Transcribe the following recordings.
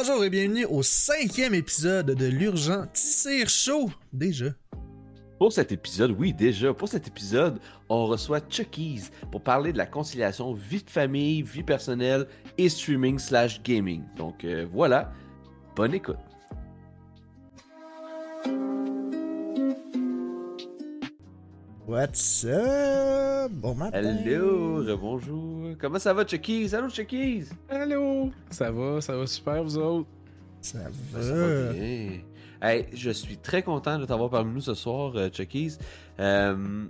Bonjour et bienvenue au cinquième épisode de l'Urgent Tissir Show. Déjà. Pour cet épisode, oui, déjà, pour cet épisode, on reçoit Chuckies pour parler de la conciliation vie de famille, vie personnelle et streaming slash gaming. Donc euh, voilà, bonne écoute. What's up? Bon matin. Hello, bonjour. Comment ça va, Chuckies? Allô, Chuckies? Allô? Ça va, ça va super, vous autres? Ça Ça va bien. Hey, je suis très content de t'avoir parmi nous ce soir, euh, Chuckies. Euh,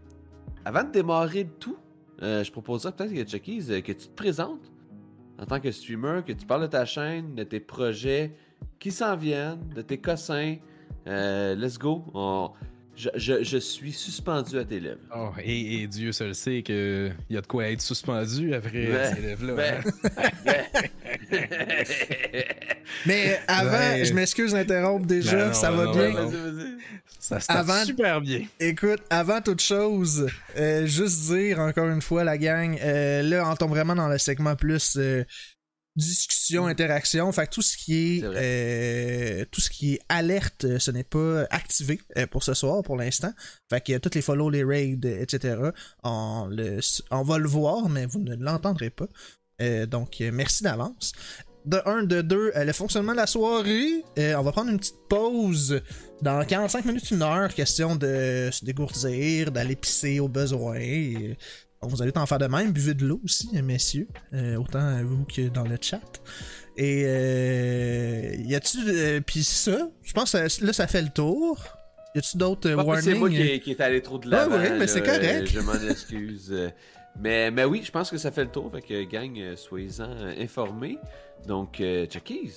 avant de démarrer le tout, euh, je proposerais peut-être que Chuckies, euh, que tu te présentes en tant que streamer, que tu parles de ta chaîne, de tes projets qui s'en viennent, de tes cossins. Euh, let's go. On- Je, je- je suis suspendu à tes lèvres. Oh, et, et Dieu seul sait qu'il y a de quoi être suspendu après Ouais. ces lèvres-là. Ben, hein? ben. Mais avant, Ouais. je m'excuse d'interrompre déjà, Ben non, ça ben va non, bien? ben non. Vas-y, vas-y. Ça se passe Avant- super bien. Écoute, avant toute chose, euh, juste dire encore une fois, la gang, euh, là, on tombe vraiment dans le segment plus euh, discussion, interaction. Fait que tout ce qui est, euh, tout ce qui est alerte, euh, ce n'est pas activé euh, pour ce soir, pour l'instant. Fait que euh, toutes les follow, les raids, etc., on, le, on va le voir, mais vous ne l'entendrez pas. Donc, merci d'avance. De un, de deux, euh, le fonctionnement de la soirée. On va prendre une petite pause dans 45 minutes, une heure, question de se dégourdir, d'aller pisser au besoin. Euh, vous allez en faire de même, buvez de l'eau aussi, euh, messieurs, euh, autant vous que dans le chat. Et euh, y a-tu. euh, Puis ça, je pense que là, ça fait le tour. Y a-tu d'autres euh, warnings C'est moi qui, qui est allé trop de Ah l'avant. oui, mais c'est correct. euh, Je m'en excuse. euh, Mais, mais oui, je pense que ça fait le tour. Fait que, gang, euh, soyez-en euh, informés. Donc, euh, Chuckies,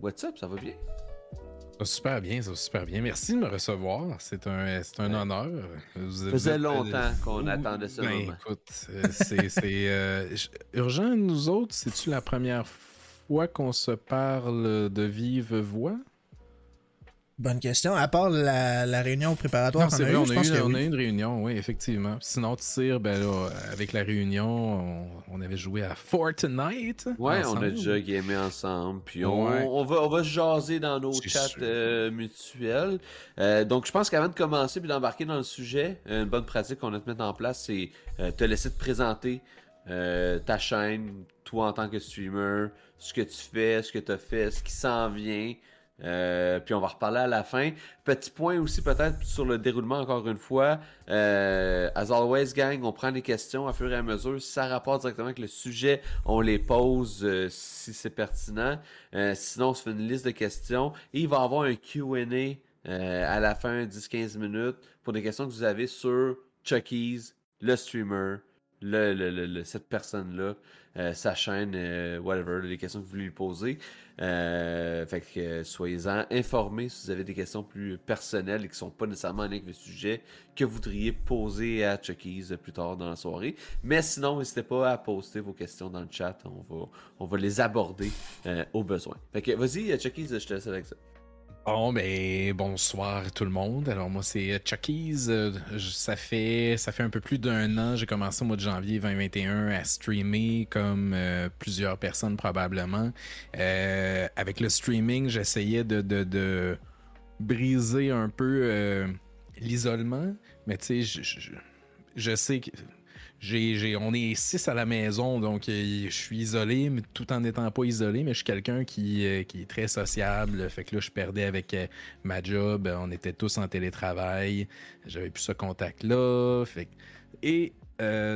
what's up? Ça va bien? Va super bien, ça va super bien. Merci de me recevoir. C'est un, c'est un Ouais. honneur. Vous, faisait longtemps qu'on attendait ce ben, moment. Écoute, euh, c'est c'est, euh, urgent, nous autres. C'est-tu la première fois qu'on se parle de vive voix? Bonne question. À part la, la réunion préparatoire Non, qu'on a vrai, eue, on je a, pense eu, que on oui. a eu une réunion, oui, effectivement. Sinon, Tire, ben là, avec la réunion, on, on avait joué à Fortnite. Ouais, on a déjà gamé ensemble. Puis on, Ouais. on va, on va se jaser dans nos chats euh, mutuels. Euh, donc, je pense qu'avant de commencer puis d'embarquer dans le sujet, une bonne pratique qu'on a te mettre en place, c'est euh, te laisser te présenter euh, ta chaîne, toi en tant que streamer, ce que tu fais, ce que tu as fait, ce qui s'en vient. Euh, puis on va reparler à la fin. Petit point aussi peut-être sur le déroulement encore une fois. Euh, as always, gang, on prend les questions à fur et à mesure. Si ça rapporte directement avec le sujet, on les pose euh, si c'est pertinent. Sinon, on se fait une liste de questions. Et il va y avoir un Q&A à la fin, 10-15 minutes, pour des questions que vous avez sur Chucky's, le streamer, le, cette personne-là, euh, sa chaîne, euh, whatever, les questions que vous voulez lui poser. Euh, fait que soyez-en informés si vous avez des questions plus personnelles et qui sont pas nécessairement en avec le sujet que vous voudriez poser à Chucky's plus tard dans la soirée. Mais sinon, n'hésitez pas à poster vos questions dans le chat. On va, on va les aborder au besoin. Fait que vas-y, Chucky's, je te laisse avec ça. Bon, ben, bonsoir tout le monde. Alors, moi, c'est euh, Chucky's. Euh, ça, fait, ça fait un peu plus d'un an. J'ai commencé au mois de janvier 2021 à streamer, comme euh, plusieurs personnes probablement. Avec le streaming, j'essayais de, de, de briser un peu l'isolement. Mais tu sais, je, je- je sais que. J'ai, j'ai- on est six à la maison, donc euh, je suis isolé, mais tout en n'étant pas isolé, mais je suis quelqu'un qui, euh, qui est très sociable. Fait que là, je perdais avec euh, ma job. On était tous en télétravail. J'avais plus ce contact-là. Fait Et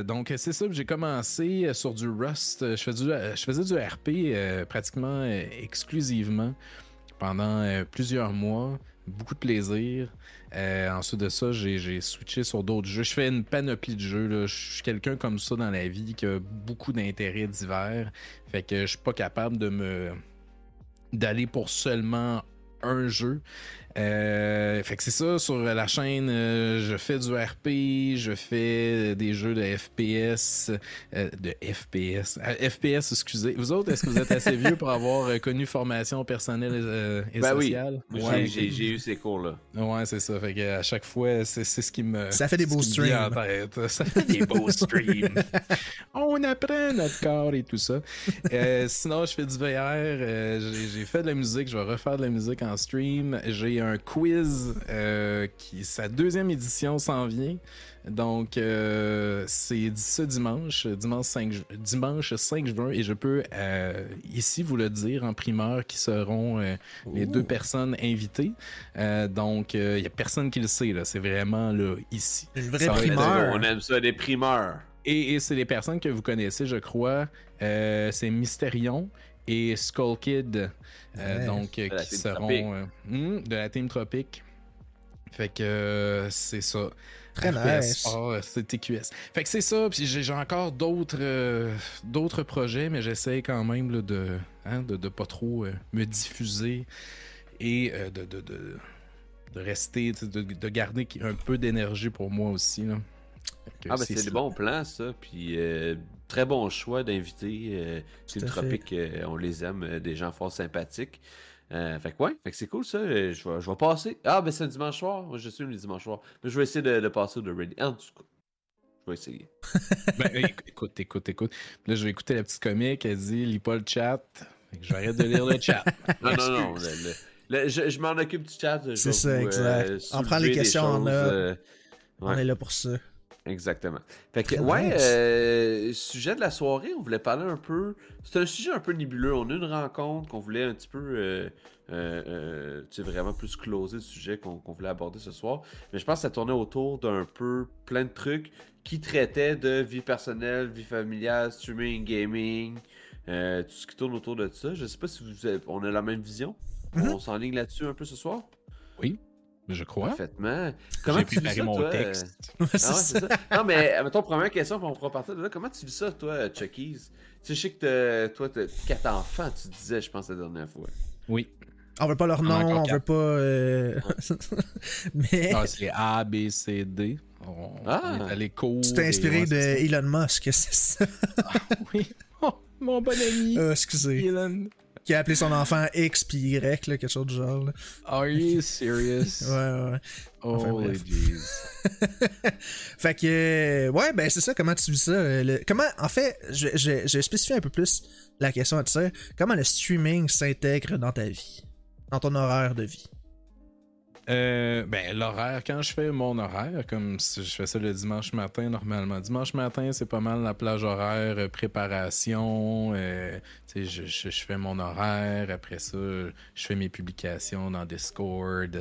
donc, c'est ça, j'ai commencé sur du Rust. Je faisais du, je faisais du RP pratiquement exclusivement pendant plusieurs mois. Beaucoup de plaisir. Euh, ensuite de ça, j'ai switché sur d'autres jeux. Je fais une panoplie de jeux. Je suis quelqu'un comme ça dans la vie qui a beaucoup d'intérêts divers. Fait que je suis pas capable de me d'aller pour seulement un jeu. Euh, fait que c'est ça, sur la chaîne, euh, je fais du RP, je fais des jeux de FPS, euh, de FPS, euh, FPS, excusez. Vous autres, est-ce que vous êtes assez vieux pour avoir euh, connu formation personnelle euh, et Ben oui. sociale? Moi, Ouais, j'ai- eu ces cours-là. ouais, c'est ça. Fait que à chaque fois, c'est c'est ce qui me. Ça fait des beaux streams. en tête. Ça fait des beaux streams. On apprend notre corps et tout ça. Euh, sinon, je fais du VR. euh, j'ai- J'ai fait de la musique. Je vais refaire de la musique en stream. J'ai un quiz euh, qui, sa deuxième édition s'en vient. Donc, euh, c'est ce dimanche, dimanche 5, ju- dimanche 5 juin, et je peux euh, ici vous le dire en primeur qui seront euh, les deux personnes invitées. Euh, donc, il n'y a personne qui le sait, là. C'est vraiment là, ici. Une vraie Ça va être- primeur. On aime ça, des primeurs. Et, et c'est les personnes que vous connaissez, je crois. Euh, c'est Mysterion et Skull Kid. Euh, Ouais. donc, euh, qui seront euh, hmm, de la Team Tropique. Fait que euh, c'est ça. Très nice. Euh, c'est TQS. Fait que c'est ça. Puis j'ai encore d'autres euh, d'autres projets, mais j'essaie quand même là, de, hein, de de pas trop euh, me diffuser et euh, de, de, de, de rester, de, de garder un peu d'énergie pour moi aussi. Là. Ah, ben c'est ça. des bons plans, ça. Puis euh, très bon choix d'invités. Euh, Team. Tropique, euh, on les aime, euh, des gens fort sympathiques. Euh, fait que ouais, fait que c'est cool ça. euh, Je vais, je vais passer. Ah, ben c'est un dimanche soir. Moi, je suis le dimanche soir. Mais je vais essayer de, de passer au The Ready. En tout cas, je vais essayer. Ben, éc- écoute, écoute, écoute. Là, je vais écouter la petite comique. Elle dit lis pas le chat. Fait que j'arrête de lire le chat. Non, non, non. le- le- le- je je m'en occupe du chat. C'est ça, vous, exact. euh, On prend les questions en euh, On est là pour ça. Exactement. Fait que, ouais, euh, sujet de la soirée, on voulait parler un peu. C'est un sujet un peu nébuleux. On a une rencontre qu'on voulait un petit peu, euh, euh, euh, tu sais, vraiment plus closer le sujet qu'on voulait aborder ce soir. Mais je pense que ça tournait autour d'un peu plein de trucs qui traitaient de vie personnelle, vie familiale, streaming, gaming, tout ce qui tourne autour de ça. Je sais pas si vous avez- on a la même vision? Mhm. On s'enligne là-dessus un peu ce soir? Oui, je crois. Parfaitement. Comment J'ai tu ça, mon toi, euh, texte. Ah c'est ouais, ça. c'est ça. Non, mais mettons, première question, puis on pourra partir de là. Comment tu vis ça, toi, Chucky's? Tu sais, je sais que t'as- toi, t'as quatre enfants, tu disais, je pense, la dernière fois. Oui. On veut pas leur On nom, encore on veut pas. euh, Mais Ah, c'est A, B, C, D. On, Ah. on est court. tu t'es et inspiré ouais, de Elon Musk, c'est ça. ça. Oui. Oh, mon bon ami. Euh, excusez. Elon. Qui a appelé son enfant X puis Y, là, quelque chose du genre. là. Are you serious? Ouais, ouais. Enfin, Holy bref. jeez. Fait que, euh, ouais, ben c'est ça, comment tu vis ça? euh, le- comment, en fait, je, je, je spécifie un peu plus la question à dire. Comment le streaming s'intègre dans ta vie? Dans ton horaire de vie? Euh, ben, l'horaire, quand je fais mon horaire, comme je fais ça le dimanche matin normalement. Dimanche matin, c'est pas mal la plage horaire, euh, préparation. euh, je, je, je fais mon horaire. Après ça, je fais mes publications dans Discord,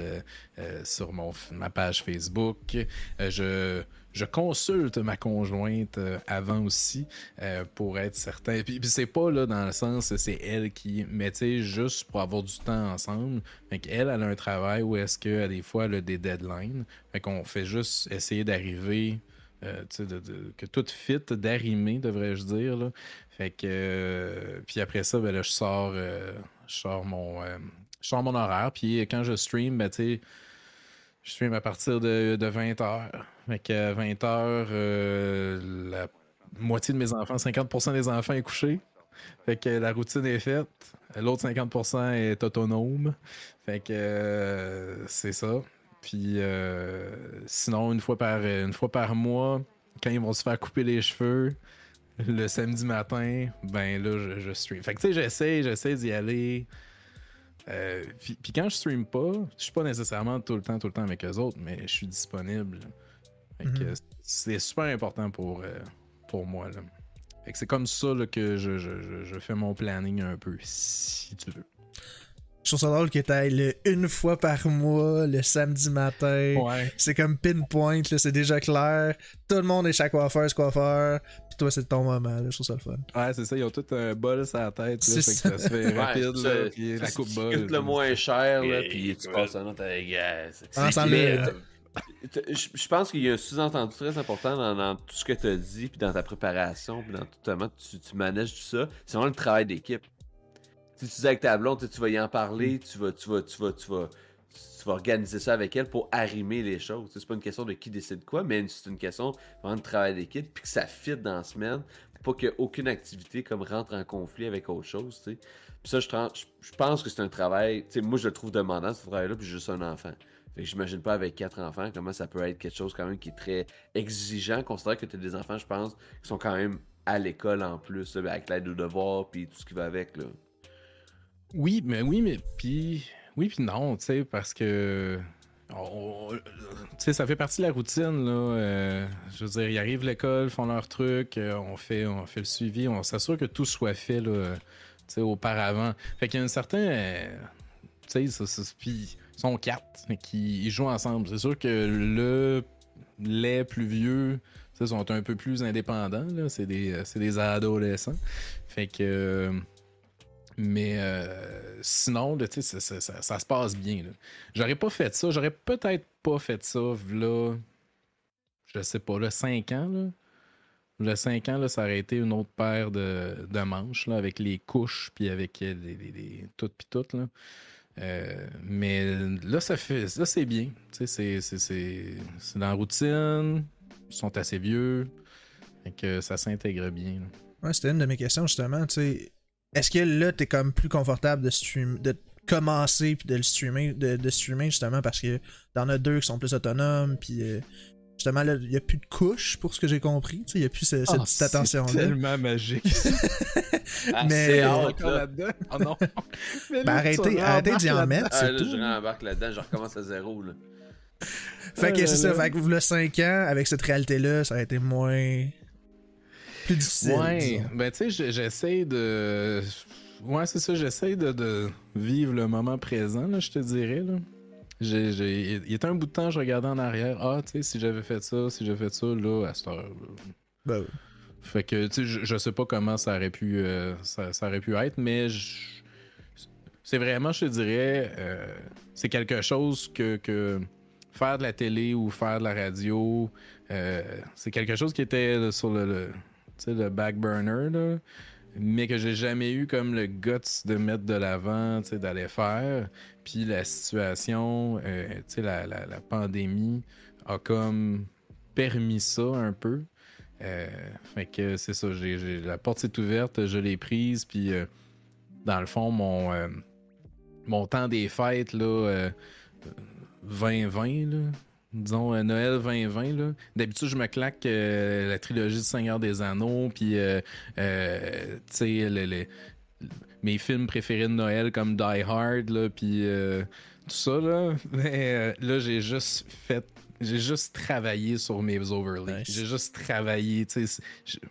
sur mon, ma page Facebook. Je, je consulte ma conjointe euh, avant aussi euh, pour être certain. Puis, puis c'est pas là dans le sens, c'est elle qui. Mais juste pour avoir du temps ensemble. Fait qu'elle, elle a un travail où est-ce que des fois, elle a des deadlines. Fait qu'on fait juste essayer d'arriver. euh, de, que tout fit, d'arrimer, devrais-je dire. Fait que. euh, puis après ça, ben là, je sors, je sors mon. je sors mon horaire. Puis quand je stream, ben. Je stream à partir de, de 20h. Fait que 20h, la moitié de mes enfants, 50% des enfants est couché. Fait que la routine est faite. L'autre 50% est autonome. Fait que euh, c'est ça. Puis euh, sinon, une fois, par, une fois par mois, quand ils vont se faire couper les cheveux, le samedi matin, ben là, je, je stream. Fait que tu sais, j'essaie, j'essaie d'y aller. Euh, puis, puis quand je stream pas, je suis pas nécessairement tout le temps, tout le temps avec eux autres, mais je suis disponible. Fait que Mhm. c'est super important pour, euh, pour moi. Là. Fait que c'est comme ça là, que je, je, je, je fais mon planning un peu, si tu veux. Je trouve ça drôle que t'ailles le une fois par mois, le samedi matin. Ouais. C'est comme pinpoint, là, c'est déjà clair. Tout le monde est chez coiffeur, ce coiffeur. Puis toi, c'est ton moment, là. Je trouve ça le fun. Ouais, c'est ça, ils ont tout un bol sur la tête. Là, C'est fait que ça se fait Ouais, rapide, ça, là, puis ça, la coupe bol. le moins cher, là, puis tu passes un autre avec. Je pense qu'il y a un sous-entendu très important dans, dans tout ce que tu as dit, puis dans ta préparation, puis dans tout comment tu, tu manages tout ça. C'est vraiment le travail d'équipe. Si tu dis avec ta blonde, tu vas y en parler, tu vas, tu vas, tu vas, tu vas, tu vas organiser ça avec elle pour arrimer les choses. C'est pas une question de qui décide quoi, mais c'est une question vraiment de travail d'équipe, puis que ça fit dans la semaine, pour pas qu'aucune activité comme rentre en conflit avec autre chose. Puis ça, je, je pense que c'est un travail, moi je le trouve demandant ce travail-là, puis juste un enfant. Fait que j'imagine pas avec quatre enfants comment ça peut être quelque chose quand même qui est très exigeant, considérant que tu as des enfants, je pense, qui sont quand même à l'école en plus, avec l'aide de devoirs, puis tout ce qui va avec. Là. Oui, mais oui, mais puis oui, puis non, tu sais, parce que. Tu sais, ça fait partie de la routine, là. Euh, je veux dire, ils arrivent à l'école, font leur truc, euh, on, fait, on fait le suivi, on s'assure que tout soit fait, là, auparavant. Fait qu'il y a un certain. Euh, tu sais, puis ils sont quatre qui jouent ensemble. C'est sûr que le les plus vieux sont un peu plus indépendants. C'est des, des adolescents. Fait que mais euh, sinon, ça, ça, ça, se passe bien. J'aurais pas fait ça. J'aurais peut-être pas fait ça, là, je sais pas, là, 5 ans. Le 5 ans, là, ça aurait été une autre paire de, de manches là, avec les couches puis avec les, les, tout puis tout. Là. Euh, mais là, ça fait. Là, c'est bien. C'est, dans la routine. Ils sont assez vieux. et que ça s'intègre bien. Ouais, c'était une de mes questions, justement. Est-ce que là, t'es comme plus confortable de stream, de commencer puis de le streamer, de, streamer justement parce que t'en as deux qui sont plus autonomes puis euh, justement là, il y a plus de couches pour ce que j'ai compris, il y a plus cette ah, petite attention là. C'est tellement magique. ah, mais encore là-dedans. Oh non. ben, arrêtez, arrêtez d'y en mettre, c'est ah, tout. Je rembarque là-dedans, je recommence à zéro là. Fait que c'est ça, fait que vous le 5 ans avec cette réalité là, ça a été moins plus difficile. Ouais, ben tu sais, j'essaie de. Ouais, c'est ça, j'essaie de, vivre le moment présent, là, je te dirais. Là. J'ai, Il y a un bout de temps, je regardais en arrière. Ah, tu sais, si j'avais fait ça, si j'avais fait ça, là, à cette heure. Ben oui. Fait que, tu sais, je, sais pas comment ça aurait pu, euh, ça, aurait pu être, mais c'est vraiment, je te dirais, euh, c'est quelque chose que, que, faire de la télé ou faire de la radio, euh, c'est quelque chose qui était sur le le back burner, là, mais que j'ai jamais eu comme le guts de mettre de l'avant, d'aller faire. Puis la situation, euh, la, la, la, pandémie a comme permis ça un peu. Euh, fait que c'est ça, la porte est ouverte, je l'ai prise, puis euh, dans le fond, mon, mon temps des fêtes, là, 2020, là, disons, euh, Noël 2020. Là. D'habitude, je me claque euh, la trilogie du Seigneur des Anneaux, puis, euh, tu sais, mes films préférés de Noël comme Die Hard, là, puis tout ça. Là, Mais, là j'ai juste fait j'ai juste travaillé sur mes overlays. J'ai juste travaillé.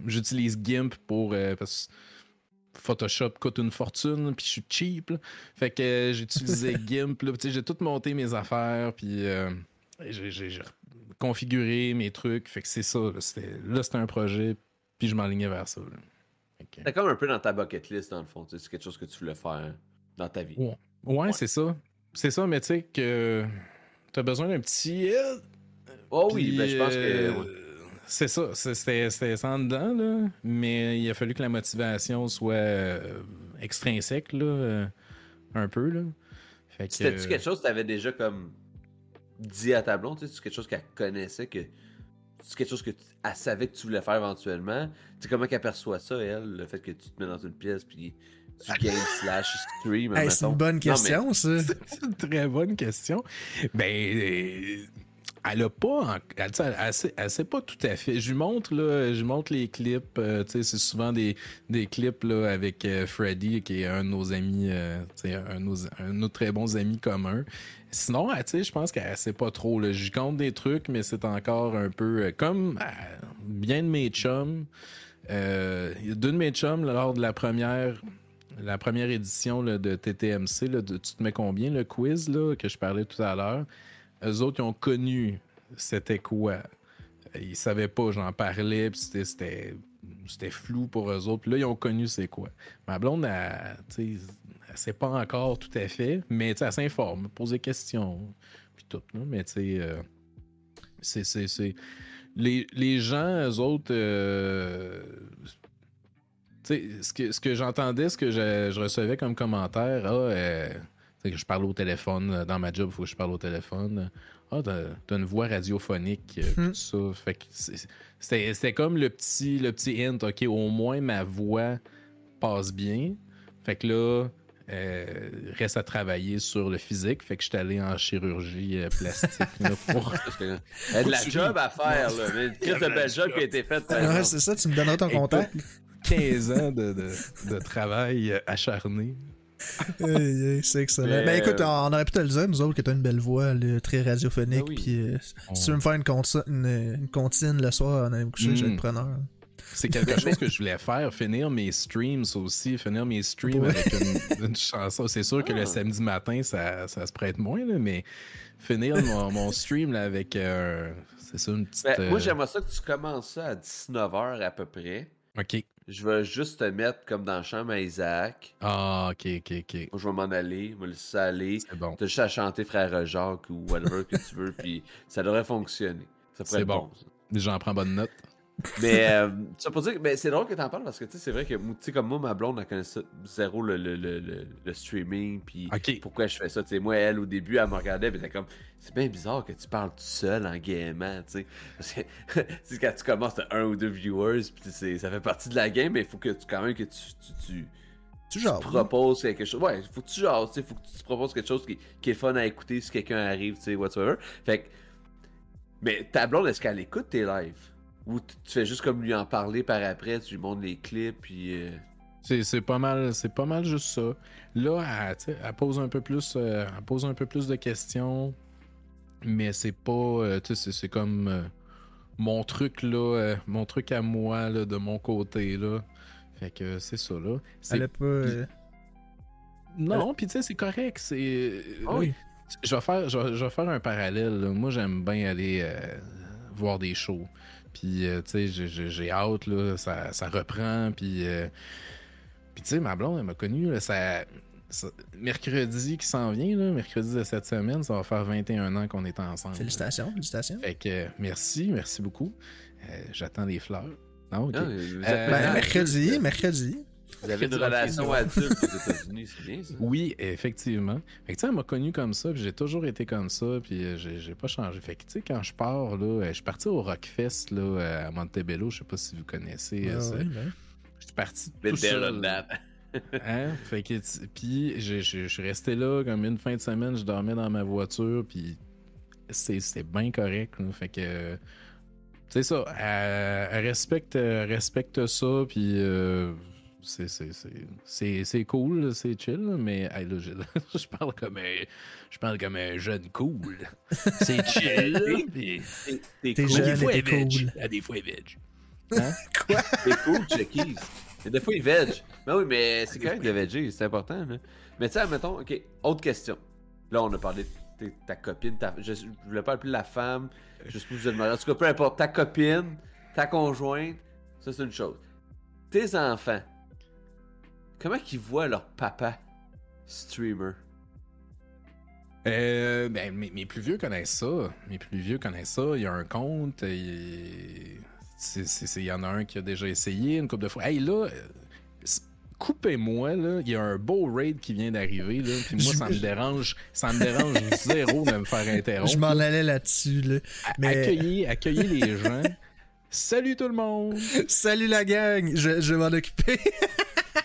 J'utilise GIMP pour. parce Photoshop coûte une fortune, puis je suis cheap. Fait que j'ai utilisé GIMP. J'ai tout monté mes affaires, puis j'ai configuré mes trucs. Fait que c'est ça. Là, c'était un projet, puis je m'alignais vers ça. C'est comme un peu dans ta bucket list, dans le fond. C'est quelque chose que tu voulais faire dans ta vie. Ouais, c'est ça. C'est ça, mais tu sais que t'as besoin d'un petit. Oh oui, ben, je pense que. Euh, c'est ça, c'était ça en dedans, là, mais il a fallu que la motivation soit euh, extrinsèque, là, euh, un peu. Là. C'était-tu quelque chose que tu avais déjà comme dit à ta blonde, c'est quelque chose qu'elle connaissait, que c'est quelque chose que elle savait que tu voulais faire éventuellement. Tu sais comment qu'elle perçoit ça, elle, le fait que tu te mets dans une pièce puis tu game slash stream. c'est une bonne question, ça. C'est une très bonne question. Ben, elle a pas elle, elle, sait, pas tout à fait. Je lui montre là je montre les clips euh, c'est souvent des, des clips là avec euh, Freddy qui est un de nos amis euh, un, de nos, très bons amis communs. Sinon je pense qu'elle sait pas trop je compte des trucs mais c'est encore un peu comme bien de mes chums deux de mes chums lors de la première la première édition de TTMC de, tu te mets combien le quiz là, que je parlais tout à l'heure? Eux autres, ils ont connu c'était quoi. Ils savaient pas, j'en parlais, puis c'était, flou pour eux autres. Puis là, ils ont connu c'est quoi. Ma blonde, elle, elle sait pas encore tout à fait, mais elle s'informe, pose des questions, puis tout. Mais tu sais, euh, c'est, Les, gens, eux autres, euh, ce que, ce que j'entendais, ce que je, recevais comme commentaire, ah, euh, que je parle au téléphone. euh, Dans ma job, il faut que je parle au téléphone. Ah, t'as t'as une voix radiophonique, euh, Hmm. tout ça. Fait que c'est- c'était comme le petit, le petit hint. OK, au moins ma voix passe bien. Fait que là, euh, reste à travailler sur le physique. Fait que je suis allé en chirurgie euh, plastique là, pour. Il y a de la job à faire, là. Mais une crise de belle job qui a été faite. Ouais, c'est ça, tu me donneras ton Écoute, contact. 15 ans de, de- de travail euh, acharné. C'est excellent. Mais, Ben écoute, euh, on aurait pu te le dire, nous autres, que t'as une belle voix, là, très radiophonique. Ah oui. Puis euh, On- si tu veux me faire une, consa- une, une comptine le soir en allant me coucher, je vais Mm. être preneur. C'est quelque chose que je voulais faire, finir mes streams aussi, finir mes streams Ouais. avec une, une chanson. C'est sûr que Ah. le samedi matin, ça, ça se prête moins, là, mais finir mon, mon stream là, avec, euh, c'est ça, une petite... Ben, Moi, euh, j'aimerais ça que tu commences ça à 19h à peu près. OK. Je vais juste te mettre comme dans à Isaac. Ah, OK, OK, OK. Moi, je vais m'en aller, je vais le laisser aller. C'est bon. T'as juste à chanter Frère Jacques ou whatever que tu veux, puis ça devrait fonctionner. Ça pourrait C'est être bon. ça. J'en prends bonne note. Mais euh, ça pour dire ben, c'est drôle que t'en parles parce que tu sais, c'est vrai que comme moi, ma blonde, elle connaissait zéro le, le, le, le, streaming. Puis pourquoi je fais ça. Tu sais, moi, elle, au début, elle me regardait, puis elle était comme, c'est bien bizarre que tu parles tout seul en gamement. Tu sais, Parce que, quand tu commences, t'as un ou deux viewers, puis ça fait partie de la game, mais il faut que tu, quand même que tu, tu, tu, Tu tu genre. proposes quelque chose. Ouais, faut que tu jases, tu sais, faut que tu te proposes quelque chose qui, qui est fun à écouter si quelqu'un arrive, tu sais, whatsoever. Fait que. Mais ta blonde, est-ce qu'elle écoute tes lives? Ou tu fais juste comme lui en parler par après, tu lui montres les clips, puis. euh, C'est c'est pas mal, c'est pas mal juste ça. Là, elle, tu sais, elle pose un peu plus, euh, elle pose un peu plus de questions, mais c'est pas, euh, tu sais, c'est- comme euh, mon truc là, euh, mon truc à moi là, de mon côté là. Fait que c'est ça là. C'est- Elle a pas. euh, Non, puis tu sais, c'est correct. C'est. Ah oui. Je vais faire, je vais, je vais faire un parallèle. là. Moi, j'aime bien aller euh, voir des shows. Puis, euh, tu sais, j'ai- hâte, là, ça, ça reprend. Puis, euh, puis tu sais, ma blonde, elle m'a connu, là, ça, ça- mercredi qui s'en vient, là, mercredi de cette semaine, ça va faire 21 ans qu'on est ensemble. Félicitations, félicitations. Fait que, merci, merci beaucoup. Euh, J'attends des fleurs. Non, ah, Euh, Ben, mercredi, mercredi. Vous avez une relation adulte aux États-Unis, c'est bien ça. Oui, effectivement. Fait que tu sais, elle m'a connu comme ça, puis j'ai toujours été comme ça, puis euh, j'ai j'ai pas changé. Fait que tu sais, quand je pars, là, euh, je suis parti au Rockfest, là, euh, à Montebello, je sais pas si vous connaissez. Ah ça. ouais, ben. Je suis parti tout seul. Hein? Fait que, puis je suis resté là comme une fin de semaine, je dormais dans ma voiture, puis c'est c'est bien correct. là. Fait que, c'est ça, elle, elle respecte, elle respecte ça, puis euh, c'est- c'est- c'est c'est- c'est cool, c'est chill, mais hey, là, je, je parle comme un, je parle comme un jeune cool. C'est chill, puis- T'es- cool. jeune. des fois, veg. cool. Ah, des fois, elle veg. T'es cool, Chuckies. Des fois, il veg. Mais oui, mais c'est correct de veger, c'est important. Là. Mais tu sais, admettons, ok, autre question. Là, on a parlé de ta- copine, ta... je, je voulais pas appeler la femme, je sais pas si vous mariés. En tout cas, peu importe, ta copine, ta conjointe, ça c'est une chose. Tes enfants, comment ils voient leur papa streamer? Euh, ben, mes, mes plus vieux connaissent ça. Mes plus vieux connaissent ça. Il y a un compte. Il c'est- c'est- c'est- il y en a un qui a déjà essayé une couple de fois. Hey, là, euh, coupez-moi, là. Il y a un beau raid qui vient d'arriver, là. Puis moi, Je- ça me dérange. Ça me dérange zéro de me faire interrompre. Je m'en allais là-dessus, là. mais- Accueillez, accueillez les gens. Salut tout le monde! Salut la gang, je, je vais m'en occuper.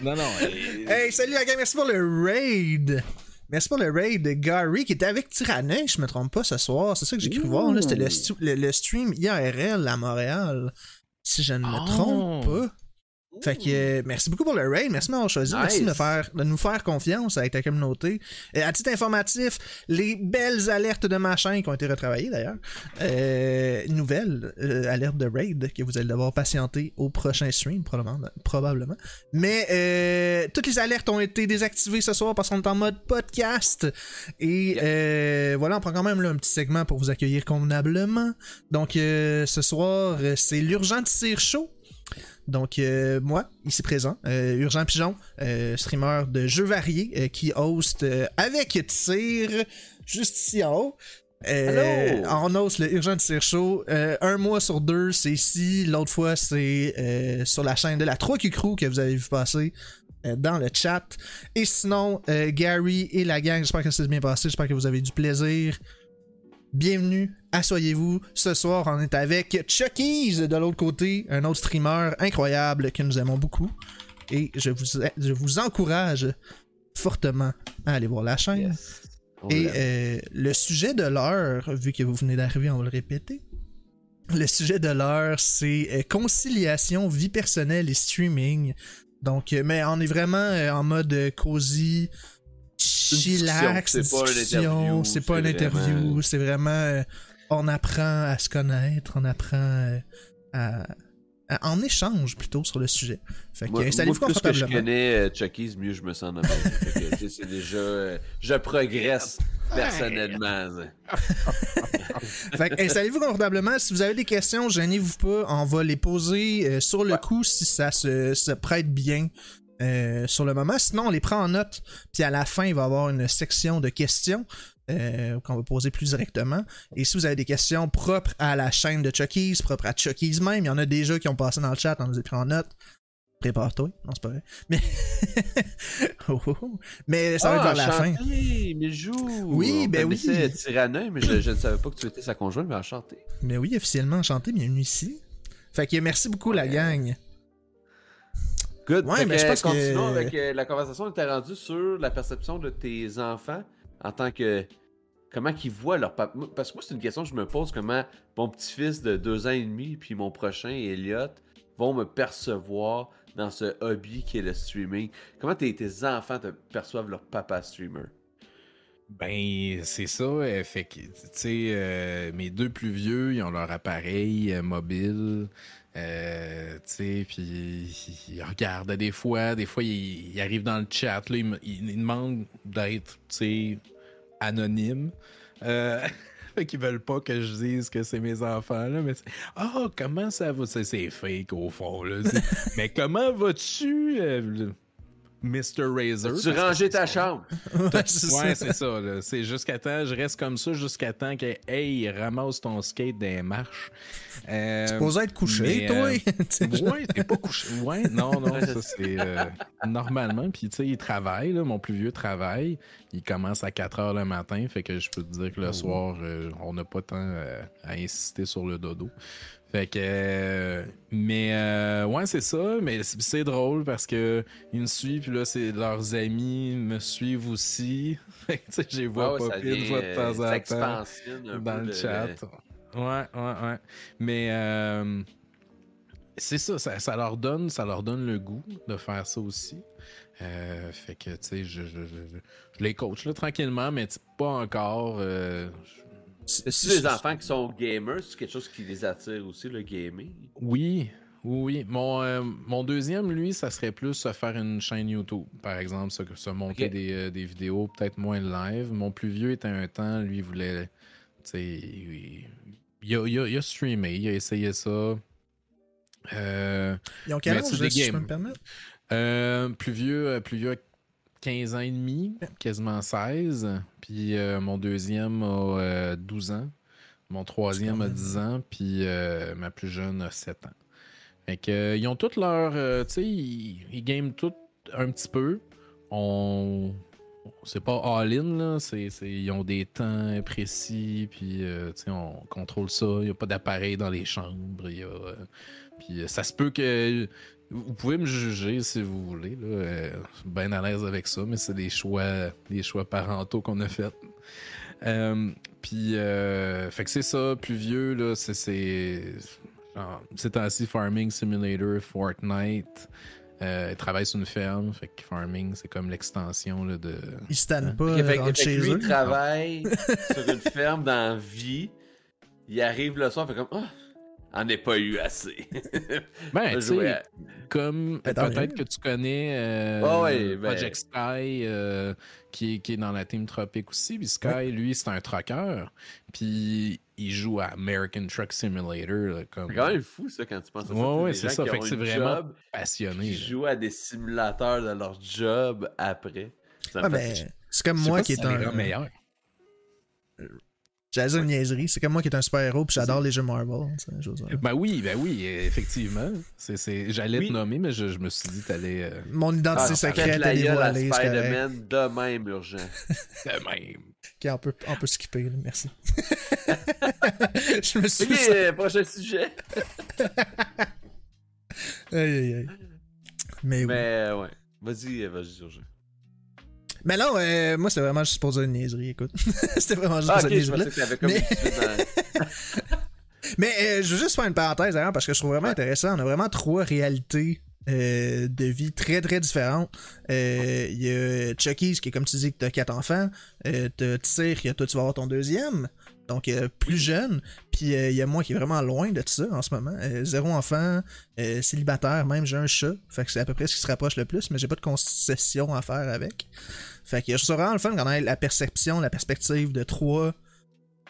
Non, non. euh, hey, salut la gang, merci pour le raid. Merci pour le raid de Gary qui était avec Tyrannin, je me trompe pas, ce soir. C'est ça que j'ai cru voir. là. C'était le, stu- le- le stream IRL à Montréal. Si je ne me Oh. trompe pas. Fait que euh, merci beaucoup pour le raid, merci de m'avoir choisi, merci de, me faire, de nous faire confiance avec ta communauté. Euh, à titre informatif, les belles alertes de ma chaîne qui ont été retravaillées d'ailleurs, euh, nouvelle alerte de raid que vous allez devoir patienter au prochain stream probablement. probablement. Mais euh, toutes les alertes ont été désactivées ce soir parce qu'on est en mode podcast et voilà, on prend quand même là, un petit segment pour vous accueillir convenablement. Donc ce soir, c'est l'urgent tir chaud. Donc, euh, moi, ici présent, euh, Urgent Pigeon, euh, streamer de jeux variés, qui host avec tir, juste ici en haut. On host le Urgent Tir Show. Un mois sur deux, c'est ici. L'autre fois, c'est sur la chaîne de la 3Q Crew que vous avez vu passer. dans le chat. Et sinon, Gary et la gang, j'espère que ça s'est bien passé, j'espère que vous avez du plaisir. Bienvenue, asseyez-vous. Ce soir, on est avec Chucky's de l'autre côté, un autre streamer incroyable que nous aimons beaucoup. Et je vous, je vous encourage fortement à aller voir la chaîne. Yes. Et euh, le sujet de l'heure, vu que vous venez d'arriver, on va le répéter. Le sujet de l'heure, c'est euh, conciliation, vie personnelle et streaming. Donc, euh, mais on est vraiment euh, en mode cosy, chillax, c'est pas une interview, c'est pas une c'est interview, vraiment- c'est vraiment, euh, on apprend à se connaître, on apprend euh, à, à- en échange plutôt sur le sujet. Fait que Moi, installez-vous moi, plus que je confortablement. connais euh, Chucky's, mieux je me sens dans ma vie. Fait que, tu sais, c'est déjà. euh, je progresse personnellement. ça. Fait que, installez-vous confortablement. Si vous avez des questions, gênez-vous pas. On va les poser euh, sur le coup si ça se, se prête bien euh, sur le moment. Sinon, on les prend en note. Puis à la fin, il va y avoir une section de questions euh, qu'on va poser plus directement. Et si vous avez des questions propres à la chaîne de Chucky's, propres à Chucky's même, il y en a déjà qui ont passé dans le chat, on les a pris en note. Prépare-toi. Non, c'est pas vrai. Mais, Oh, oh, oh. mais ça va être vers la fin. Mijou. Oui, On ben oui. Tyrannin, mais je, je ne savais pas que tu étais sa conjointe, mais enchanté. Mais oui, officiellement enchanté, bienvenue ici. Fait que merci beaucoup la gang. Good. Ouais, Fait mais que, je pense que- continuons avec euh, la conversation. On était rendu sur la perception de tes enfants en tant que. Comment qu'ils voient leur papa. Parce que moi, c'est une question que je me pose comment mon petit-fils de deux ans et demi, puis mon prochain, Elliot, vont me percevoir dans ce hobby qui est le streaming. Comment tes, tes enfants te perçoivent leur papa streamer? Ben, c'est ça. euh, fait que, tu sais, euh, mes deux plus vieux, ils ont leur appareil euh, mobile. Euh, tu sais, puis ils regardent des fois. Des fois, ils, ils arrivent dans le chat. Là, ils, me- ils- ils demandent d'être, tu sais, anonyme. Euh, fait qu'ils veulent pas que je dise que c'est mes enfants, là. Mais c'est, ah, comment ça va? C'est, fake, au fond, là. Mais comment vas-tu, euh, Mr. Razor? Tu c'est ta chambre? Ouais, c'est ça. c'est jusqu'à temps, je reste comme ça jusqu'à temps que, hey, ramasse ton skate des marches. Euh, Supposé être couché, mais, toi? euh, Tu Ouais, t'es pas couché. Ouais, non, non, ça c'est euh, normalement. Puis tu sais, il travaille, là, mon plus vieux travaille. Il commence à 4 heures le matin, fait que je peux te dire que le soir, euh, on n'a pas tant euh, à insister sur le dodo. Fait que, euh, mais euh, ouais, c'est ça. Mais c'est drôle parce que ils me suivent, puis là, c'est leurs amis me suivent aussi. Fait que tu sais, je les vois ouais, pas une fois de euh, temps en temps dans le le- chat. Ouais, ouais, ouais. Mais euh, c'est ça, ça, ça leur donne, ça leur donne le goût de faire ça aussi. Euh, fait que, tu sais, je, je, je, les coach là, tranquillement, mais pas encore. euh, je- Si les enfants qui sont gamers, c'est quelque chose qui les attire aussi, le gaming? Oui, oui, oui. Mon, euh, mon deuxième, lui, ça serait plus se faire une chaîne YouTube, par exemple, se, se monter des, euh, des vidéos, peut-être moins live. Mon plus vieux était un temps, lui, voulait. Tu sais, il, il a, il a- il a streamé, il a essayé ça. Euh, Ils ont quel âge, c'est si je peux me permettre? euh, plus vieux, euh, plus vieux, 15 ans et demi, quasiment 16. Puis euh, mon deuxième a euh, 12 ans. Mon troisième a même. 10 ans. Puis euh, ma plus jeune a 7 ans. Fait que, euh, ils ont toutes leur. euh, tu sais, ils, ils tout un petit peu. On. C'est pas all-in, là. C'est- ils ont des temps précis. Puis, euh, on contrôle ça. Il n'y a pas d'appareil dans les chambres. euh, puis, euh, ça se peut que. Vous pouvez me juger si vous voulez. Là, euh, je suis bien à l'aise avec ça, mais c'est des choix, des choix parentaux qu'on a faits. Euh, puis, euh, fait que c'est ça, plus vieux, là, c'est. c'est Ces temps-ci, Farming Simulator, Fortnite. Euh, ils travaillent sur une ferme, fait que Farming, c'est comme l'extension là, de. Ils se tannent pas euh, fait, fait chez lui, eux. il travaille sur une ferme dans la vie. Il arrive le soir, fait comme Ah, en ai pas eu assez. Ben, tu sais, à- comme Ben, peut-être que tu connais euh, Ah ben- Project Sky euh, qui, est, qui est dans la team Tropic aussi. Puis Sky, lui, c'est un trucker. Puis il joue à American Truck Simulator là, comme C'est quand même fou, ça, quand tu penses à ça. Ouais, ouais, c'est gens ça. qui Fait ont que c'est vraiment job, passionné. là. jouent à des simulateurs de leur job après. Ah, ben, c'est comme moi qui est un. rend dire une niaiserie. C'est comme moi qui est un super-héros, puis j'adore les jeux Marvel. Ben oui, ben oui, effectivement. C'est, c'est... J'allais Oui. te nommer, mais je, je me suis dit t'allais euh, Mon identité Ah, secrète, elle est voilée. Spider-Man de même urgent. de même. Ok, on peut, on peut skipper, là, merci. je me suis Ok, prochain sujet. Aïe, aïe, aïe. Mais oui. Mais ouais. Vas-y, vas-y, urgent. Mais non, euh, moi, c'était vraiment juste pour dire une niaiserie, écoute. c'était vraiment juste Ah, pour pensais que t'avais comme Mais- une Mais euh, je veux juste faire une parenthèse d'ailleurs parce que je trouve vraiment intéressant. On a vraiment trois réalités euh, de vie très très différentes. Euh, Il y a Chucky's qui est comme tu dis que t'as quatre enfants. T'as Tyr qui toi tu vas avoir ton deuxième. Donc euh, plus jeune. Puis euh, il y a moi qui est vraiment loin de tout ça en ce moment. Euh, zéro enfant, célibataire, même j'ai un chat. Fait que c'est à peu près ce qui se rapproche le plus, mais j'ai pas de concession à faire avec. Fait que je trouve vraiment le fun quand on a la perception, la perspective de trois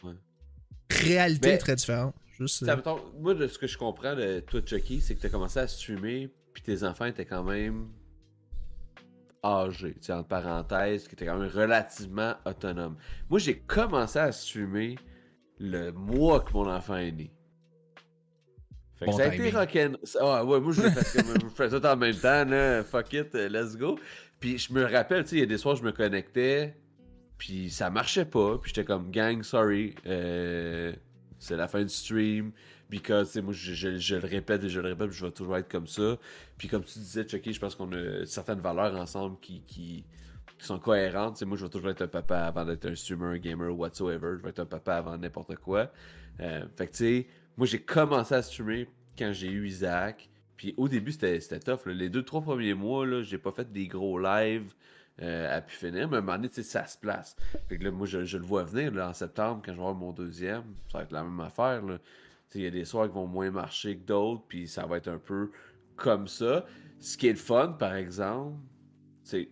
Ouais. réalités Mais- très différentes. Juste, Ça, mettons, moi, de ce que je comprends de toi, Chucky, c'est que t'as commencé à streamer, puis tes enfants étaient quand même sais, entre parenthèses, qui étaient quand même relativement autonomes. Moi, j'ai commencé à streamer le mois que mon enfant est né. Fait que Bon ça a été rock'n'roll. Ah ouais, moi je fais comme je fais tout en même temps, là. Fuck it, let's go. Puis je me rappelle, tu sais, il y a des soirs je me connectais, puis ça marchait pas, puis j'étais comme gang, sorry, euh, c'est la fin du stream, because, moi je, je- le répète et je le répète, je vais toujours être comme ça. Puis comme tu disais, Chucky, je pense qu'on a certaines valeurs ensemble qui, qui, sont cohérentes. Moi je vais toujours être un papa avant d'être un streamer, un gamer, whatsoever. Je vais être un papa avant n'importe quoi. Euh, fait que tu sais, moi j'ai commencé à streamer quand j'ai eu Isaac. Puis au début c'était tough. Les deux, trois premiers mois, là, j'ai pas fait des gros lives euh, à pu finir. Mais à un moment donné, ça se place. Fait que là, moi je, le vois venir en septembre quand je vais avoir mon deuxième. Ça va être la même affaire. Il y a des soirs qui vont moins marcher que d'autres. Puis ça va être un peu comme ça. Ce qui est le fun, par exemple, c'est.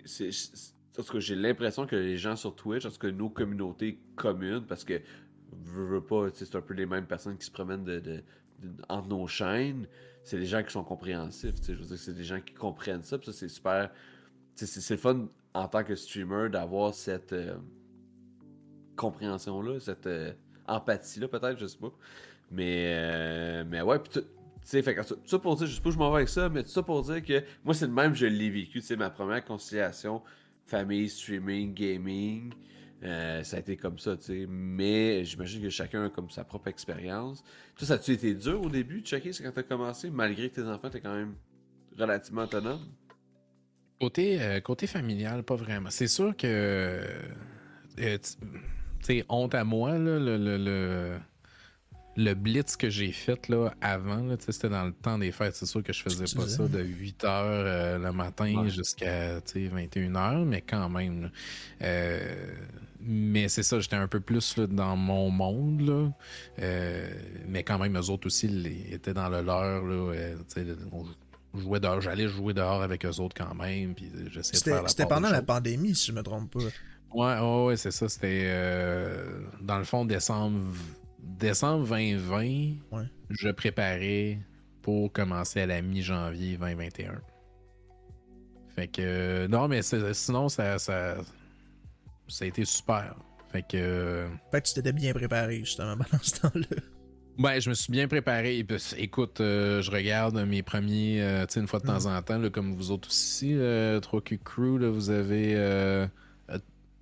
En tout cas, j'ai l'impression que les gens sur Twitch, en tout cas nos communautés communes, parce que veux, veux pas, c'est un peu les mêmes personnes qui se promènent de, entre nos chaînes, c'est des gens qui sont compréhensifs. Je veux dire, c'est des gens qui comprennent ça, puis ça, c'est super. c'est le fun en tant que streamer d'avoir cette euh, compréhension-là, cette euh, empathie-là, peut-être, je sais pas. Mais, euh, mais ouais, puis tout- fait tout ça pour dire, je sais pas où je m'en vais avec ça, mais tout ça pour dire que moi, c'est le même, je l'ai vécu. Tu sais, ma première conciliation, famille, streaming, gaming, euh, ça a été comme ça, tu sais. Mais j'imagine que chacun a comme sa propre expérience. Toi, ça a-tu été dur au début de checker, quand t'as commencé, malgré que tes enfants étaient quand même relativement autonomes? Côté, euh, côté familial, pas vraiment. C'est sûr que. euh, tu sais, honte à moi, là, le, le, le blitz que j'ai fait là, avant, là, c'était dans le temps des fêtes. C'est sûr que je faisais pas disais. ça de 8 h le matin Ouais. jusqu'à tu sais, 21 h, mais quand même. Euh, mais c'est ça, j'étais un peu plus là, dans mon monde. Là. Euh, mais quand même, eux autres aussi les- étaient dans le leur. Là, euh, tu sais, on jouait dehors, j'allais jouer dehors avec eux autres quand même. Puis j'essayais de faire C'était la pendant la pandémie, si je me trompe pas. Ouais, ouais, ouais, c'est ça. C'était euh, dans le fond décembre, décembre 2020. Ouais. Je préparais pour commencer à la mi-janvier 2021. Fait que euh, non, mais sinon ça, ça, ça a été super. Fait que euh, Fait que tu t'étais bien préparé, justement, pendant ce temps-là. ben, je me suis bien préparé. Écoute, euh, je regarde mes premiers, euh, tu sais, une fois de temps en temps, là, comme vous autres aussi, euh, 3Q Crew, là, vous avez.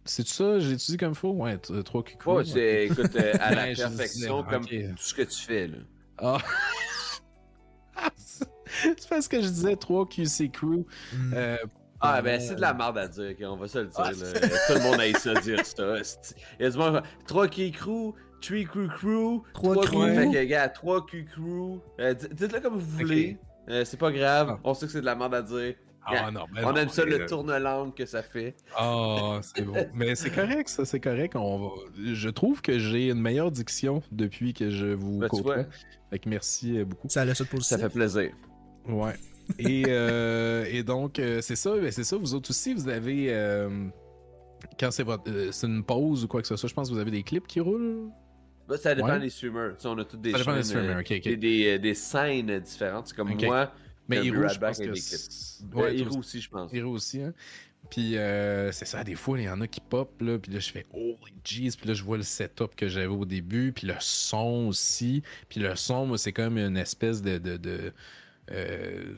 Euh, euh, c'est ça, j'ai étudié comme faut? Ouais, t- 3Q Crew. Ouais, c'est, écoute, euh, à la perfection, disais, comme tout ce que tu fais, là. Ah. c'est parce que je disais 3QC Crew. Hmm. Euh, Ah, euh, ben, c'est de la merde à dire, on va se le dire. Ah, là. Tout le monde a ça dire ça. Il y a du monde. 3 Key Crew, 3 Crew Crew, Trois 3 crew. Fait que, gars, 3 Q Crew. Euh, Dites-le comme vous voulez. Euh, c'est pas grave. Ah. On sait que c'est de la merde à dire. Ah non, ben on non, aime ça, le euh, tourne-langue que ça fait. Ah, c'est bon. Mais c'est correct, ça, c'est correct. On va... Je trouve que j'ai une meilleure diction depuis que je vous Ben, côtoie. Fait que merci euh, beaucoup. Ça a le ça fait plaisir. Ouais. Et, euh, et donc, euh, c'est ça, ben, c'est ça. Vous autres aussi, vous avez. euh, quand c'est votre. euh, c'est une pause ou quoi que ce soit, je pense que vous avez des clips qui roulent? Ben, ça dépend Ouais. des streamers. Tu sais, on a toutes des Ça dépend des streamers, ok, ok. et des, euh, des scènes différentes. C'est comme moi, Mais Hiro, je pense que. ouais, aussi, je pense. Hiro aussi, hein. Puis euh, c'est ça, des fois, il y en a qui pop, là, puis là, je fais oh jeez, puis là, je vois le setup que j'avais au début, puis le son aussi. Puis le son, moi, c'est comme une espèce de. de, de euh,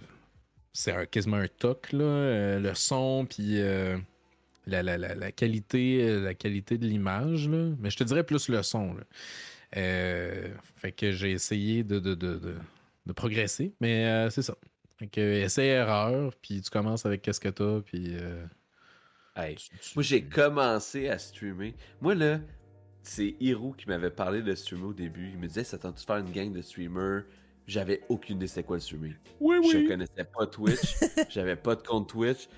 c'est un, quasiment un toc, là. euh, le son, puis euh, la, la, la, la qualité, la qualité de l'image, là. Mais je te dirais plus le son, là. Fait que j'ai essayé de, de, de, de, progresser, mais c'est ça. Fait que essai-erreur, puis tu commences avec qu'est-ce que t'as, puis. euh, Hey, tu- tu- Moi, j'ai commencé à streamer. Moi, là, c'est Hiro qui m'avait parlé de streamer au début. Il me disait, ça tente de faire une gang de streamers? J'avais aucune idée c'était quoi le streaming. Oui, Je connaissais pas Twitch. J'avais pas de compte Twitch.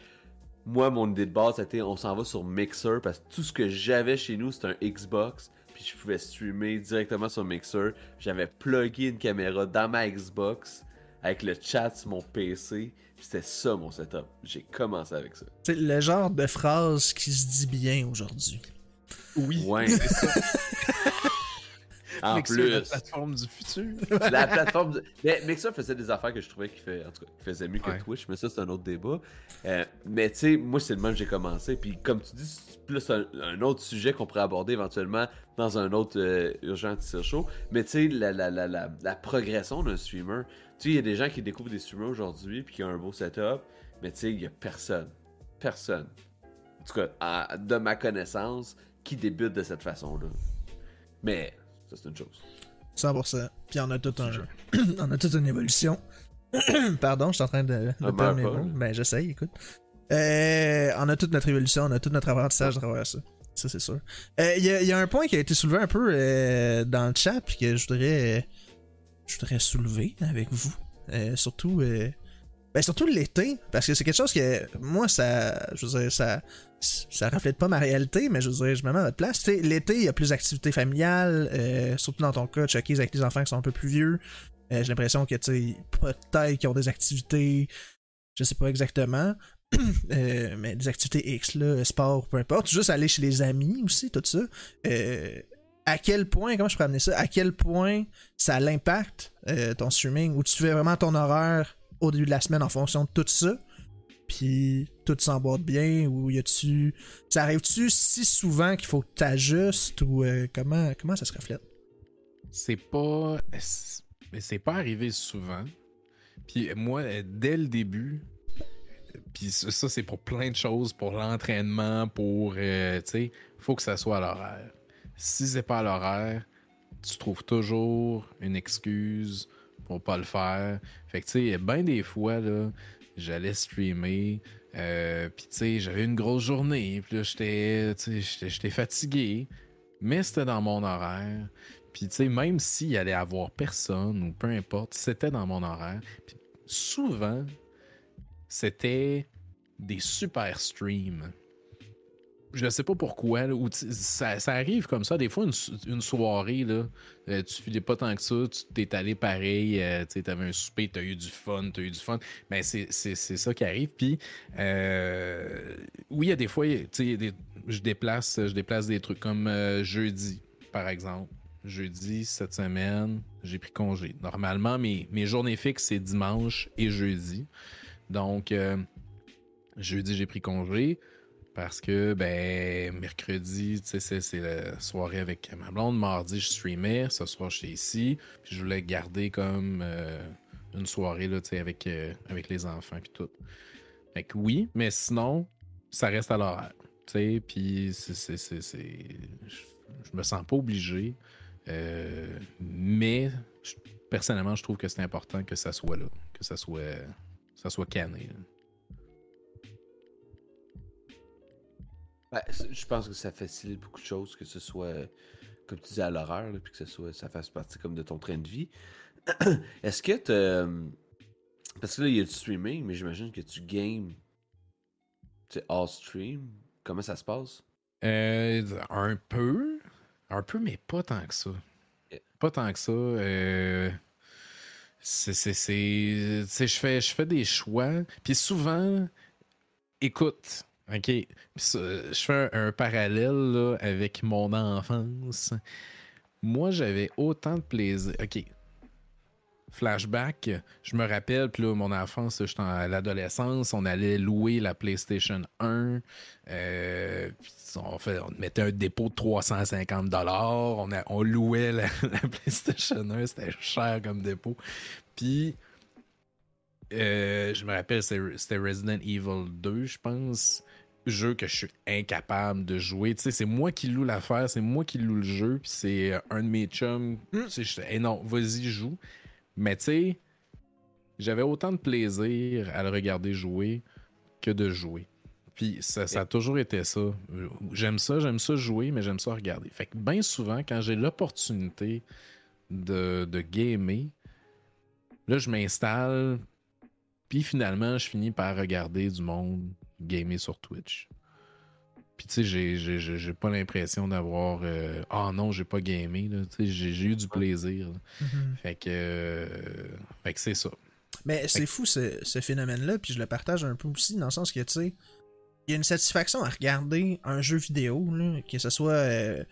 Moi, mon idée de base, c'était on s'en va sur Mixer parce que tout ce que j'avais chez nous, c'était un Xbox. Puis je pouvais streamer directement sur Mixer. J'avais plugué une caméra dans ma Xbox avec le chat sur mon PC. C'était ça mon setup. J'ai commencé avec ça. C'est le genre de phrase qui se dit bien aujourd'hui. Oui. Ouais. en Mixer, plus. la plateforme du futur. la plateforme. de- Mais Mixer faisait des affaires que je trouvais qu'il fait... faisait mieux que Ouais. Twitch, mais ça, c'est un autre débat. Euh, mais tu sais, moi, c'est le même que j'ai commencé. Puis comme tu dis, c'est plus un, un autre sujet qu'on pourrait aborder éventuellement dans un autre euh, urgent show. Mais tu sais, la, la, la, la, la progression d'un streamer. Tu sais, il y a des gens qui découvrent des streamers aujourd'hui puis qui ont un beau setup. Mais tu sais, il y a personne. Personne. En tout cas, à- de ma connaissance, qui débute de cette façon-là. Mais ça, c'est une chose. 100%. Puis on a tout un... on a toute une évolution. Pardon, je suis en train de, de Ah, perdre mes mots. là. Ben, j'essaye, écoute. Euh, on a toute notre évolution, on a tout notre apprentissage à travers ça. Ça, c'est sûr. Euh, Il y, a- il y a un point qui a été soulevé un peu euh, dans le chat, puis que je voudrais, je voudrais soulever avec vous. Surtout, euh, ben, surtout l'été, parce que c'est quelque chose que, moi, ça, je veux dire, ça, ça reflète pas ma réalité, mais je veux dire, je me mets à votre place. L'été, il y a plus d'activités familiales, euh, surtout dans ton cas, Chucky, avec les enfants qui sont un peu plus vieux. Euh, J'ai l'impression que, tu peut-être qu'ils ont des activités, je sais pas exactement, euh, mais des activités X, là, sport, peu importe, juste aller chez les amis aussi, tout ça. À quel point, comment je peux amener ça, à quel point ça l'impacte ton streaming, où tu fais vraiment ton horaire au début de la semaine en fonction de tout ça, puis tout s'emboîte bien, ou y a-tu... Ça arrive-tu si souvent qu'il faut que t'ajustes, ou euh, comment, comment ça se reflète? C'est pas. c'est- pas arrivé souvent. Puis moi, dès le début, puis ça, ça, c'est pour plein de choses, pour l'entraînement, pour. euh, tu sais, faut que ça soit à l'horaire. Si c'est pas à l'horaire, tu trouves toujours une excuse pour pas le faire. Fait que, tu sais, ben des fois, j'allais streamer, euh, puis, tu sais, j'avais une grosse journée, puis là, j'étais, fatigué, mais c'était dans mon horaire. Puis, tu sais, même s'il allait avoir personne ou peu importe, c'était dans mon horaire. Souvent, c'était des super streams. Je sais pas pourquoi, tu- ça, arrive comme ça. Des fois, une, so- une soirée, là, euh, tu filais pas tant que ça, tu t'es allé pareil, euh, tu avais un souper, t'as eu du fun, t'as eu du fun. Ben, c'est ça qui arrive. Puis, euh, oui, il y a des fois, tu je, déplace, je déplace des trucs comme euh, jeudi, par exemple. Jeudi, cette semaine, j'ai pris congé. Normalement, mes, mes journées fixes, c'est dimanche et jeudi. Donc, euh, jeudi, j'ai pris congé parce que, ben, mercredi, tu sais, c'est- la soirée avec ma blonde. Mardi, je streamais. Ce soir, j'étais ici. Puis je voulais garder comme euh, une soirée, là, tu sais, avec, euh, avec les enfants puis tout. Fait que oui, mais sinon, ça reste à l'horaire. Tu sais, puis c'est... Je, me sens pas obligé. Euh, mais personnellement, je trouve que c'est important que ça soit là, que ça soit, ça soit canné. là. Ben, je pense que ça facilite beaucoup de choses, que ce soit, euh, comme tu disais, à l'horaire, là, puis que ce soit, ça fasse partie comme de ton train de vie. Est-ce que tu. Parce que là, il y a du streaming, mais j'imagine que tu games. Tu sais, all stream. Comment ça se passe? Euh, un peu. Un peu, mais pas tant que ça. Pas tant que ça. euh, c'est. Je fais, je fais des choix. Puis souvent, écoute. OK. Je fais un, parallèle là, avec mon enfance. Moi, j'avais autant de plaisir. OK. flashback, je me rappelle, puis là, mon enfance, j'étais à l'adolescence, on allait louer la PlayStation 1. Euh, on, mettait un dépôt de 350 on, on louait la, PlayStation 1, c'était cher comme dépôt. Puis, euh, je me rappelle, c'était Resident Evil 2, je pense jeu que je suis incapable de jouer. Tu sais, c'est moi qui loue l'affaire, c'est moi qui loue le jeu, puis c'est euh, un de mes chums. Mm. Tu sais, hey, non, vas-y, joue. Mais tu sais, j'avais autant de plaisir à le regarder jouer que de jouer. Puis ça, ça a toujours été ça. J'aime ça, j'aime ça jouer, mais j'aime ça regarder. Fait que bien souvent, quand j'ai l'opportunité de, de gamer, là, je m'installe, puis finalement, je finis par regarder du monde gamer sur Twitch. Puis tu sais, j'ai pas l'impression d'avoir euh, Ah non, j'ai pas gamé. J'ai eu du plaisir. Mm-hmm. Fait que, euh, fait que c'est ça. Mais c'est fou ce, ce phénomène-là, puis je le partage un peu aussi, dans le sens que tu sais, il y a une satisfaction à regarder un jeu vidéo, là, que ce soit euh,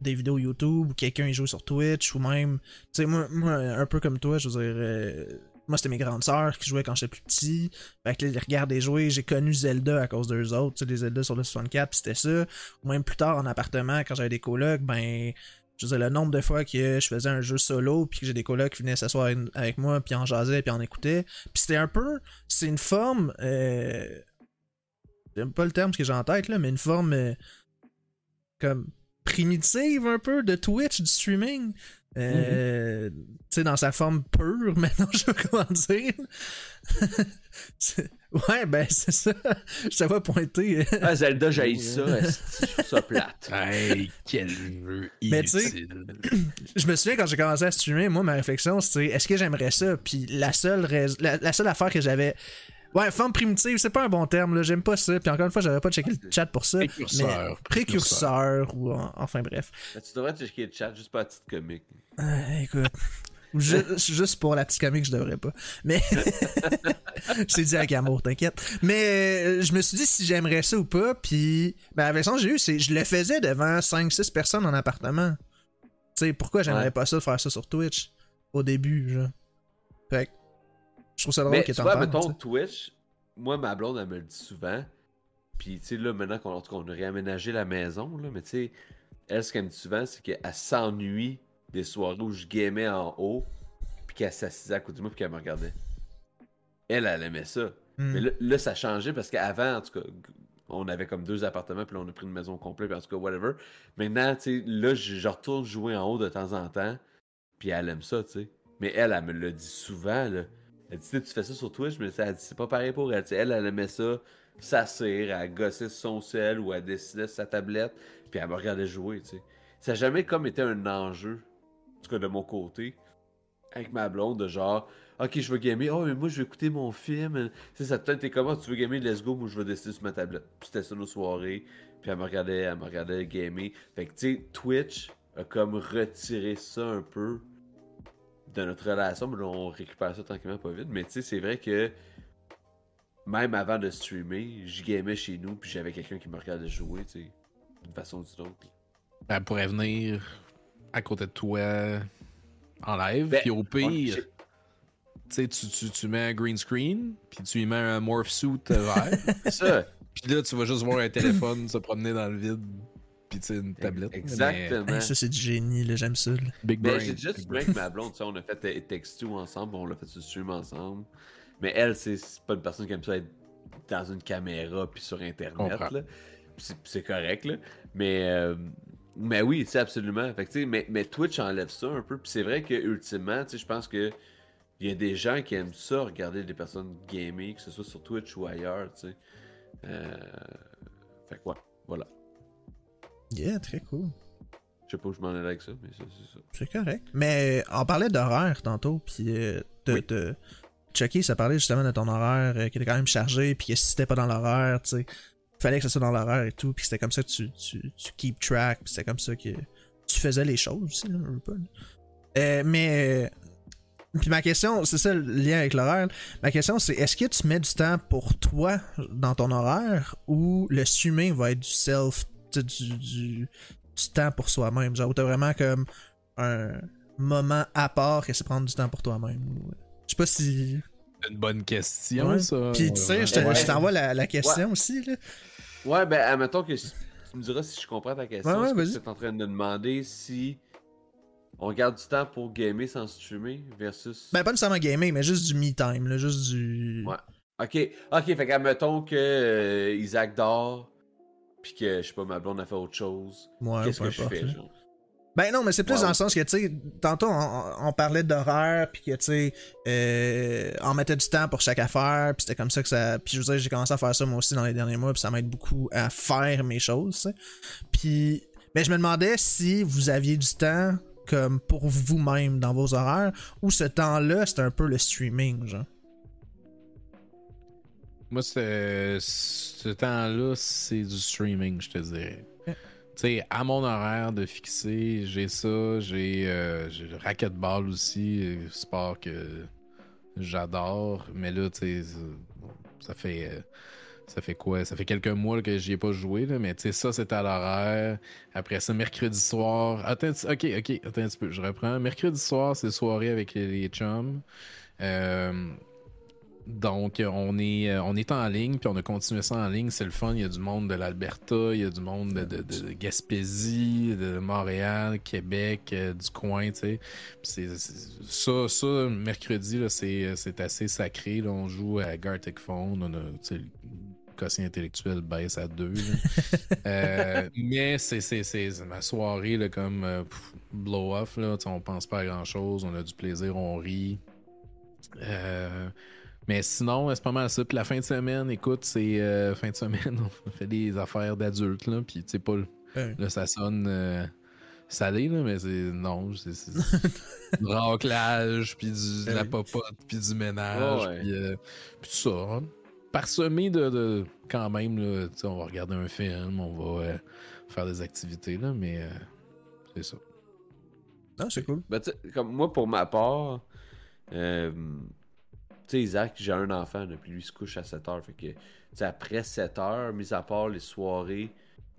des vidéos YouTube, ou quelqu'un joue sur Twitch, ou même, tu sais, moi, moi, un peu comme toi, je veux dire, moi, c'était mes grandes sœurs qui jouaient quand j'étais plus petit. Fait que là, les jouer, j'ai connu Zelda à cause d'eux autres, tu sais, les Zelda sur le 64, c'était ça. Ou même plus tard en appartement, quand j'avais des colocs, ben, je veux dire, le nombre de fois que je faisais un jeu solo, puis que j'ai des colocs qui venaient s'asseoir avec moi, puis en jasaient, puis en écoutaient. Puis c'était un peu, c'est une forme, euh... j'aime pas le terme que j'ai en tête, là, mais une forme euh, comme primitive un peu de Twitch, du streaming. Euh, Tu sais, dans sa forme pure, maintenant, je veux comment dire. ouais, ben, c'est ça. Je t'avais pointé. ah, Zelda, j'ai ça. Je trouve ça plate. Hey, quel jeu Mais tu sais, je me souviens quand j'ai commencé à streamer, moi, ma réflexion, c'était est-ce que j'aimerais ça? Puis la seule, la seule affaire que j'avais Ouais, forme primitive, c'est pas un bon terme, là. J'aime pas ça. Puis encore une fois, j'avais pas checké le chat pour ça. Précurseur. Mais précurseur, ou enfin bref. tu devrais checker le chat juste pour la petite comique. Euh, écoute. juste pour la petite comique, je devrais pas. Mais. c'est dit avec amour, t'inquiète. Mais euh, je me suis dit si j'aimerais ça ou pas. Puis. Ben, la version que j'ai eue, c'est je le faisais devant 5-6 personnes en appartement. Tu sais, pourquoi j'aimerais pas ça de faire ça sur Twitch au début, genre. Fait que je trouve ça drôle qu'il tu vois, mettons Twitch, moi, ma blonde, elle me le dit souvent. Puis, tu sais, là, maintenant qu'on a réaménagé la maison, là, mais tu sais, elle, ce qu'elle me dit souvent, c'est qu'elle s'ennuie des soirées où je gamais en haut, puis qu'elle s'assisait à côté de moi, puis qu'elle me regardait. Elle, elle aimait ça. Hmm. Mais là, ça changé parce qu'avant, en tout cas, on avait comme deux appartements, puis là, on a pris une maison complète, puis en tout cas, whatever. Maintenant, tu sais, là, je, retourne jouer en haut de temps en temps, puis elle aime ça, tu sais. Mais elle, elle me le dit souvent, là. Elle dit, tu fais ça sur Twitch, mais elle dit, c'est pas pareil pour elle. elle, elle aimait ça, s'asseoir, à gosser son sel ou à dessiner sa tablette, puis elle me regardait jouer. Ça n'a jamais comme été un enjeu, en tout cas de mon côté, avec ma blonde, de genre, ok, je veux gamer, oh, mais moi je veux écouter mon film. Tu ça te t'es comment, tu veux gamer, let's go, moi je veux dessiner sur ma tablette. Puis c'était ça nos soirées, puis elle me regardait, elle me regardait gamer. Fait que, tu sais, Twitch a comme retiré ça un peu de notre relation, mais on récupère ça tranquillement pas vite. Mais tu sais, c'est vrai que même avant de streamer, je gamais chez nous, puis j'avais quelqu'un qui me regardait jouer, tu sais, d'une façon ou d'une autre. Elle pourrait venir à côté de toi en live, ben, puis au pire, tu, tu, tu mets un green screen, puis tu y mets un morph suit vert. ça. Puis là, tu vas juste voir un téléphone se promener dans le vide puis tu une tablette. Exactement. ça, c'est du génie, j'aime ça. Big ben, J'ai juste streamé avec ma blonde, on a fait texto ensemble, on l'a fait sur stream ensemble. Mais elle, c'est pas une personne qui aime ça être dans une caméra puis sur Internet. C'est correct, là. Mais, euh, mais oui, c'est absolument. Fait mais, mais Twitch enlève ça un peu. Puis c'est vrai que ultimement, je pense que il y a des gens qui aiment ça, regarder des personnes gamer, que ce soit sur Twitch ou ailleurs, tu sais. Euh... Fait que ouais, voilà. Yeah, très cool. Je sais pas où je m'en allais avec ça, mais c'est ça. C'est correct. Mais on parlait d'horaire tantôt, puis euh, de, Chucky, ça parlait justement de ton horaire euh, qui était quand même chargé, puis que si c'était pas dans l'horaire, tu sais, fallait que ça soit dans l'horaire et tout, puis c'était comme ça que tu, tu, tu keep track, puis c'était comme ça que tu faisais les choses aussi, là, pas. Euh, mais puis ma question, c'est ça le lien avec l'horaire. Ma question, c'est est-ce que tu mets du temps pour toi dans ton horaire ou le streaming va être du self du, du, temps pour soi-même. Genre, t'as vraiment comme un, moment à part que c'est prendre du temps pour toi-même? Je sais pas si. C'est une bonne question, Ouais. ça. Puis tu sais, je te- Ouais. je t'envoie la, la question aussi. Là. Ouais, ben, admettons que tu me diras si je comprends ta question. Ouais, ouais, tu es en train de demander si on garde du temps pour gamer sans streamer versus. Ben, pas nécessairement gamer, mais juste du me-time, là, juste du. Ouais. Ok, ok, fait qu'admettons que euh, Isaac dort, puis que, je sais pas, ma blonde a fait autre chose. Ouais, Qu'est-ce que je fais, là. genre? Ben non, mais c'est plus dans le sens que, tu sais, tantôt, on, on parlait d'horaire, puis que, tu sais, euh, on mettait du temps pour chaque affaire, puis c'était comme ça que ça... Puis je veux dire, j'ai commencé à faire ça moi aussi dans les derniers mois, puis ça m'aide beaucoup à faire mes choses. Puis, ben je me demandais si vous aviez du temps comme pour vous-même dans vos horaires, ou ce temps-là, c'était un peu le streaming, genre. Moi, ce, temps-là, c'est du streaming, je te dirais. Ouais. Tu sais, à mon horaire de fixer, j'ai ça, j'ai euh, le racquetball aussi, euh, sport que j'adore, mais là, tu sais, ça- fait. euh, ça fait quoi? Ça fait quelques mois là, que j'y ai pas joué, là, mais tu sais, ça, c'est à l'horaire. Après ça, mercredi soir. Attends, ok, ok, attends un petit peu, je reprends. Mercredi soir, c'est soirée avec les, les chums. Euh, donc, on est, euh, on est en ligne, puis on a continué ça en ligne. C'est le fun. Il y a du monde de l'Alberta, il y a du monde de, de- de Gaspésie, de Montréal, Québec, euh, du coin, tu sais. C'est- Ça, ça, mercredi, là, c'est c'est assez sacré. là. On joue à Gartic Phone. On a, tu sais, le quotient intellectuel baisse à deux. Euh, mais c'est c'est- c'est c'est ma soirée là, comme euh, blow-off. On pense pas à grand-chose. On a du plaisir, on rit. Euh, mais sinon, c'est pas mal ça. Puis la fin de semaine, écoute, c'est euh, fin de semaine, on fait des affaires d'adultes, là. Puis tu sais pas, Ouais. là, ça sonne euh, salé, là, mais c'est non, c'est c'est du raclage, puis du- de la popote, puis du ménage, puis, euh, puis tout ça. hein. Parsemé de, de- quand même, là, tu sais, on va regarder un film, on va euh, faire des activités, là, mais euh, c'est ça. Non, c'est cool. Ben, tu sais, comme moi, pour ma part, euh, tu sais, Isaac, j'ai un enfant, là, puis lui il se couche à 7 heures. Fait que, après 7 heures, mis à part les soirées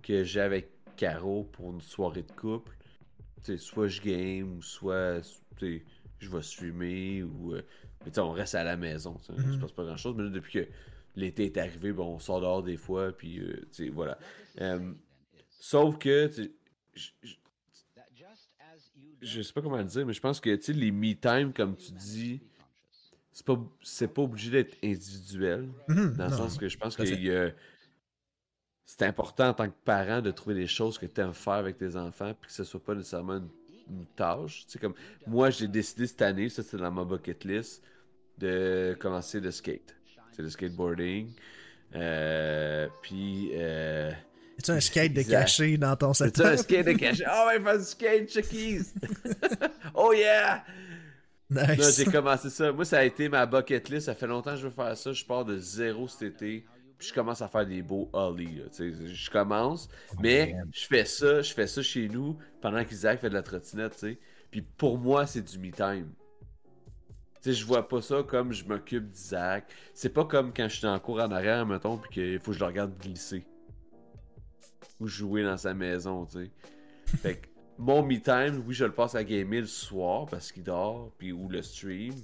que j'ai avec Caro pour une soirée de couple, soit je game, ou soit, je vais streamer, ou. euh, mais tu sais, on reste à la maison, sais, il se Mhm. passe pas grand chose. Mais là, depuis que l'été est arrivé, bon, on sort dehors des fois, puis, euh, voilà. Euh, sauf que, je sais pas comment le dire, mais je pense que les me-time, comme tu dis, c'est pas, c'est pas obligé d'être individuel. Mhm, Dans le non. sens que je pense que fait. il c'est important en tant que parent de trouver des choses que tu aimes faire avec tes enfants, puis que ce soit pas nécessairement une, une tâche. Tu sais, comme moi, j'ai décidé cette année, ça c'était dans ma bucket list, de commencer le skate. C'est le skateboarding. Euh, puis. Euh, un skate de caché dans ton c'est setup? un skate de cachet? Oh, ouais, faire du skate, Chuckies! oh yeah! Nice. j'ai commencé ça. Moi, ça a été ma bucket list. Ça fait longtemps que je veux faire ça. Je pars de zéro cet été. Puis je commence à faire des beaux ollies. Je commence. Mais je fais ça. Je fais ça chez nous pendant qu'Isaac fait de la trottinette. Puis pour moi, c'est du me time. Tu sais, je vois pas ça comme je m'occupe d'Isaac. C'est pas comme quand je suis en cours en arrière, mettons, puis qu'il faut que je le regarde glisser. Ou jouer dans sa maison, tu sais. Fait que mon me time, oui, je le passe à gamer le soir parce qu'il dort, puis ou le stream.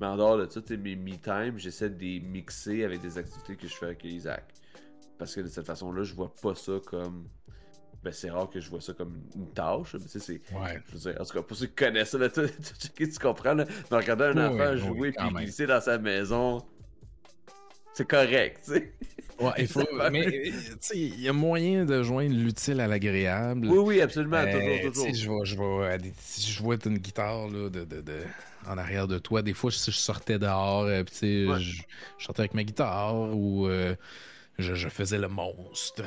Mais en dehors de ça, mes me time, j'essaie de les mixer avec des activités que je fais avec Isaac. Parce que de cette façon-là, je vois pas ça comme. Ben, c'est rare que je vois ça comme une tâche. Mais tu sais, c'est. Ouais. Je veux dire, en tout cas, pour ceux qui connaissent ça, là, tu, tu- comprends, là, de regarder un enfant oui, jouer oui, puis glisser dans sa maison, c'est correct, tu sais. Ouais, il faut, mais tu sais, il y a moyen de joindre l'utile à l'agréable. Oui, oui, absolument, Euh, toujours, toujours. Je vois, si je vois une guitare là, de, de, de- en arrière de toi. Des fois, si je sortais dehors, euh, puis Ouais. je, je sortais avec ma guitare ou euh, je, je faisais le monstre.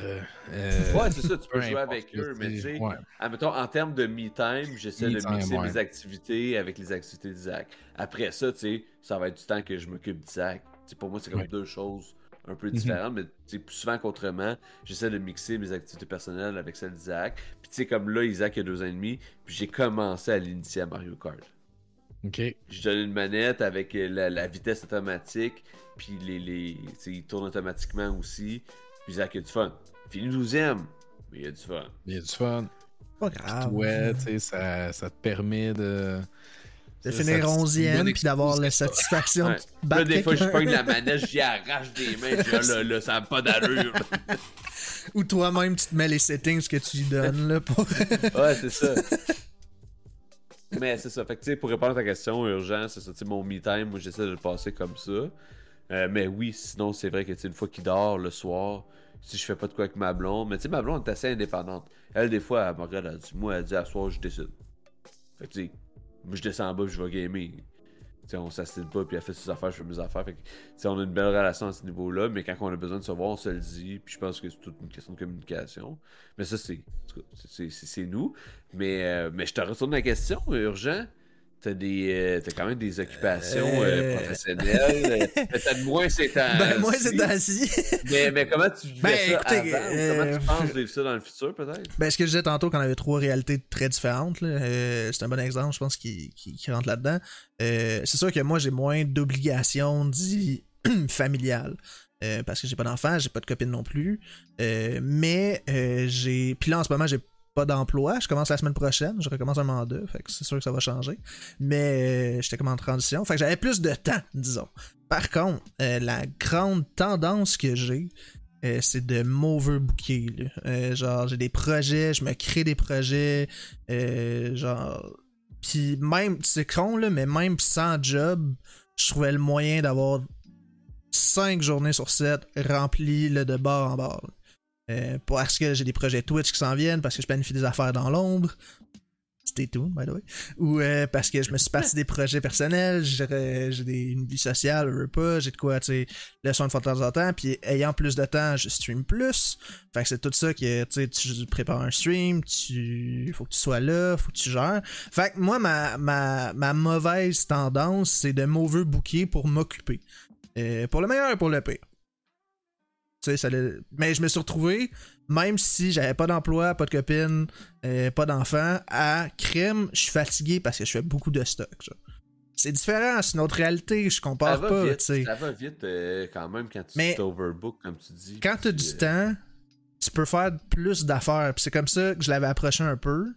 euh, Ouais, c'est ça, tu peux peu jouer avec eux, mais tu sais, ouais. admettons, en termes de me time, j'essaie de Me mixer ouais. mes activités avec les activités d'Isaac. Après ça, tu sais, ça va être du temps que je m'occupe d'Isaac. Pour moi, c'est comme Ouais. deux choses un peu Mhm. différentes, mais plus souvent qu'autrement, j'essaie de mixer mes activités personnelles avec celles d'Isaac. Puis tu sais, comme là, Isaac a deux ans et demi, puis j'ai commencé à l'initier à Mario Kart. Ok. Je donne une manette avec euh, la, la vitesse automatique, puis les, les, il tourne automatiquement aussi. Puis Isaac a du fun. Fini 12 mais il y a du fun. Il y a du fun. Pas grave. Ouais, tu sais, ça, ça te permet de. De finir ça- c'est une 11e bonne puis d'avoir la satisfaction Ouais. de Là, battre des fois, je pogne la manège, j'y arrache des mains, je dis, là, là, ça n'a pas d'allure. Ou toi-même, tu te mets les settings que tu lui donnes là, pour. ouais, c'est ça. Mais c'est ça. Fait que, tu sais, pour répondre à ta question, urgent, c'est ça. Tu sais, mon me time, moi, j'essaie de le passer comme ça. Euh, mais oui, sinon, c'est vrai que, tu sais, une fois qu'il dort le soir, si je fais pas de quoi avec ma blonde, mais tu sais, ma blonde est assez indépendante. Elle, des fois, elle me regarde, elle dit, moi, elle dit, à soir, je décide. Fait que, tu sais, moi, je descends en bas, je vais gamer. Tu sais, on s'assied pas, puis elle fait ses affaires, je fais mes affaires. Fait on a une belle relation à ce niveau-là, mais quand on a besoin de se voir, on se le dit. Puis je pense que c'est toute une question de communication. Mais ça, c'est c'est nous. Mais, euh, mais je te retourne la question, urgent. T'as des euh, t'as quand même des occupations euh, Euh. professionnelles. Euh, T'as de moins ces temps. ben, moi, c'est ainsi. Mais, mais comment tu vivais Ben, ça avant? Euh, Comment tu penses vivre ça dans le futur, peut-être? Ben, ce que je disais tantôt, qu'on avait trois réalités très différentes, là, euh, c'est un bon exemple, je pense, qui, qui, qui rentre là-dedans. Euh, c'est sûr que moi, j'ai moins d'obligations dit familiales. euh, parce que j'ai pas d'enfant, j'ai pas de copine non plus. Euh, mais euh, j'ai. Puis là, en ce moment, j'ai pas d'emploi. Je commence la semaine prochaine. Je recommence un mandat. Fait que c'est sûr que ça va changer. Mais euh, j'étais comme en transition. J'avais plus de temps, disons. Par contre, euh, la grande tendance que j'ai, euh, c'est de m'overbooker. genre, j'ai des projets, je me crée des projets. genre. Puis même, c'est con, là, mais même sans job, je trouvais le moyen d'avoir 5 journées sur 7 remplies de bord en bord. Euh, parce que j'ai des projets Twitch qui s'en viennent, parce que je planifie des affaires dans l'ombre. Stay tuned, by the way. Ou euh, parce que je me suis parti des projets personnels, j'ai des, une vie sociale, je veux pas, j'ai de quoi, tu sais, le soin de fois de temps en temps, puis ayant plus de temps, je stream plus. Fait que c'est tout ça que, tu sais, tu prépares un stream, tu faut que tu sois là, faut que tu gères. Fait que moi, ma, ma, ma mauvaise tendance, c'est de m'overbooker pour m'occuper. Euh, pour le meilleur et pour le pire. Tu ça Mais je me suis retrouvé, même si j'avais pas d'emploi, pas de copine, euh, pas d'enfant, à crème, je suis fatigué parce que je fais beaucoup de stock. C'est différent, c'est une autre réalité, je compare pas, vite, tu ça va vite euh, quand même quand tu Mais- t'overbook, comme tu dis. Quand t'as puis, du euh, temps, tu peux faire plus d'affaires. Puis c'est comme ça que je l'avais approché un peu.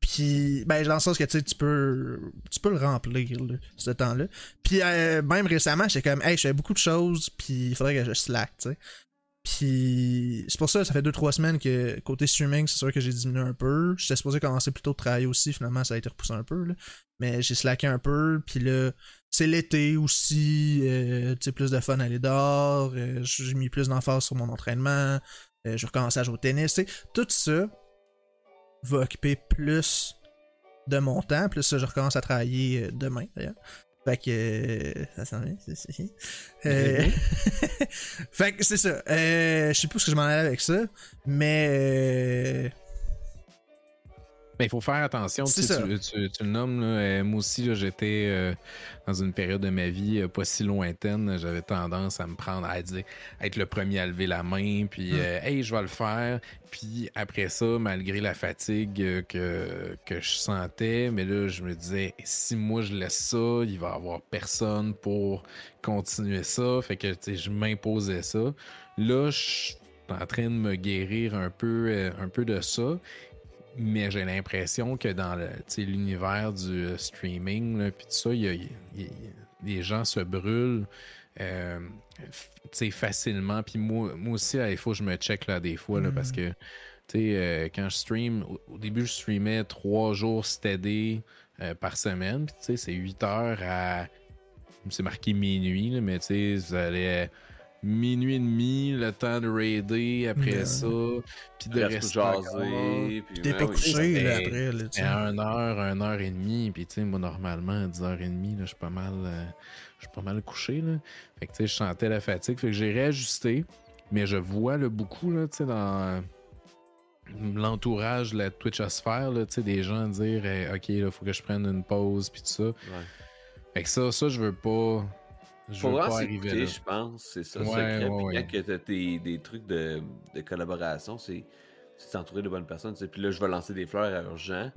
Puis, ben, dans le sens que tu sais, tu peux, tu peux le remplir, là, ce temps-là. Puis, euh, même récemment, j'étais comme, hey, je fais beaucoup de choses, puis il faudrait que je slack, tu sais. Puis, c'est pour ça, ça fait 2-3 semaines que côté streaming, c'est sûr que j'ai diminué un peu. J'étais supposé commencer plus tôt de travailler aussi, finalement, ça a été repoussé un peu, là. Mais j'ai slacké un peu, puis là, c'est l'été aussi, euh, tu sais, plus de fun à aller dehors, euh, j'ai mis plus d'emphase sur mon entraînement, euh, je recommence à jouer au tennis, tout ça va occuper plus de mon temps, plus ça, je recommence à travailler demain, d'ailleurs. Fait que, euh, ça s'en vient, c'est c'est- Euh, fait que c'est ça, euh, je sais pas où ce que je m'en allais avec ça, mais... Mais il faut faire attention. Tu, ça. tu, tu- tu le nommes. là, euh, moi aussi, j'étais euh, dans une période de ma vie euh, pas si lointaine. J'avais tendance à me prendre à dire, à être le premier à lever la main, puis Mm. euh, hey, je vais le faire. Puis après ça, malgré la fatigue que, que je sentais, mais là, je me disais, si moi je laisse ça, il va y avoir personne pour continuer ça. Fait que je m'imposais ça. Là, je suis en train de me guérir un peu, un peu de ça. Mais j'ai l'impression que dans l'univers du euh, streaming, puis tout ça, y a- y les gens se brûlent euh, facilement. Puis moi, moi aussi, là, il faut que je me check là, des fois, là, Mm. parce que euh, quand je stream, au, au début, je streamais trois jours steady euh, par semaine. Puis c'est 8 heures à. C'est marqué minuit, là, mais tu sais, minuit et demi, le temps de raider après ça, puis de reste rester jaser. puis T'es ben pas oui. couché, là, c'était- après, là. À 1 heure, 1 heure et demie. Puis, tu sais, moi, normalement, à 10h30, là, je suis pas mal, euh, je suis pas mal couché, là. Fait que, tu sais, je sentais la fatigue. Fait que j'ai réajusté. Mais je vois, là, beaucoup, là, tu sais, dans l'entourage de la Twitchosphère, là, tu sais, des gens dire, OK, là, faut que je prenne une pause, puis tout ça. Ouais. Fait que ça, ça, je veux pas. Je Faut vraiment s'écouter, je pense. C'est ça, le Ouais, secret. ouais, Puis quand t'as tes- des trucs de, de collaboration, c'est s'entourer de bonnes personnes. tu. Puis là, je vais lancer des fleurs à Urgent.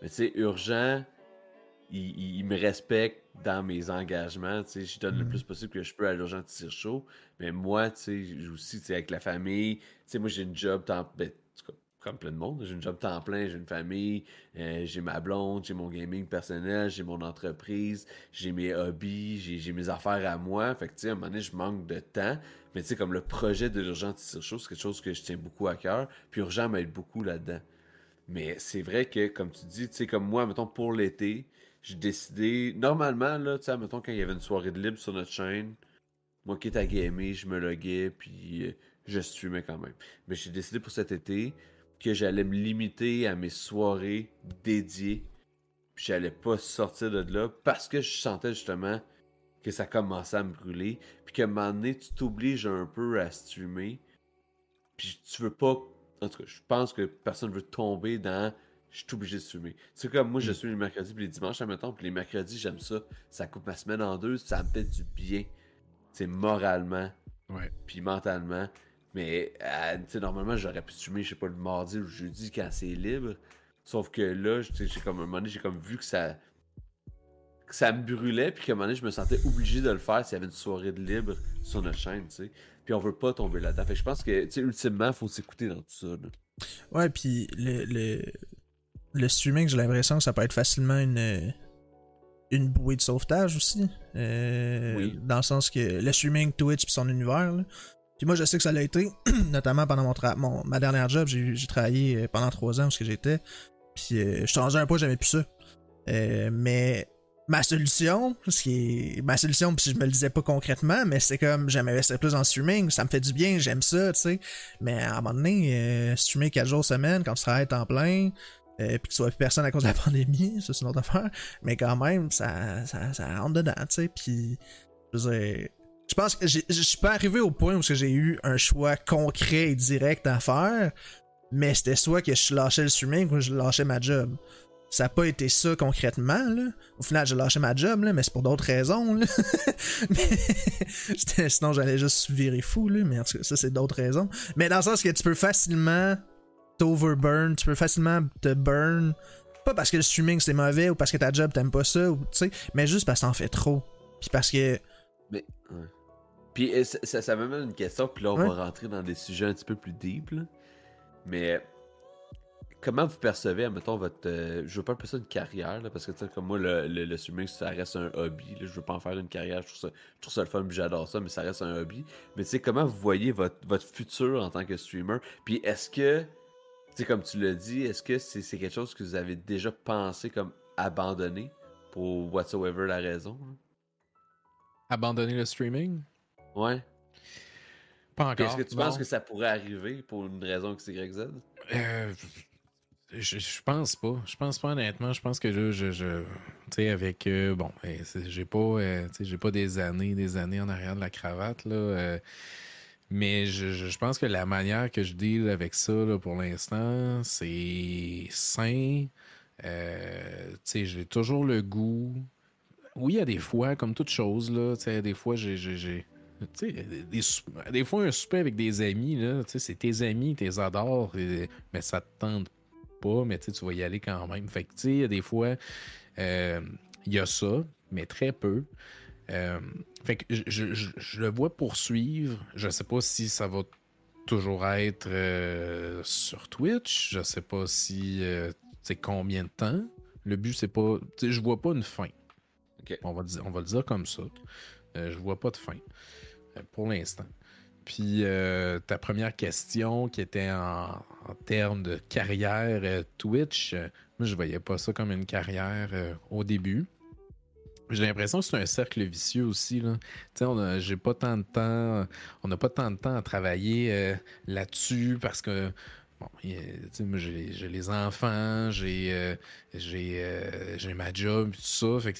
Mais tu sais, Urgent, il, il- il me respecte dans mes engagements. tu sais. Je donne le Mhm. plus possible que je peux à l'Urgent Tire Chaud. Mais moi, tu sais, aussi, tu sais, avec la famille. Tu sais, moi, j'ai une job ben, en tout cas, comme plein de monde. J'ai une job temps plein, j'ai une famille, euh, j'ai ma blonde, j'ai mon gaming personnel, j'ai mon entreprise, j'ai mes hobbies, j'ai mes affaires à moi. Fait que, tu sais, à un moment donné, je manque de temps. Mais tu sais, comme le projet de l'urgent c'est quelque chose que je tiens beaucoup à cœur. Puis urgent m'aide beaucoup là-dedans. Mais c'est vrai que, comme tu dis, tu sais, comme moi, mettons, pour l'été, j'ai décidé, normalement, là, tu sais, mettons, quand il y avait une soirée de libre sur notre chaîne, moi qui étais à gamer, je me loguais, puis euh, je streamais quand même. Mais j'ai décidé pour cet été que j'allais me limiter à mes soirées dédiées, puis j'allais pas sortir de là, parce que je sentais justement que ça commençait à me brûler, puis qu'à un moment donné, tu t'obliges un peu à streamer, puis tu veux pas en tout cas, je pense que personne veut tomber dans je suis obligé de streamer. C'est comme moi, je mm. suis les mercredis puis les dimanches, admettons, puis les mercredis, j'aime ça. Ça coupe ma semaine en deux, ça me fait du bien. C'est moralement, ouais. puis mentalement. Mais, euh, normalement, j'aurais pu streamer, je sais pas, le mardi ou le jeudi quand c'est libre. Sauf que là, j'ai comme un moment donné, j'ai comme vu que ça que ça me brûlait, puis qu'à un moment donné, je me sentais obligé de le faire s'il y avait une soirée de libre sur notre chaîne, tu sais. Puis on veut pas tomber là-dedans. Fait que je pense que, tu sais, ultimement, faut s'écouter dans tout ça. Ouais, puis le, le, le streaming, j'ai l'impression que ça peut être facilement une, une bouée de sauvetage aussi. Euh, oui. Dans le sens que le streaming, Twitch, puis son univers, là. Puis moi, je sais que ça l'a été, notamment pendant mon, mon ma dernière job, j'ai travaillé euh, pendant trois ans où j'étais. Puis euh, je rendu un point, j'aimais plus ça. Euh, mais ma solution, ce qui est ma solution, puis je me le disais pas concrètement, mais c'est comme j'aimerais rester plus en streaming, ça me fait du bien, j'aime ça, tu sais. Mais à un moment donné, euh, streamer 4 jours semaine quand tu travailles en plein, euh, puis que tu vois plus personne à cause de la pandémie, ça c'est une autre affaire, mais quand même, ça, ça, ça rentre dedans, tu sais. Puis, je je pense que je suis pas arrivé au point où j'ai eu un choix concret et direct à faire, mais c'était soit que je lâchais le streaming ou je lâchais ma job. Ça n'a pas été ça concrètement. Là. Au final, j'ai lâché ma job, là, mais c'est pour d'autres raisons. Là. Sinon, j'allais juste virer fou. Là, mais en tout cas, ça, c'est d'autres raisons. Mais dans le sens que tu peux facilement t'overburn, tu peux facilement te burn. Pas parce que le streaming c'est mauvais ou parce que ta job t'aimes pas ça, ou, mais juste parce que t'en fais trop. Puis parce que. Mais. Puis ça, ça, m'amène une question, puis là on va rentrer dans des sujets un petit peu plus deep. Là. Mais comment vous percevez, admettons, votre. Euh, je veux pas appeler ça une carrière, parce que, tu sais, comme moi, le, le, streaming, ça reste un hobby. Là, je veux pas en faire une carrière. Je trouve ça, je trouve ça le fun, j'adore ça, mais ça reste un hobby. Mais, tu sais, comment vous voyez votre, votre futur en tant que streamer? Puis, est-ce que, tu sais, comme tu l'as dit, est-ce que c'est quelque chose que vous avez déjà pensé comme abandonner pour whatsoever la raison? Abandonner le streaming? Ouais. Pas encore. Est-ce que tu penses que ça pourrait arriver pour une raison que c'est XZ? Euh, je, je, pense pas. Je pense pas honnêtement. Je pense que je, je, je tu sais, avec euh, bon, eh, j'ai pas, euh, j'ai pas des années, des années en arrière de la cravate là. Euh, mais je, je, pense que la manière que je deal avec ça là, pour l'instant, c'est sain. tu sais, j'ai toujours le goût. Oui, il y a des fois, comme toute chose là, tu sais, des fois j'ai, j'ai des, des, fois, un souper avec des amis, là, c'est tes amis, tu les adores, mais ça te tente pas, mais tu vas y aller quand même. Fait que, tu sais, des fois, euh, il y a ça, mais très peu. Euh, fait que je, le vois poursuivre. Je sais pas si ça va toujours être euh, sur Twitch. Je sais pas si c'est combien de temps. Le but, c'est pas. Je vois pas une fin. On, va, on va le dire comme ça. je vois pas de fin. Pour l'instant. Puis euh, ta première question qui était en, termes de carrière euh, Twitch, euh, moi je voyais pas ça comme une carrière au début. J'ai l'impression que c'est un cercle vicieux aussi. J'ai pas tant de temps. On n'a pas tant de temps à travailler là-dessus parce que bon, j'ai les enfants, j'ai ma job, tout ça. Fait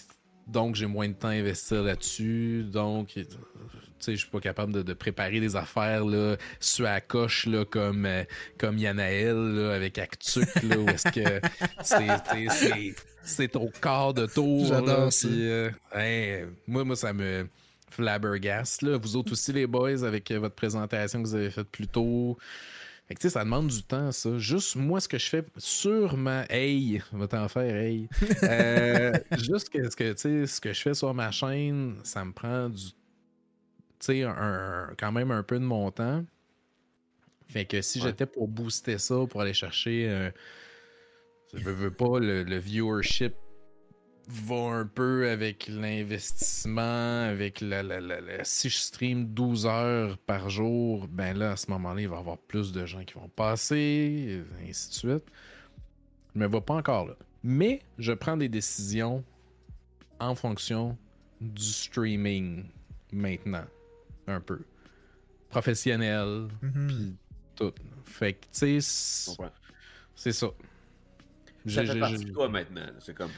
donc, j'ai moins de temps à investir là-dessus. Donc, tu sais, je suis pas capable de, préparer des affaires là, sur la coche là, comme, euh, comme Yanaël là, avec Actuc, là, où est-ce que c'est, c'est, ton quart de tour. J'adore ça. Euh, moi, moi, ça me flabbergaste. Là. Vous autres aussi, les boys, avec votre présentation que vous avez faite plus tôt. Fait que, ça demande du temps, ça. Juste moi, ce que je fais sur ma. Hey, va t'en faire, hey. Euh, juste que, ce que, ce que je fais sur ma chaîne, ça me prend du. Tu sais, un, quand même un peu de mon temps. Fait que si Ouais. j'étais pour booster ça, pour aller chercher, euh, je veux pas, le, le viewership va un peu avec l'investissement, avec la, la, la- la- Si je stream 12 heures par jour, ben là, à ce moment-là, il va y avoir plus de gens qui vont passer, et ainsi de suite. Je me vois pas encore là. Mais je prends des décisions en fonction du streaming maintenant, un peu. Professionnel, Mhm. puis tout. Fait que, tu sais, c'est- ça. Ça Je- fait partie de toi maintenant. C'est comme.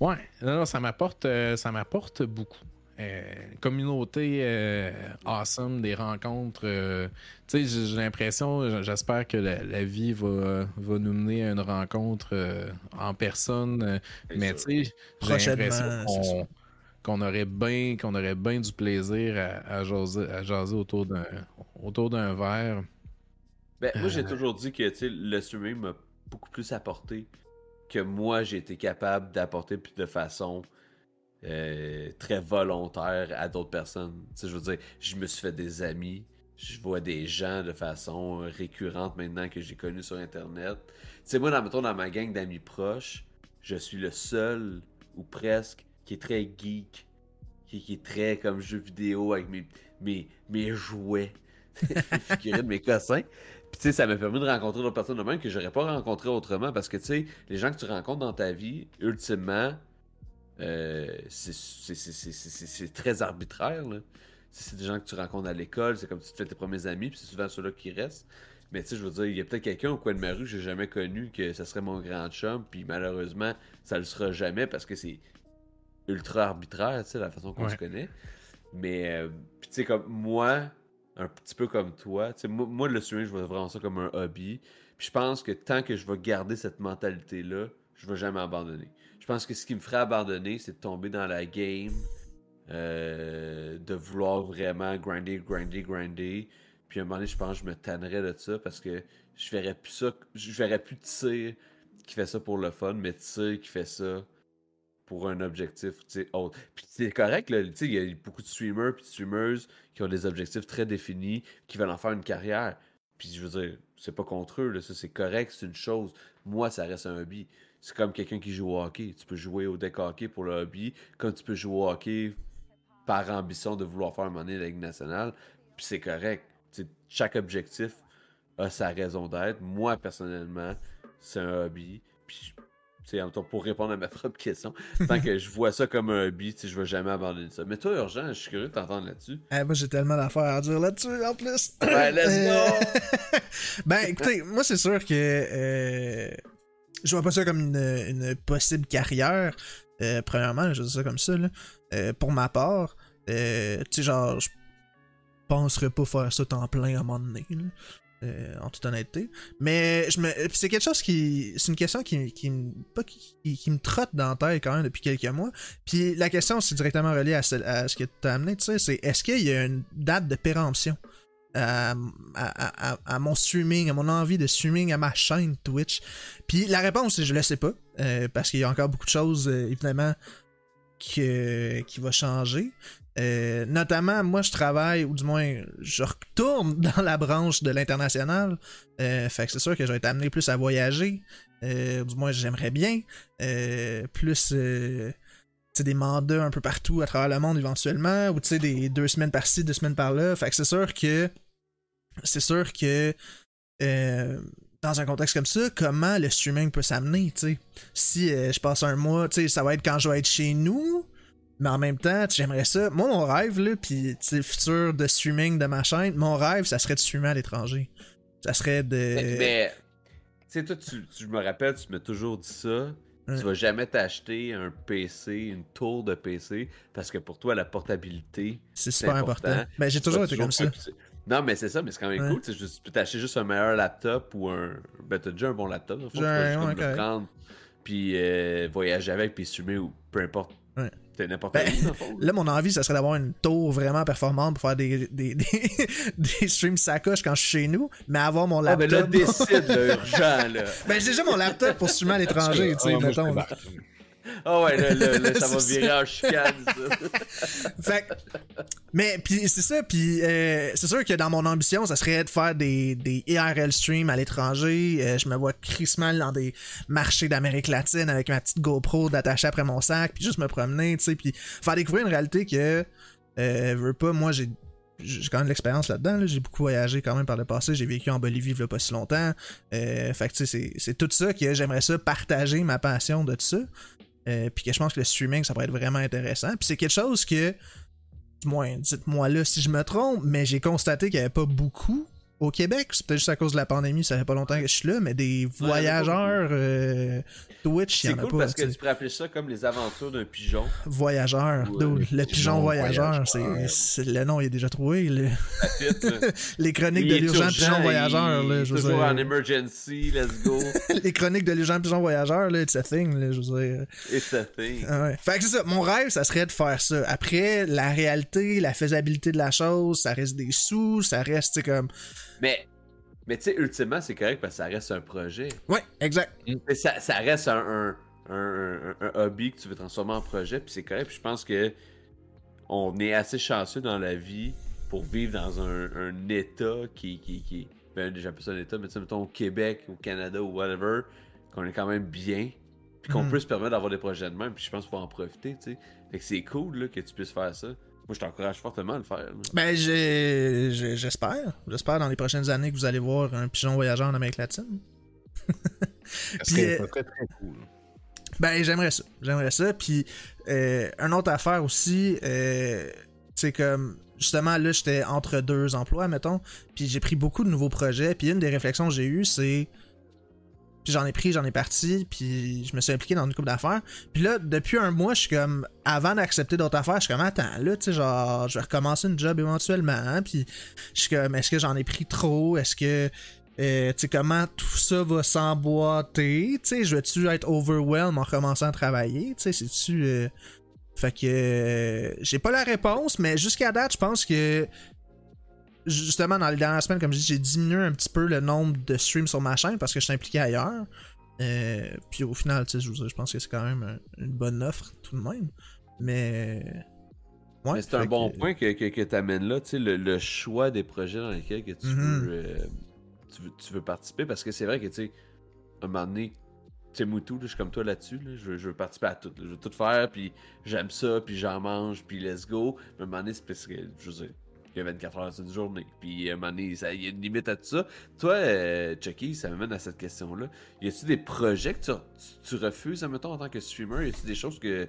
Ouais, non, non, ça m'apporte, euh, ça m'apporte beaucoup. Euh, communauté euh, awesome, des rencontres. euh, tu sais, j'ai l'impression, j'espère que la, la vie va, va nous mener à une rencontre euh, en personne. mais tu sais, j'ai l'impression qu'on qu'on aurait bien qu'on aurait bien du plaisir à, à jaser, à jaser autour d'un autour d'un verre. Ben, moi, j'ai toujours dit que le streaming m'a beaucoup plus apporté que moi, j'ai été capable d'apporter puis de façon euh, très volontaire à d'autres personnes. Je veux dire, je me suis fait des amis, je vois des gens de façon récurrente maintenant que j'ai connus sur Internet. Tu moi, dans, mettons, dans ma gang d'amis proches, je suis le seul, ou presque, qui est très geek, qui, est très comme jeu vidéo avec mes, mes, mes jouets, mes figurines, mes cossins. Puis tu sais, ça m'a permis de rencontrer d'autres personnes de même que j'aurais pas rencontré autrement parce que tu sais, les gens que tu rencontres dans ta vie, ultimement, euh, c'est- très arbitraire. là. Si c'est des gens que tu rencontres à l'école, c'est comme tu te fais tes premiers amis, puis c'est souvent ceux-là qui restent. Mais tu sais, je veux dire, il y a peut-être quelqu'un au coin de ma rue que j'ai jamais connu que ça serait mon grand chum, puis malheureusement, ça le sera jamais parce que c'est ultra arbitraire, tu sais, la façon qu'on Ouais. se connaît. Mais, euh, tu sais, comme moi, un petit peu comme toi, moi, moi, le streaming, je vois vraiment ça comme un hobby. Puis je pense que tant que je vais garder cette mentalité-là, je vais jamais abandonner. Je pense que ce qui me ferait abandonner, c'est de tomber dans la game, euh, de vouloir vraiment grinder, grinder, grinder. Puis à un moment donné, je pense que je me tannerais de ça parce que je verrais plus ça, je verrais plus Tyr qui fait ça pour le fun, mais Tyr qui fait ça pour un objectif autre. Puis c'est correct, il y a beaucoup de streamers puis de streamers qui ont des objectifs très définis, qui veulent en faire une carrière. Puis je veux dire, c'est pas contre eux, là, ça c'est correct, c'est une chose. Moi, ça reste un hobby. C'est comme quelqu'un qui joue au hockey. Tu peux jouer au deck hockey pour le hobby, comme tu peux jouer au hockey par ambition de vouloir faire un moment la Ligue nationale. Puis c'est correct. Chaque objectif a sa raison d'être. Moi, personnellement, c'est un hobby. Pour répondre à ma propre question, tant que je vois ça comme un sais, je vais jamais abandonner ça. Mais toi, Urgent, je suis curieux de t'entendre là-dessus. Eh, moi, j'ai tellement d'affaires à dire là-dessus, en plus. Ouais, let's go! ben, écoutez, moi, c'est sûr que euh, je vois pas ça comme une, une possible carrière. Euh, premièrement, je dis ça comme ça, là. Euh, pour ma part, euh, tu sais, genre, je penserais pas faire ça temps plein à un moment donné, là. Euh, en toute honnêteté. Mais je me, c'est quelque chose qui. C'est une question qui, qui, me- pas qui, qui- me trotte dans la tête quand même depuis quelques mois. Puis la question, c'est directement relié à, celle- à ce que tu as amené, tu sais, c'est est-ce qu'il y a une date de péremption à, à- à- à- mon streaming, à mon envie de streaming, à ma chaîne Twitch? Puis la réponse, c'est je le sais pas, euh, parce qu'il y a encore beaucoup de choses, euh, évidemment, qui va changer. Euh, notamment, moi, je travaille, ou du moins, je retourne dans la branche de l'international. Euh, fait que c'est sûr que je vais être amené plus à voyager. Euh, du moins, j'aimerais bien. Euh, plus des mandats un peu partout à travers le monde éventuellement. Ou des deux semaines par-ci, deux semaines par-là. Fait que c'est sûr que. C'est sûr que. dans un contexte comme ça, comment le streaming peut s'amener, tu sais? Si je passe un mois, tu sais, ça va être quand je vais être chez nous, mais en même temps, j'aimerais ça. Moi, mon rêve, là, puis le futur de streaming de ma chaîne, mon rêve, ça serait de streamer à l'étranger. Ça serait de. Mais, mais, tu sais, toi, tu, tu- je me rappelle, tu m'as toujours dit ça. Ouais. Tu vas jamais t'acheter un PC, une tour de PC, parce que pour toi, la portabilité. c'est super important. Ben, j'ai toujours été comme ça. Non, mais c'est ça, mais c'est quand même Ouais. cool. Tu peux t'acheter juste un meilleur laptop ou un. Ben, t'as déjà un bon laptop. fond, tu peux juste comme le prendre, puis euh, voyager avec, puis streamer ou peu importe. Ouais. T'es n'importe Ben, où. Là, mon envie, ça serait d'avoir une tour vraiment performante pour faire des, des, des, des streams sacoches quand je suis chez nous, mais avoir mon Ah, ben laptop. là, décide, là, urgent, là. ben, j'ai déjà mon laptop pour streamer à l'étranger, tu sais, mettons. Ah ouais, là, là, là, ça va virer en chicane, ça. Fait mais puis c'est ça, puis euh, c'est sûr que dans mon ambition, ça serait de faire des, des IRL streams à l'étranger. Euh, je me vois crissement dans des marchés d'Amérique latine avec ma petite GoPro d'attacher après mon sac, puis juste me promener, tu sais, puis faire découvrir une réalité que euh, veux pas, moi j'ai j'ai quand même de l'expérience là-dedans. là. J'ai beaucoup voyagé quand même par le passé. J'ai vécu en Bolivie il y a pas si longtemps. Euh, fait que tu sais, c'est- c'est tout ça que j'aimerais ça partager ma passion de tout ça. Euh, puis que je pense que le streaming, ça pourrait être vraiment intéressant. Puis c'est quelque chose que, du moins, dites-moi là si je me trompe, mais j'ai constaté qu'il n'y avait pas beaucoup au Québec. C'est peut-être juste à cause de la pandémie, ça fait pas longtemps que je suis là, mais des voyageurs euh, Twitch, il y en a cool pas. parce que tu pourrais appeler ça comme les aventures d'un pigeon. Voyageur, le pigeon voyageur, c'est, le nom il est déjà trouvé. le- fit, les chroniques Il de l'urgent urgent, pigeon il- voyageur, là, je toujours en emergency, let's go. les chroniques de l'urgent pigeon voyageur, là, it's a thing, là, je veux dire. It's a thing. Ah ouais. Fait que c'est ça. Mon rêve, ça serait de faire ça. Après, la réalité, la faisabilité de la chose, ça reste des sous, ça reste, comme. Mais, mais tu sais, ultimement, c'est correct parce que ça reste un projet. Ouais, exact. Mais ça, ça reste un, un, un, un- un hobby que tu veux transformer en projet, puis c'est correct. Puis je pense que on est assez chanceux dans la vie pour vivre dans un, un état qui, qui, qui ben déjà plus un état, mais tu sais, mettons au Québec, au Canada ou whatever, qu'on est quand même bien, puis qu'on Mhm. peut se permettre d'avoir des projets de même, puis je pense qu'il faut en profiter, tu sais. Fait que c'est cool là, que tu puisses faire ça. Moi, je t'encourage fortement à le faire. Ben, j'espère. J'espère dans les prochaines années que vous allez voir un pigeon voyageur en Amérique latine. Serait euh, très très cool. Ben, j'aimerais ça. J'aimerais ça. Puis, euh, une autre affaire aussi, euh, c'est comme, justement, là, j'étais entre deux emplois, mettons. Puis, j'ai pris beaucoup de nouveaux projets. Puis, une des réflexions que j'ai eues, c'est. Puis, j'en ai pris, j'en ai parti. Puis, je me suis impliqué dans une couple d'affaires. Puis, là, depuis un mois, je suis comme, avant d'accepter d'autres affaires, je suis comme, attends, là, tu sais, genre, je vais recommencer une job éventuellement. hein. Puis, je suis comme, est-ce que j'en ai pris trop? Est-ce que. Euh, tu sais, comment tout ça va s'emboîter, tu sais, je vais-tu être overwhelmed en commençant à travailler, tu sais, c'est-tu... euh, Fait que... euh, J'ai pas la réponse, mais jusqu'à date, je pense que... Justement, dans les dernières semaines, comme je dis, j'ai diminué un petit peu le nombre de streams sur ma chaîne parce que je suis impliqué ailleurs. Euh, puis au final, tu sais, je pense que c'est quand même un- une bonne offre, tout de même. Mais... Ouais, c'est un bon que- point que, que, que tu amènes là, tu sais, le, le choix des projets dans lesquels que tu, Mhm. veux, euh, tu, veux, tu veux participer, parce que c'est vrai que, tu sais, un moment donné, tu Moutou, là, je suis comme toi là-dessus, là, je, veux, je veux participer à tout, là, je veux tout faire, puis j'aime ça, puis j'en mange, puis let's go, mais à un moment donné, c'est parce que, je veux dire, il y a 24 heures dans une journée, puis à un moment donné, ça- il y a une limite à tout ça. Toi, euh, Chucky, ça m'amène à cette question-là. Y a-tu des projets que tu, tu, tu refuses, admettons, en tant que streamer? Y a-tu des choses que,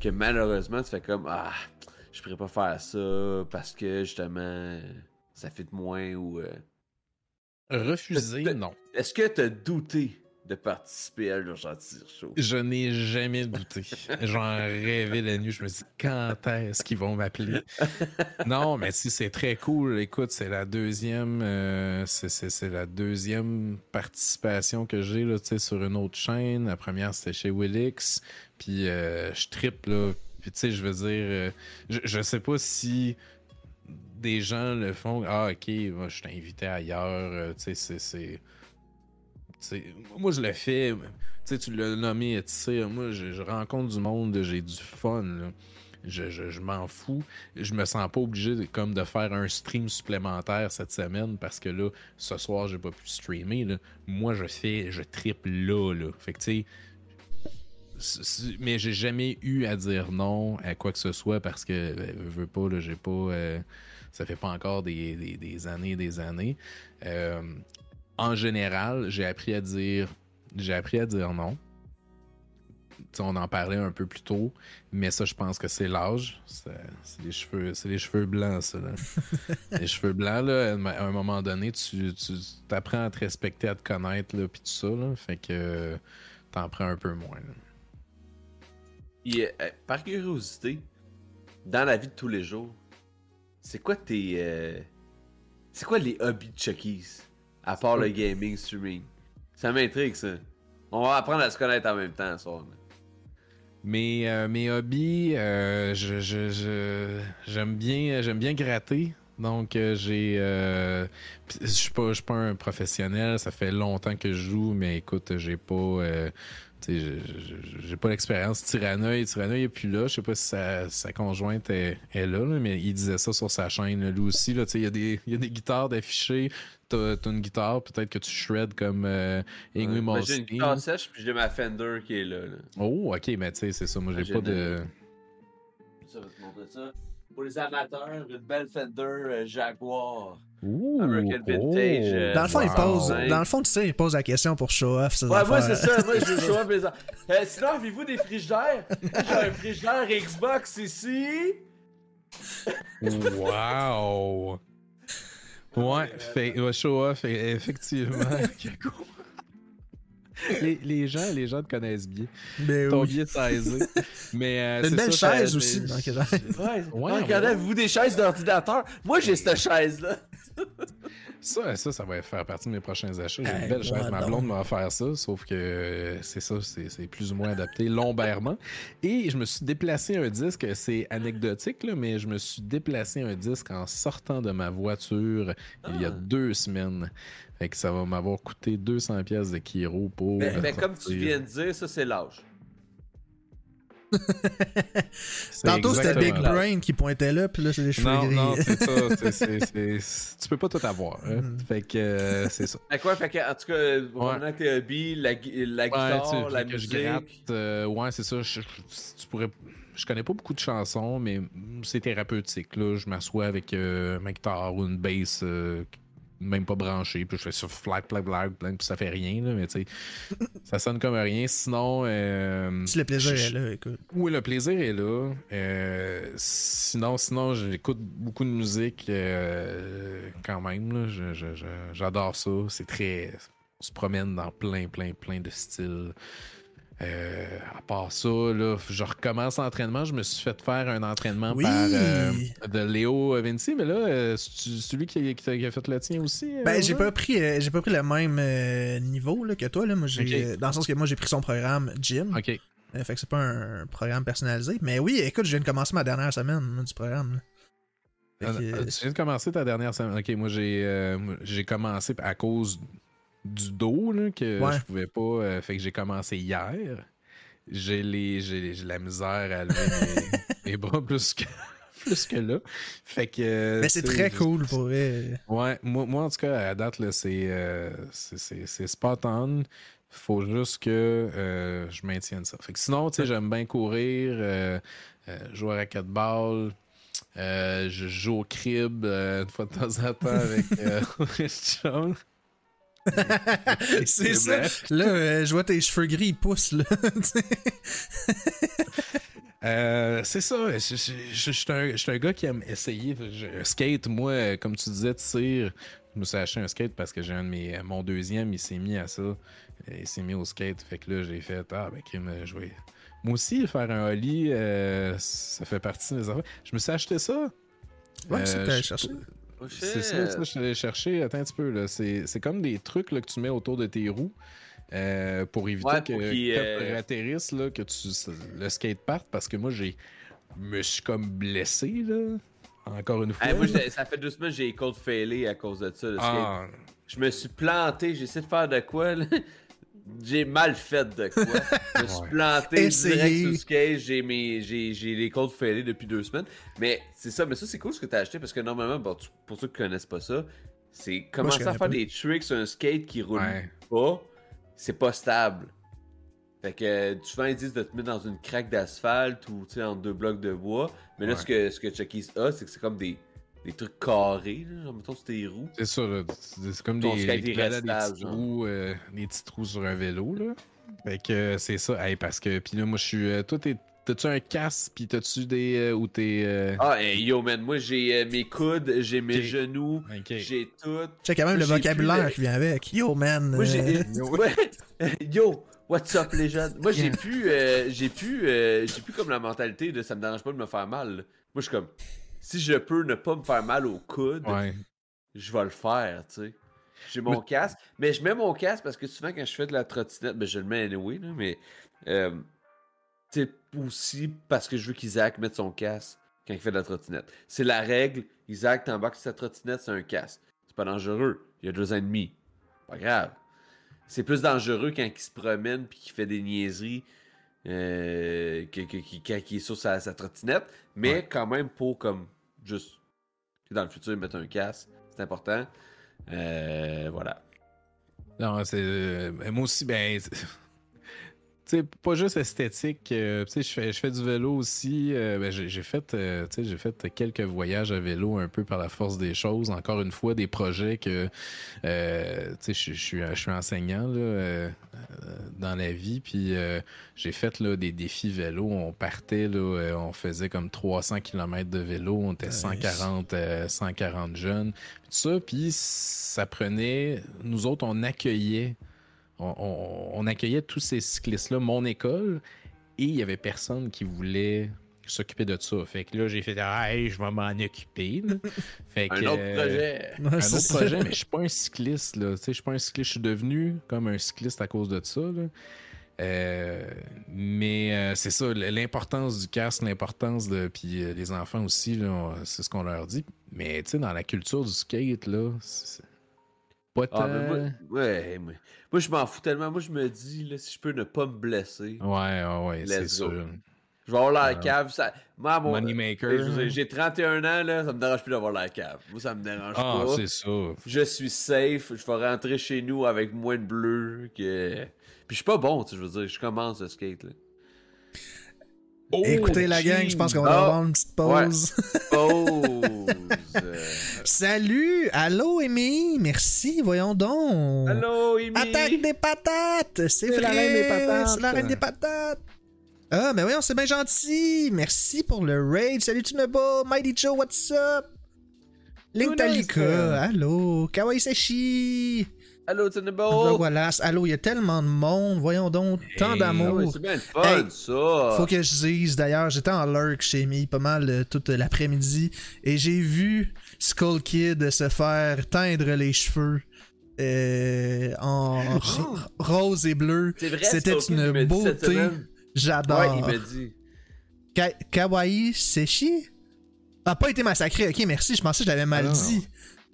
que malheureusement, tu fais comme, ah, je pourrais pas faire ça parce que justement ça fait de moins ou euh, Refuser, non. est-ce que t'as douté? De participer à l'urgence show Je n'ai jamais douté. J'en rêvais la nuit. Je me dis, quand est-ce qu'ils vont m'appeler? Non, mais si c'est très cool. Écoute, c'est la deuxième, euh, c'est, la deuxième participation que j'ai là, tu sais, sur une autre chaîne. La première, c'était chez Willix. Puis euh, je trippe là. Puis tu sais, je veux dire, euh, je, je sais pas si des gens le font. Ah, ok, moi, je t'ai invité ailleurs. euh, tu sais, c'est- moi, je le fais. Tu sais, tu l'as nommé, tu sais, moi, je, rencontre du monde, j'ai du fun. Je, je- m'en fous. Je me sens pas obligé de, comme de faire un stream supplémentaire cette semaine parce que là, ce soir, j'ai pas pu streamer. Moi, je fais, je triple là, là. Fait que tu sais. Mais j'ai jamais eu à dire non à quoi que ce soit parce que euh, veux pas, là, j'ai pas. euh, ça fait pas encore des, des- des années des années. Euh, en général, j'ai appris à dire j'ai appris à dire non. On en parlait un peu plus tôt, mais ça, je pense que c'est l'âge. C'est les cheveux, c'est les cheveux blancs, ça. Là. les cheveux blancs, là, à un moment donné, tu, tu apprends à te respecter, à te connaître, là, puis tout ça. Là, fait que t'en prends un peu moins. là. Euh, par curiosité, dans la vie de tous les jours, c'est quoi tes. euh, c'est quoi les hobbies de Chucky's? À part le gaming, streaming. Ça m'intrigue, ça. On va apprendre à se connaître en même temps, là. Mes, euh, mes hobbies, euh, je, je- je- j'aime bien, bien gratter. Donc euh, j'ai, je suis pas, pas un professionnel. Ça fait longtemps que je joue, mais écoute, j'ai pas, j'ai pas l'expérience. Tyrannoy, Tyrannoy est plus là. Je sais pas si sa, conjointe est, là, mais il disait ça sur sa chaîne, lui aussi. Il y, a des- il y a des guitares d'affichées. T'as une guitare, peut-être que tu shred comme euh, Ingrid Ouais, moi, J'ai une guitare sèche, puis j'ai ma Fender qui est là. là. Oh, ok, mais tu sais, c'est ça. Moi, j'ai pas de. Ça va te montrer ça. Pour les amateurs, une belle Fender euh, Jaguar. Ouh, American Vintage, euh, Dans le fond, il pose, dans le fond, tu sais, il pose la question pour show off. Ouais, moi affaires. c'est ça, moi je veux show les a- Euh, Sinon, avez-vous des frigidaires? J'ai un frigidaire Xbox ici. Wow! Ouais, fait, ouais, show off, e- effectivement. les, les gens, les gens te connaissent bien. Ben Ton oui. billet saisé. Mais euh, une belle ça, chaise ça- aussi. mais- donc, Ouais, Ouais, ouais, regardez, ouais. avez-vous des chaises d'ordinateur? Moi j'ai cette chaise-là. Ça, ça, ça va faire partie de mes prochains achats. J'ai une belle chaise. Ma blonde m'a offert ça, sauf que c'est ça, c'est c'est plus ou moins adapté lombairement. Et je me suis déplacé un disque, c'est anecdotique, là, mais je me suis déplacé un disque en sortant de ma voiture il y a Ah. deux semaines. Fait que ça va m'avoir coûté 200 pièces de Kiro pour. Mais, mais comme tu viens de dire, ça c'est l'âge. C'est Tantôt, c'était Big Brain qui pointait là, puis là, c'est les cheveux Non, gris. non, c'est ça. c'est- c'est- c'est- c'est- tu peux pas tout avoir. hein. Mm. Fait que euh, c'est ça. Fait quoi, fait que, en tout cas, que t'es hobby, la, gui- la Ouais, guitare, tu- la fait que je musique. gratte. euh, ouais, c'est ça. Je, je- tu pourrais. Je connais pas beaucoup de chansons, mais c'est thérapeutique. Là. Je m'assois avec euh, ma guitare ou une bass euh, même pas branchée, puis je fais ça flag, flag, flag, flag, puis ça fait rien, là, mais tu sais, ça sonne comme rien. Sinon. euh, Si le plaisir je- est là, écoute. oui, le plaisir est là. Euh, sinon, sinon, j'écoute beaucoup de musique euh, quand même. J'adore ça. C'est très. On se promène dans plein, plein, plein de styles. Euh, à part ça, là, je recommence l'entraînement. Je me suis fait faire un entraînement Oui. par euh, de Léo Vinci, mais là, euh, c'est celui qui, a fait le tien aussi. euh, Ben, j'ai pas pris, j'ai pas pris le même niveau là, que toi. Là. Moi, j'ai, Ok. euh, dans le sens que moi, j'ai pris son programme Gym. Ok. Fait que c'est pas un programme personnalisé. Mais oui, écoute, je viens de commencer ma dernière semaine du programme. que, Euh, euh, Tu viens de commencer ta dernière semaine. Ok, moi j'ai moi, j'ai commencé à cause du dos là, que Ouais. je pouvais pas. euh, fait que j'ai commencé hier. J'ai les j'ai j'ai la misère à lever mes, mes bras plus que plus que là. Fait que. euh, mais c'est très cool pour vrai. Ouais, moi, moi en tout cas à date là c'est euh, c'est- spot on. Faut juste que euh, je maintienne ça. Fait que sinon, tu sais, j'aime bien courir, jouer à racquetball. Euh, je joue au crib euh, une fois de temps en temps avec euh. c'est ça. Là, euh, je vois tes cheveux gris, ils poussent. Là. Euh, c'est ça. Je, je- je- je suis un, gars qui aime essayer. Skate, moi, euh, comme tu disais, tir. Je me suis acheté un skate parce que j'ai un de mes. Mon deuxième, il s'est mis à ça. Il s'est mis au skate. Fait que là, j'ai fait Ah, ben, crime, je vais. Moi aussi, faire un euh, ça fait partie de mes affaires. Je me suis acheté ça. Ouais, Euh, je- cherché. Oh. C'est ça, ça, je suis allé chercher. Attends un petit peu, là. C'est comme des trucs là, que tu mets autour de tes roues euh, pour éviter Ouais, que pour euh, tu atterrisses, là, que tu, le skate parte parce que moi, j'ai me suis comme blessé, là. Encore une fois. Hey, moi, ça fait deux semaines que j'ai cold failé à cause de ça. le skate. Ah, Je me suis planté, j'ai essayé de faire de quoi, là. J'ai mal fait de quoi. Je me suis Ouais. planté Essayez. direct sur le skate, j'ai mes, j'ai, j'ai les cold failés depuis deux semaines. Mais c'est ça, mais ça c'est cool ce que t'as acheté parce que normalement, bon, tu- pour ceux qui connaissent pas ça, c'est commencer à faire des tricks sur un skate qui roule Ouais. pas, c'est pas stable. Fait que euh, souvent ils disent de te mettre dans une craque d'asphalte ou tu sais entre deux blocs de bois. Mais là Ouais. ce que ce que Chucky's a, c'est que c'est comme des, des trucs carrés, là, mettons sur tes roues. c'est ça, là. C'est comme des, des, est des petits trous, euh, des petits trous sur un vélo, là. Fait que euh, c'est ça. Hey, parce que, puis là, moi, je suis. euh, toi, t'es- t'as-tu un casque, puis t'as-tu des. euh, ou t'es. euh, Ah, hey, yo, man, moi j'ai euh, mes coudes, j'ai mes genoux, j'ai tout. Check quand même le Moi, vocabulaire qui vient avec. Yo, man. Moi j'ai. Yo, what's up les jeunes? Moi j'ai Yeah. pu. euh, j'ai pu. euh, j'ai pu comme la mentalité de ça me dérange pas de me faire mal. Moi je suis comme. Si je peux ne pas me faire mal au coude, Ouais. je vais le faire, tu sais. J'ai mon casque, mais je mets mon casque parce que souvent quand je fais de la trottinette, ben je le mets anyway, là, mais. Euh, tu sais, aussi parce que je veux qu'Isaac mette son casque quand il fait de la trottinette. C'est la règle. Isaac t'embarques sur sa trottinette, c'est un casque. C'est pas dangereux. Il y a deux ennemis. Pas grave. c'est plus dangereux quand il se promène puis qu'il fait des niaiseries euh, que, que- que- quand il est sur sa, sa trottinette. Mais Ouais. quand même pour comme juste dans le futur mettre un casque, c'est important. Euh, voilà. Non, c'est. euh, moi aussi, ben. Pas juste esthétique. euh, tu sais, je fais, je fais du vélo aussi. euh, ben, j'ai fait, euh, tu sais, j'ai fait quelques voyages à vélo un peu par la force des choses. Encore une fois, des projets que, tu sais, je, suis, je suis enseignant là, dans la vie, puis j'ai fait là, des défis vélo. On partait, là, on faisait comme 300 km de vélo. On était Nice. 140, euh, 140 jeunes. Tout ça, puis ça prenait. Nous autres, on accueillait. On, on- on accueillait tous ces cyclistes-là, mon école, et il y avait personne qui voulait s'occuper de ça. Fait que là, j'ai fait Ah, hey, je vais m'en occuper. Fait Un que, autre euh, projet. Un autre projet, mais je suis pas un cycliste, là. Tu sais, je suis pas un cycliste. Je suis devenu comme un cycliste à cause de ça, là. Euh, mais euh, c'est ça, l'importance du casque, l'importance de. Puis euh, les enfants aussi, c'est ce qu'on leur dit. Mais tu sais, dans la culture du skate, là, pas tant. Ah, mais moi, ouais, moi, moi, je m'en fous tellement. Moi, je me dis, là, si je peux ne pas me blesser, Ouais, ouais, c'est sûr. je vais avoir la Ah. cave. Ça... Moi, mon... Moneymaker. Dire, J'ai 31 ans, là, ça me dérange plus d'avoir la cave. Moi, ça me dérange Ah, pas. c'est ça. Je suis safe, je vais rentrer chez nous avec moins de bleu que. Puis je suis pas bon, tu sais, je veux dire, je commence le skate, là. Écoutez la gang, je pense qu'on va Ah. avoir une petite pause. Euh, Salut! Allô, Amy! Merci, voyons donc! Allô, Amy! Attaque des patates! C'est vrai! la reine des patates. C'est la reine des patates! Ah, mais voyons, c'est bien gentil! Merci pour le raid! Salut Tunebo! Mighty Joe, what's up? Link Talika! Allô! Kawaii Seshi! Allô, Le Tunebo! voilà. Allô, il y a tellement de monde. Voyons donc, tant Hey, d'amour. Ah ouais, c'est bien le fun, Hey, ça! Faut que je dise, d'ailleurs, j'étais en lurk chez Mi pas mal euh, toute l'après-midi et j'ai vu Skull Kid se faire teindre les cheveux euh, en ro- rose et bleu. C'était une beauté. semaine. Ouais, J'adore. il dit. Ka- Kawaii Seshi a pas été massacré. Ok, merci. Je pensais que je l'avais mal Ah dit.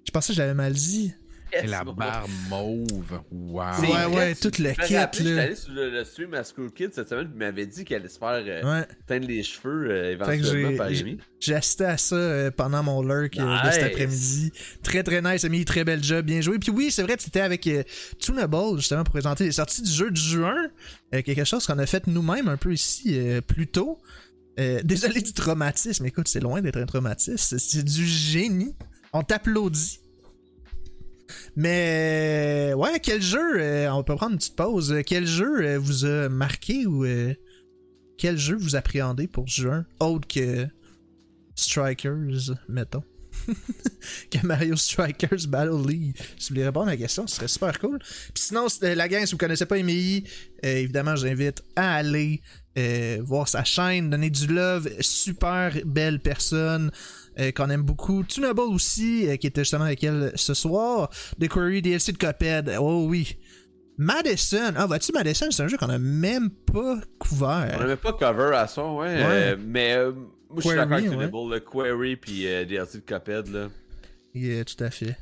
Je pensais que je l'avais mal dit. Et la barbe mauve. Wow. Ouais, vrai, ouais, tu- tout le kit, rappelé, J'étais là. allé sur le, le stream à School Kids cette semaine, puis il m'avait dit qu'elle allait se faire euh, Ouais. teindre les cheveux euh, éventuellement j'ai- par j'ai- Amy. J'ai assisté à ça euh, pendant mon lurk de cet après-midi. Très très nice, Ami, très bel job, bien joué. Puis oui, c'est vrai, tu étais avec euh, Tunable justement pour présenter les sorties du jeu de juin. Euh, quelque chose qu'on a fait nous-mêmes un peu ici euh, plus tôt. Euh, désolé du traumatisme, écoute, c'est loin d'être un traumatisme, c'est- c'est du génie. On t'applaudit. Mais ouais, quel jeu, euh, on peut prendre une petite pause. Quel jeu euh, vous a marqué ou euh, quel jeu vous appréhendez pour juin autre que Strikers, mettons? que Mario Strikers Battle League. Si vous voulez répondre à la question, ce serait super cool. Puis sinon, la gang, si vous connaissez pas Emily, évidemment, je vous invite à aller voir sa chaîne, donner du love. Super belle personne. Euh, qu'on aime beaucoup. Tunable aussi, euh, qui était justement avec elle ce soir. The Query DLC de Coped. Oh oui. Madison. Ah, vois-tu, Madison, c'est un jeu qu'on a même pas couvert. On n'avait pas cover à ça, ouais. euh, mais euh, moi, je suis d'accord avec ouais. Tunable, le Query puis DLC de Cuphead, là. Yeah, tout à fait.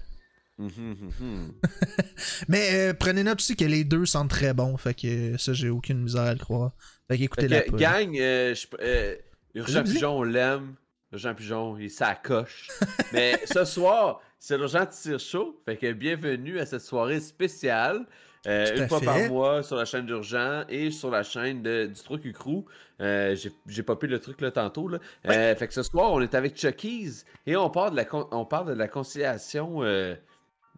Mhm, mhm, mhm. Mais prenez note aussi que les deux sont très bons. Fait que ça, j'ai aucune misère à le croire. Fait qu'écoutez la gang, je- Urgent. Pigeon, on l'aime. Urgent Pigeon, il s'accroche. Mais ce soir, c'est l'Urgent Tire Show. Fait que bienvenue à cette soirée spéciale. euh, une fois fait. par mois sur la chaîne d'Urgent et sur la chaîne de, du Truc Crew. Euh, j'ai- popé le truc là tantôt. Là. Euh, fait que ce soir, on est avec Chucky's et on parle de la, on parle de la conciliation euh,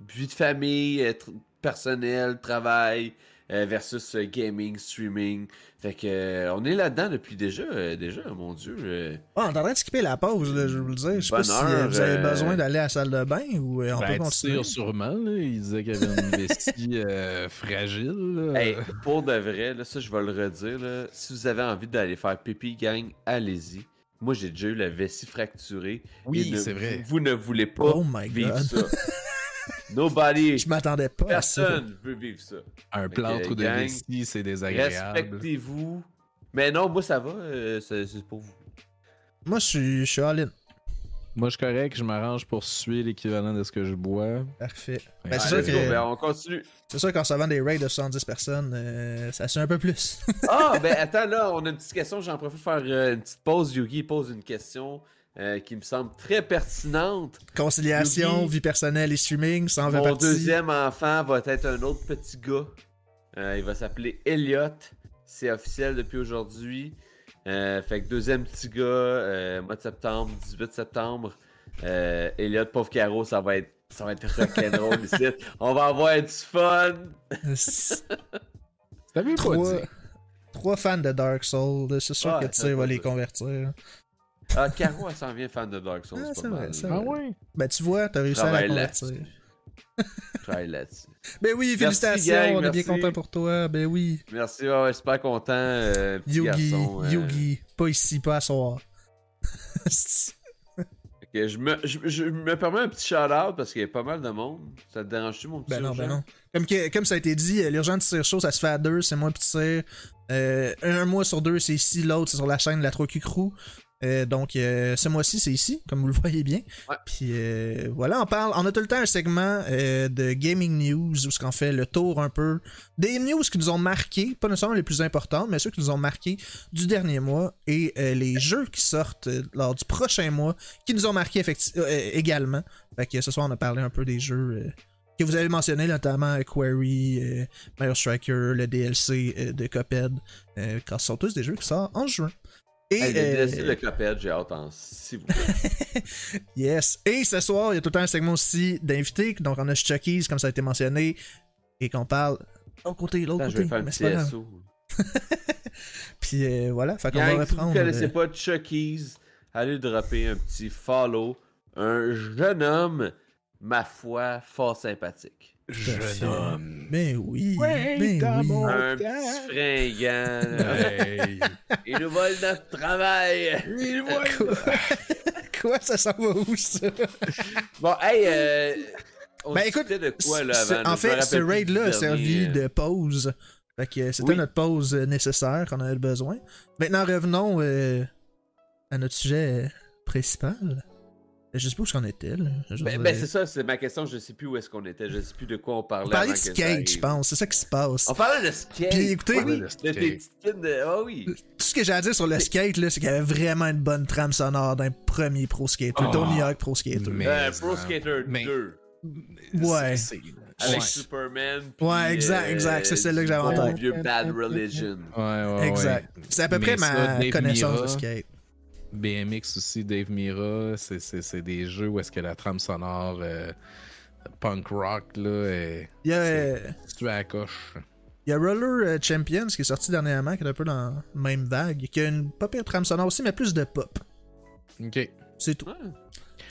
vie de famille, tr- personnel, travail versus gaming, streaming. Fait que euh, on est là-dedans depuis déjà, euh, déjà, mon Dieu. Oh, on est en train de skipper la pause, là, je vais vous le dire. Je sais pas si Bonne euh, heure, vous avez euh, besoin d'aller à la salle de bain ou euh, on Ben, peut continuer? sûrement, là. Il disait qu'il y avait une vestie euh, fragile. Hey, pour de vrai, là, ça je vais le redire. Là, si vous avez envie d'aller faire pipi gang, allez-y. Moi j'ai déjà eu la vessie fracturée. Oui, c'est vrai. Vous ne voulez pas Oh my vivre God. ça. Nobody, Je m'attendais pas à ça. personne veut vivre ça. un que, plâtre de gang, c'est désagréable. Respectez-vous. Mais non, moi ça va, euh, c'est pour vous. Moi, je suis, je suis all-in. Moi, je suis correct, je m'arrange pour suivre l'équivalent de ce que je bois. Parfait. Ouais, Ben, c'est sûr que- Ben, on continue. C'est sûr qu'en recevant des raids de 70 personnes, euh, ça suit un peu plus. Ah, ben attends, là, on a une petite question. J'en profite pour faire euh, une petite pause. Yugi pose une question euh, qui me semble très pertinente. Conciliation, Yugi, vie personnelle et streaming, ça en fait Mon partie. deuxième enfant va être un autre petit gars. Euh, il va s'appeler Elliot. C'est officiel depuis aujourd'hui. Euh, fait que deuxième petit gars, euh, mois de septembre, 18 septembre. Euh, Elliot, pauvre Caro, ça va être, ça va être rock'n'roll ici. On va avoir du fun. Vu pas trois, dit? trois fans de Dark Souls, c'est sûr Ouais, que tu sais, va va les convertir. Ah, Caro, elle s'en vient fan de Dark Souls. Ah, pas mal. Ah ouais? Ben tu vois, t'as réussi à la convertir. Travaille là-dessus. Ben oui, Merci, félicitations, gang, on est bien content pour toi. Ben oui. Merci, ouais, ouais, super content. euh, petit Yugi, garçon, euh, Yugi, pas ici, pas à soir. que je, me, je, je me permets un petit shout-out parce qu'il y a pas mal de monde. Ça te dérange-tu, mon petit Ben non, ben non. Comme, que- comme ça a été dit, euh, l'urgent de tire chaud, ça se fait à deux, c'est moi puis tire. Euh, un mois sur deux, c'est ici, l'autre, c'est sur la chaîne de la 3Q Crew. Euh, donc, euh, ce mois-ci, c'est ici, comme vous le voyez bien. Ouais. Puis euh, voilà, on parle, on a tout le temps un segment euh, de gaming news où ce qu'on fait le tour un peu des news qui nous ont marqué, pas nécessairement les plus importantes, mais ceux qui nous ont marqué du dernier mois et les jeux qui sortent lors du prochain mois qui nous ont marqué également. Fait que ce soir, on a parlé un peu des jeux que vous avez mentionnés, notamment euh, Mario Striker, le DLC euh, de euh, car ce sont tous des jeux qui sortent en juin. Et, Hey, le euh, j'ai hâte en s'il vous plaît. Yes. Et ce soir, il y a tout le temps un segment aussi d'invités. Donc, on a Chucky's, comme ça a été mentionné. Et qu'on parle. L'autre côté, l'autre Attends, je côté. vais faire un petit. Puis euh, voilà. Fait qu'on va si vous reprendre. connaissez euh, pas Chucky's, allez dropper un petit follow. Un jeune homme, ma foi, fort sympathique. Jeune homme. Mais oui. Ouais, mais dans oui. mon- Un petit fringant. Il nous vole notre travail. Quoi, ça s'en va où, ça? Bon, hey, euh, on Ben, écoute, discutait de quoi là C'est- avant? en fait, ce raid-là a servi euh, de pause. Fait que c'était Oui. notre pause euh, nécessaire qu'on avait besoin. Maintenant, revenons euh, à notre sujet euh, principal. Je sais pas où est-ce qu'on était, là. Ben, ben, c'est ça, c'est ma question. Je sais plus où est-ce qu'on était. Je sais plus de quoi on parlait. on parlait de skate, je pense. C'est ça qui se passe. On parlait de skate. Puis, écoutez- Oui, de petites de. Ah oui. Tout ce que j'ai à dire sur le skate, là, c'est qu'il y avait vraiment une bonne trame sonore d'un premier Pro Skater, Oh. Tony Hawk Pro Skater. Mais- Euh, Pro euh, Skater mais- 2. Ouais. Avec Ouais. Superman. puis, Ouais, exact, euh, exact, c'est celle-là que j'avais en bon tête. vieux Bad Religion. Ouais, ouais, Exact. ouais. C'est à peu Mais près ma connaissance de skate. BMX aussi, Dave Mira, c'est- c'est c'est des jeux où est-ce que la trame sonore euh, punk rock là est Il y a, c'est- euh, tu à la coche. il y a Roller euh, Champions qui est sorti dernièrement, qui est un peu dans la même vague, qui a une pas pire trame sonore aussi, mais plus de pop. Ok. C'est tout. Ouais.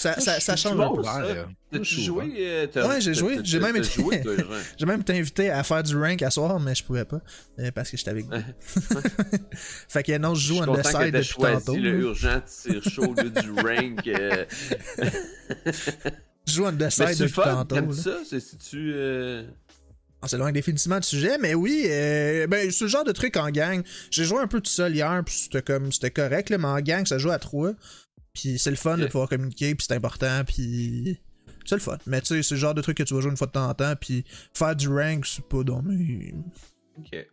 Ça, ça, ça je change un peu. joué euh, t'as- Ouais, j'ai joué. J'ai même été- joué? J'ai même été invité à faire du rank à soir, mais je pouvais pas. euh, parce que j'étais avec vous. fait que non, je joue en side depuis tantôt. le urgent tir chaud du rank. euh. Je joue en side depuis fun, tantôt. ça? C'est si tu. euh, On s'éloigne définitivement du sujet, mais oui, euh, ben, c'est le genre de truc en gang. J'ai joué un peu tout seul hier, puis c'était comme, c'était correct, là, mais en gang, ça joue à trois. Puis c'est le fun de pouvoir communiquer, puis c'est important, puis c'est le fun. Mais tu sais, c'est le genre de truc que tu vas jouer une fois de temps en temps, puis faire du rank, c'est pas dans mes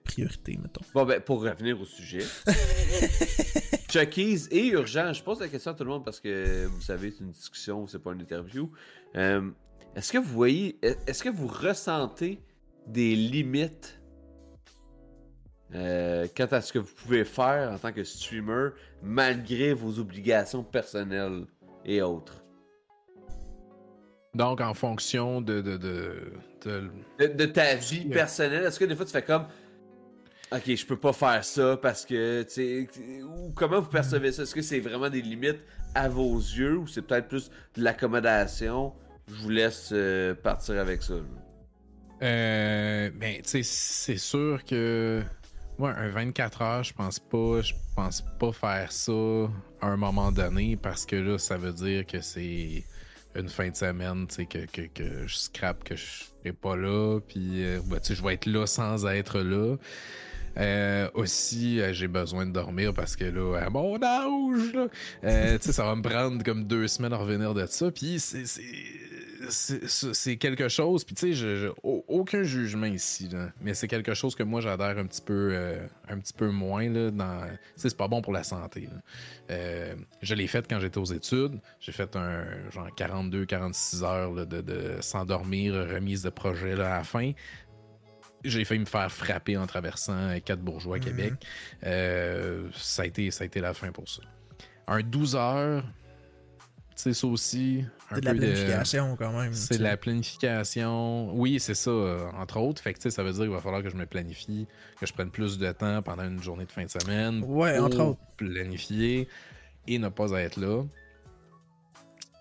priorités, mettons. Bon, ben, pour revenir au sujet. Chucky's et Urgent, je pose la question à tout le monde parce que vous savez, c'est une discussion, c'est pas une interview. Euh, est-ce que vous voyez, est-ce que vous ressentez des limites euh, quant à ce que vous pouvez faire en tant que streamer malgré vos obligations personnelles et autres? Donc en fonction de, de, de, de- De, de ta vie Yeah. personnelle, est-ce que des fois tu fais comme Ok, je peux pas faire ça parce que tu ou comment vous percevez ça? Est-ce que c'est vraiment des limites à vos yeux ou c'est peut-être plus de l'accommodation? Je vous laisse euh, partir avec ça. là. Euh, ben, tu sais, c'est sûr que moi, un 24 heures, je pense pas, je pense pas faire ça à un moment donné parce que là, ça veut dire que c'est une fin de semaine, tu sais, que, que, que je scrape, que je serai pas là, puis euh, ben, tu je vais être là sans être là. Euh, aussi, euh, j'ai besoin de dormir parce que là, à mon âge, là, tu sais, ça va me prendre comme deux semaines à revenir de ça. Puis c'est- c'est quelque chose. Puis tu sais, aucun jugement ici, là, mais c'est quelque chose que moi j'adhère un petit peu, euh, un petit peu moins là. Dans, tu sais, c'est pas bon pour la santé. Euh, je l'ai fait quand j'étais aux études. J'ai fait un genre 42-46 heures là, de, de sans dormir, remise de projet là, à la fin. J'ai failli me faire frapper en traversant quatre bourgeois à Québec. Euh, ça, a été, ça a été la fin pour ça. Un 12 heures, sais, ça aussi. C'est de la planification quand même. C'est de la planification. Oui, c'est ça, euh, entre autres. Fait que, ça veut dire qu'il va falloir que je me planifie, que je prenne plus de temps pendant une journée de fin de semaine. Ouais, pour entre autres. Planifier et ne pas être là.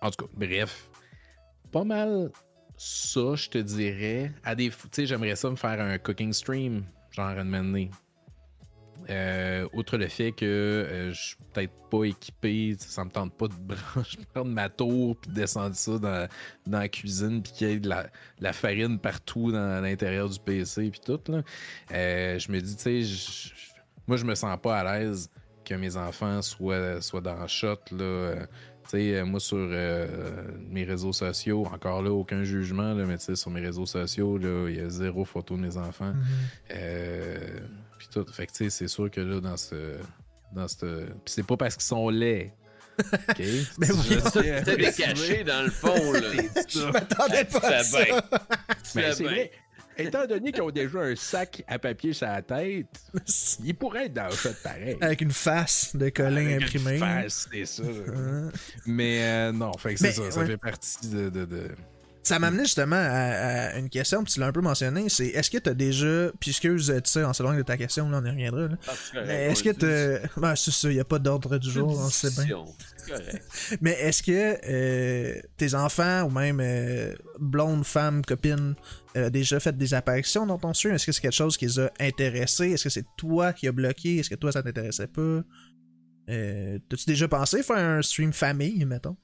En tout cas, bref. Pas mal ça, je te dirais. À des, tu sais, j'aimerais ça me faire un cooking stream, genre à demander. Euh, outre le fait que euh, je suis peut-être pas équipé, ça me tente pas de prendre ma tour puis de descendre ça dans, dans la cuisine puis qu'il y ait de la, de la farine partout dans l'intérieur du PC puis tout là. Euh, je me dis, tu sais, moi je me sens pas à l'aise que mes enfants soient, soient dans le shot là. euh, tu sais, euh, moi sur euh, mes réseaux sociaux, encore là, aucun jugement, là, mais sur mes réseaux sociaux, il y a zéro photo de mes enfants. Euh, puis tout. Fait que tu sais, c'est sûr que là, dans ce. Dans ce... Puis c'est pas parce qu'ils sont laids. OK? Mais oui. C'était dans le fond, là. Je m'attendais pas à ça. Mais c'est vrai. Étant donné qu'ils ont déjà un sac à papier sur la tête, ils pourraient être dans le shot pareil. Avec une face de Colin Avec une imprimée. face, c'est ça. Hein? Mais euh, non, fait que c'est ça. Ça ouais. fait partie de. de, de- Ça m'amenait justement à, à une question, puis tu l'as un peu mentionné, c'est est-ce que t'as déjà, puis excuse, tu sais, on s'éloigne de ta question, là, on y reviendra, là. Ah, Mais est-ce que t'as... Ben, c'est ça, y a pas d'ordre du jour, on sait bien. Mais est-ce que euh, tes enfants, ou même euh, blondes, femmes, copines, euh, déjà fait des apparitions dans ton stream? Est-ce que c'est quelque chose qui les a intéressés? Est-ce que c'est toi qui a bloqué? Est-ce que toi, ça t'intéressait pas? Euh, T'as-tu déjà pensé faire un stream famille, mettons?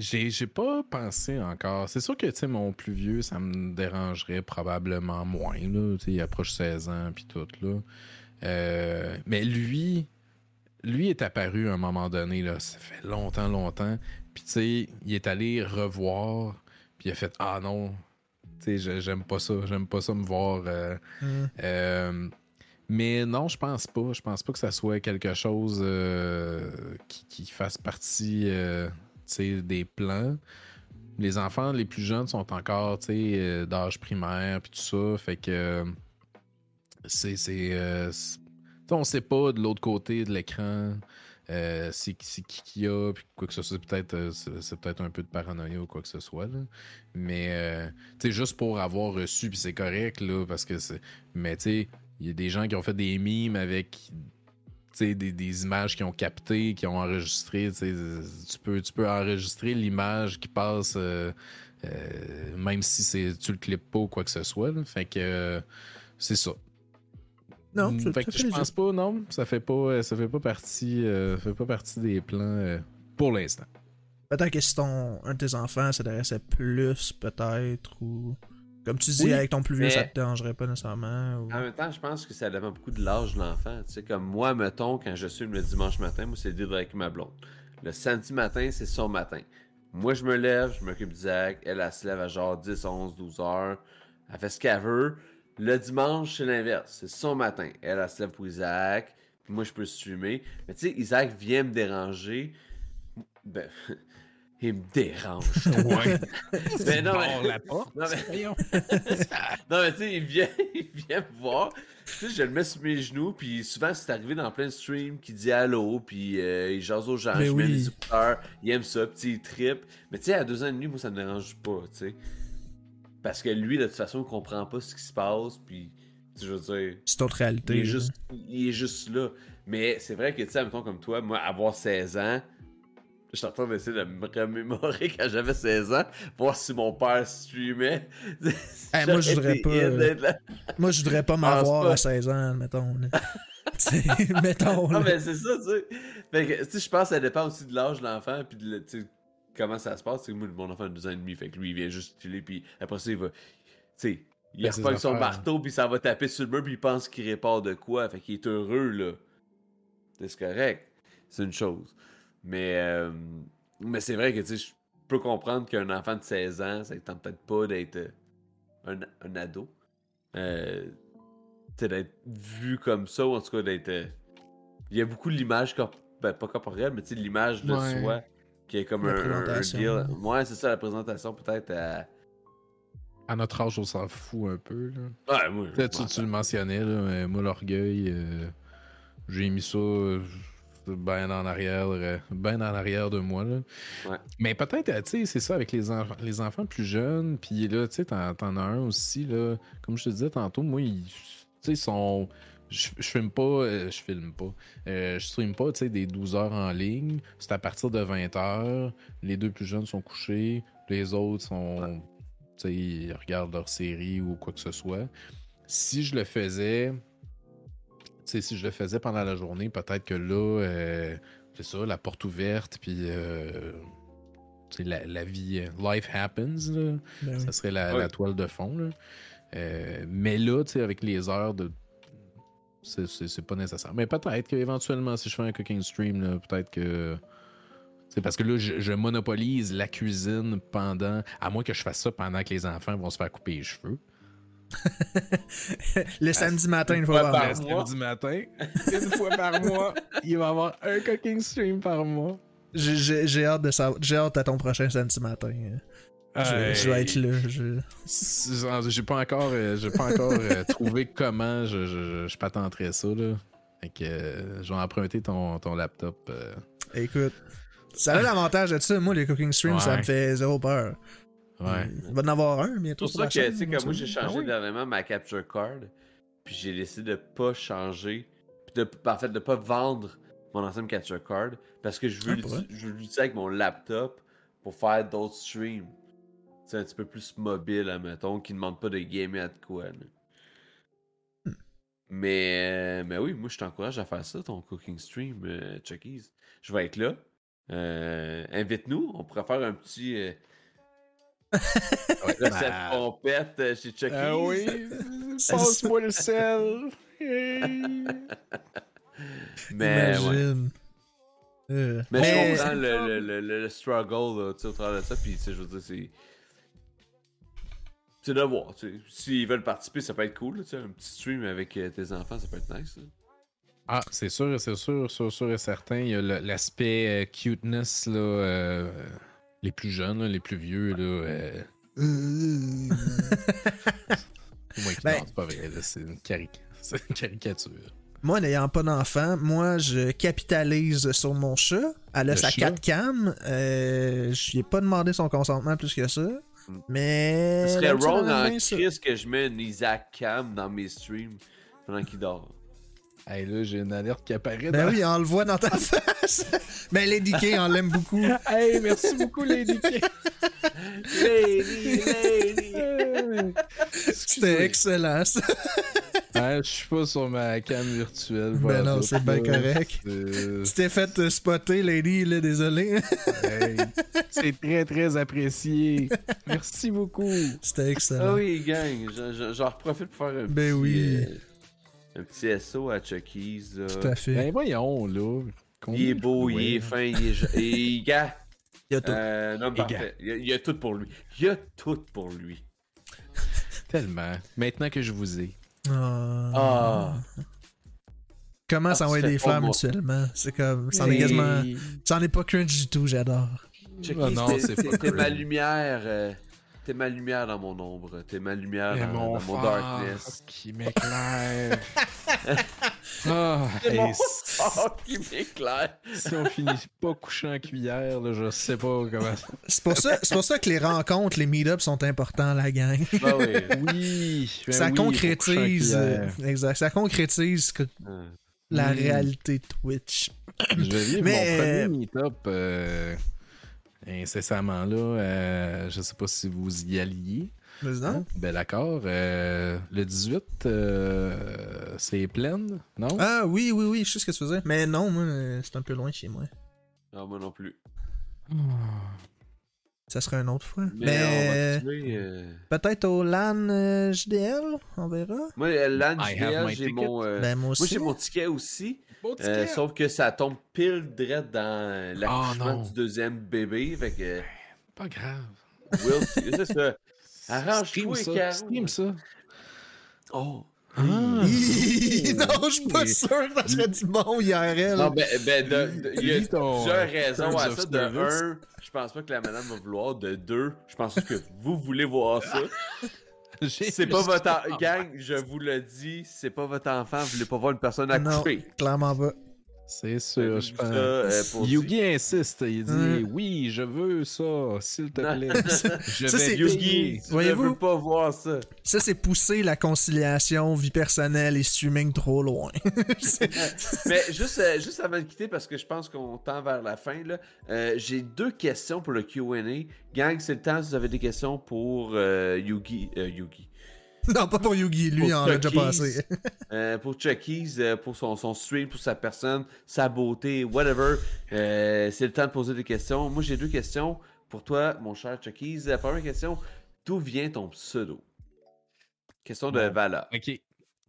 J'ai, j'ai pas pensé encore. C'est sûr que, tu sais, mon plus vieux, ça me dérangerait probablement moins, là. Il approche 16 ans, puis tout, là. Euh, mais lui, lui est apparu à un moment donné, là. Ça fait longtemps, longtemps. Puis, tu sais, il est allé revoir, puis il a fait « Ah non, tu sais, j'aime pas ça. J'aime pas ça me voir... euh, Hmm. euh, mais non, je pense pas. Je pense pas que ça soit quelque chose qui, qui fasse partie des plans. Les enfants les plus jeunes sont encore euh, d'âge primaire puis tout ça. Fait que euh, c'est. euh, on sait pas de l'autre côté de l'écran. euh, c'est c'est qui qu'il y a, puis quoi que ce soit, c'est peut-être c'est peut-être un peu de paranoïa ou quoi que ce soit. Là. Mais euh, juste pour avoir reçu, puis c'est correct, là, parce que c'est. Mais tu sais, il y a des gens qui ont fait des mimes avec des, des images qui ont capté, qui ont enregistré. tu peux, tu peux enregistrer l'image qui passe, euh, euh, même si c'est, tu le clips pas ou quoi que ce soit. là. Fait que euh, c'est ça. Non, Mm, fait que je pense pas, non. Ça fait pas, ça fait pas partie, euh, fait pas partie des plans pour l'instant. Peut-être que si ton, un de tes enfants s'intéressait plus, peut-être, ou... Comme tu dis, Oui, avec ton plus vieux, mais- ça te dérangerait pas nécessairement. ou- En même temps, je pense que ça dépend beaucoup de l'âge de l'enfant. Tu sais, comme moi, mettons, quand je suis le dimanche matin, moi, c'est deal avec ma blonde. Le samedi matin, c'est son matin. Moi, je me lève, je m'occupe d'Isaac. Elle, elle se lève à genre 10, 11, 12 heures. Elle fait ce qu'elle veut. Le dimanche, c'est l'inverse. C'est son matin. Elle, elle se lève pour Isaac. Puis moi, je peux streamer. Mais tu sais, Isaac vient me déranger. Ben, il me dérange. Ouais. Mais non, Barre mais- la porte. Non, mais-. Non, mais tu sais, il vient, il vient me voir. Tu sais, je le mets sur mes genoux, puis souvent, c'est arrivé dans plein de streams qui dit allô, puis euh, il jase aux gens, Mais je mets les écouteurs, il aime ça, puis il. Mais tu sais, à deux ans et demi, moi, ça me dérange pas, tu sais. Parce que lui, de toute façon, il comprend pas ce qui se passe, puis, je veux dire, C'est autre réalité. il est, juste, il est juste là. Mais c'est vrai que, tu sais, mettons comme toi, moi, avoir 16 ans, je suis en train d'essayer de me remémorer quand j'avais 16 ans, voir si mon père streamait. Eh, moi, je voudrais pas. Moi, je voudrais pas m'avoir à 16 ans, mettons. mettons. Non, là. mais c'est ça, tu sais. Fait que, tu sais, je pense que ça dépend aussi de l'âge de l'enfant, puis de, le- tu sais, comment ça se passe. Tu sais, moi, mon enfant a 12 ans et demi, fait que lui, il vient juste chiller, puis après ça, il va. Tu sais, Il ses repogne son marteau, puis ça va taper sur le mur, puis il pense qu'il répare de quoi. Fait qu'il est heureux, là. C'est correct. C'est une chose. Mais, euh, mais c'est vrai que, je peux comprendre qu'un enfant de 16 ans, ça ne tente peut-être pas d'être euh, un, un ado. Euh, d'être vu comme ça, ou en tout cas d'être. Il y a beaucoup de l'image, ben, pas corporelle, mais l'image de Ouais. soi, qui est comme La un, un- deal. Ouais, c'est ça, la présentation, peut-être. à- À notre âge, on s'en fout un peu. Là. Ouais, moi. Tu Tu, tu le mentionnais, là, mais moi, l'orgueil, euh, j'ai mis ça euh, ben en arrière, euh, ben en arrière de moi. Là. Ouais. Mais peut-être, euh, tu sais, c'est ça avec les, enf- les enfants plus jeunes, puis là, tu sais, t'en, as un aussi, là, comme je te disais tantôt, moi, ils, sont... Je, je filme pas, euh, je filme pas, euh, je stream pas, tu sais, des 12 heures en ligne, c'est à partir de 20 heures, les deux plus jeunes sont couchés, les autres sont, tu sais, ils regardent leur série ou quoi que ce soit. Si je le faisais, si je le faisais pendant la journée, peut-être que là, euh, c'est ça, la porte ouverte, puis euh, la, la vie, euh, life happens, là. Ben oui. ça serait la, Oui. la toile de fond. là. Euh, mais là, tu sais, avec les heures de. C'est, c'est- c'est pas nécessaire. Mais peut-être qu'éventuellement, si je fais un cooking stream, là, peut-être que. C'est parce que là, je, je monopolise la cuisine pendant. À moins que je fasse ça pendant que les enfants vont se faire couper les cheveux. Le samedi matin, une fois fois par mois. samedi matin, une fois par mois, il va y avoir un cooking stream par mois. J'ai- hâte de savoir. J'ai hâte à ton prochain samedi matin. Je, je vais être là. je- J'ai pas encore, euh, j'ai pas encore euh, trouvé comment je, je, je, je patenterais ça. Là. Fait que euh, je vais emprunter ton, ton laptop. euh. Écoute, ça a l'avantage de ça. Moi, les cooking streams, ça Ouais. me fait zéro peur. Ouais. Il va en avoir un bientôt. C'est pour ça que, chaîne, tu sais, moi, comme moi, j'ai changé Ah oui? dernièrement ma capture card, puis j'ai décidé de pas changer, puis de, en fait, de pas vendre mon ancienne capture card, parce que je veux Ah, l'utiliser avec mon laptop pour faire d'autres streams. C'est un petit peu plus mobile, admettons, qui ne demande pas de gamer à de quoi. Hmm. Mais, euh, mais oui, moi, je t'encourage à faire ça, ton cooking stream, euh, Chucky's. Je vais être là. Euh, Invite-nous, on pourrait faire un petit... euh, recette Bah, pompette euh, chez Chucky's. ah oui, passe-moi le sel. Mais, ouais. Imagine. Euh, Mais, mais- je comprends le, le, le, le- le struggle là, au travers de ça. Puis, tu sais, je veux dire, c'est. C'est de voir. tu sais. S'ils veulent participer, ça peut être cool. là, un petit stream avec euh, tes enfants, ça peut être nice. là. Ah, c'est sûr, c'est sûr, sûr, sûr et certain. Il y a l'aspect euh, cuteness, là, euh, les plus jeunes, là, les plus vieux, là. euh, c'est moi qui Ben- c'est pas vrai, là, c'est une, caric- c'est une caricature. Moi, n'ayant pas d'enfant, moi, je capitalise sur mon chat. Elle a Le sa chat? 4 cam. Euh, je lui ai pas demandé son consentement plus que ça. Mais. Ce serait wrong en bien ça. Chris que je mets un Isaac Cam dans mes streams pendant qu'il dort. Hey, là, j'ai une alerte qui apparaît. Ben dans- oui, on le voit dans ta face. Mais Lady K, on l'aime beaucoup. Hey, merci beaucoup, Lady K. lady, lady! C'était excellent, ça. Ouais, je suis pas sur ma cam virtuelle. Ben voilà, non, c'est bien correct. C'est- Tu t'es fait euh, spotter, Lady, là, désolé. Hey, c'est très, très apprécié. Merci beaucoup. C'était Ah excellent. oui, gang, j'en- profite pour faire un Ben petit. oui. euh, un petit SO à Chucky's. là. Tout à fait. Ben voyons, là. Il est beau, il est fin, il est. Et gars, Il y a tout. euh, parfait. Il y, a, il y a tout pour lui. Il y a tout pour lui. Tellement. Maintenant que je vous ai. Ah. Ah! Comment Ah, s'envoyer des fleurs moi. mutuellement? C'est comme. C'en est quasiment. C'en est pas cringe du tout, j'adore. Chucky, Ah non, c'est pas T'es ma lumière. euh, T'es ma lumière dans mon ombre. T'es ma lumière dans, mon, dans mon darkness. qui m'éclaire. ah, hey, mon qui m'éclaire. si on finit pas couché en cuillère, là, je sais pas comment. C'est pour, ça, c'est pour ça que les rencontres, les meet-ups sont importants, la gang. Ben oui. Oui, ben ça oui, concrétise. euh, exact. Ça concrétise que- Euh, la Mm. réalité Twitch. Je vais vivre Mais, mon premier meet-up euh, incessamment là. euh, je sais pas si vous y alliez. Donc. Ben d'accord. euh, le 18, euh, c'est pleine, non? Ah oui, oui, oui, je sais ce que tu faisais. Mais non, moi, euh, c'est un peu loin chez moi. Non, moi non plus. Ça sera une autre fois. Mais, Mais, on va trouver, euh, peut-être au LAN euh, JDL, on verra. Moi, euh, LAN I JDL, j'ai mon. euh, Ben, moi Moi, j'ai mon ticket aussi. Beau euh, ticket. sauf que ça tombe pile direct dans l'accouchement non. du deuxième bébé. Fait que. Pas grave. Will, c'est ça. Arrange-toi, Stream ça. Caro. Stream ça. Oh. Ah. non, je suis pas sûr que ça serait du bon IRL. Non, ben, ben de- de- il y a plusieurs raisons à ça. De un, je pense pas que la madame va vouloir. De deux, je pense que vous voulez voir ça. J'ai- C'est pas votre en- gang, je vous le dis, c'est pas votre enfant, vous voulez pas voir une personne non, accoucher. clairement pas. C'est sûr, je pense. euh, Yugi insiste, il dit Hum. oui, je veux ça, s'il te plaît. Je Ça, vais. Yugi, tu ne Voyez-vous? veux pas voir ça. Ça, c'est pousser la conciliation vie personnelle et streaming trop loin. Mais juste, euh, juste avant de quitter, parce que je pense qu'on tend vers la fin, là, euh, j'ai deux questions pour le QA. Gang, c'est le temps si vous avez des questions pour euh, Yugi. euh, Yugi. non, pas pour Yugi, lui, Pour il en a déjà passé. euh, pour Chucky's, euh, pour son, son stream, pour sa personne, sa beauté, whatever. Euh, c'est le temps de poser des questions. Moi, j'ai deux questions pour toi, mon cher Chucky's. La première question, d'où vient ton pseudo? Question de Bon. valeur. Ok.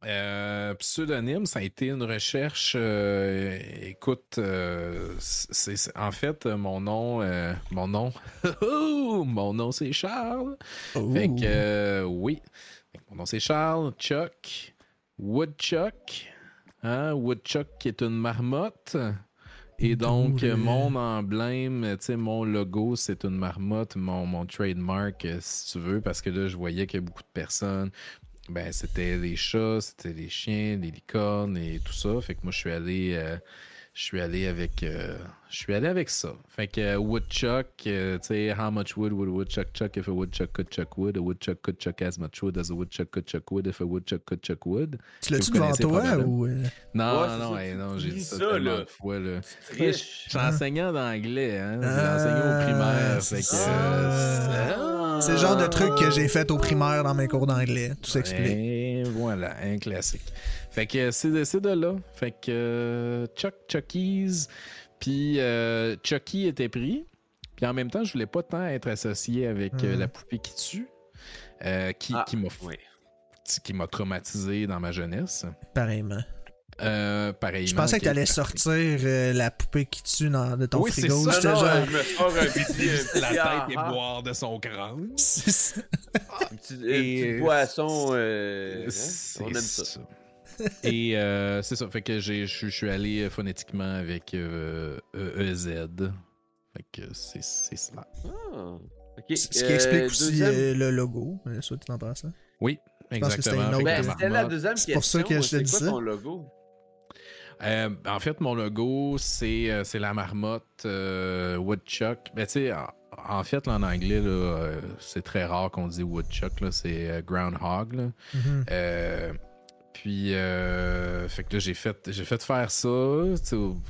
Euh, pseudonyme, ça a été une recherche. euh, écoute, euh, c'est c'est- en fait mon nom, euh, mon nom, Oh, mon nom c'est Charles. Fait que euh, oui, que mon nom c'est Charles, Chuck, Woodchuck, hein, Woodchuck qui est une marmotte. Et donc, mon emblème, tu sais, mon logo, c'est une marmotte, mon, mon trademark, euh, si tu veux, parce que là, je voyais qu'il y a beaucoup de personnes. Ben, c'était les chats, c'était les chiens, les licornes et tout ça. Fait que moi, je suis allé, euh, je suis allé avec, euh, je suis allé avec ça. Fait que euh, woodchuck, euh, tu sais, how much wood would a woodchuck chuck if a woodchuck could chuck wood? A woodchuck could chuck as much wood as a woodchuck could chuck wood if a woodchuck could chuck wood? Tu l'as-tu devant toi ou. euh, Non, Ouais, non, ça, hey, tu non, j'ai dit ça, ça, là. fois, là. Je suis enseignant d'anglais, hein. J'ai Ah, enseigné au primaire. Fait que, ça. euh, C'est le genre de truc que j'ai fait au primaire dans mes cours d'anglais. Tout s'explique. Et voilà, un classique. Fait que c'est de, c'est de là. Fait que euh, Chuck Chucky's. Puis euh, Chucky était pris. Puis en même temps, je voulais pas tant être associé avec euh, Mhm. la poupée qui tue. euh, qui, Ah, qui m'a oui. qui m'a traumatisé dans ma jeunesse. Pareillement. Euh, pareillement. Je pensais que t'allais sortir euh, la poupée qui tue dans, de ton Oui, c'est frigo. ça. Non, genre. euh, je me sors un petit, un petit la tête ah, et ah, boire de son crâne. C'est ça. Et- boisson. euh, hein, C'est on aime ça. ça. Et euh, c'est ça. Fait que j'ai- je suis allé phonétiquement avec euh, EZ. Fait que c'est c'est cela. Ah. Ce qui Euh, explique aussi deuxième- euh, le logo, euh, soit dit en. Oui, exactement. que Ben, la c'était la marmotte- deuxième C'est pour ça que je te C'est dis quoi ça? ton logo? Euh, en fait, mon logo, c'est euh, c'est la marmotte euh, Woodchuck. Ben, tu sais, en, en fait, là, en anglais, là, c'est très rare qu'on dise Woodchuck. là, C'est Groundhog. là. Mhm. Euh, puis, euh, fait que là, j'ai fait, j'ai fait faire ça,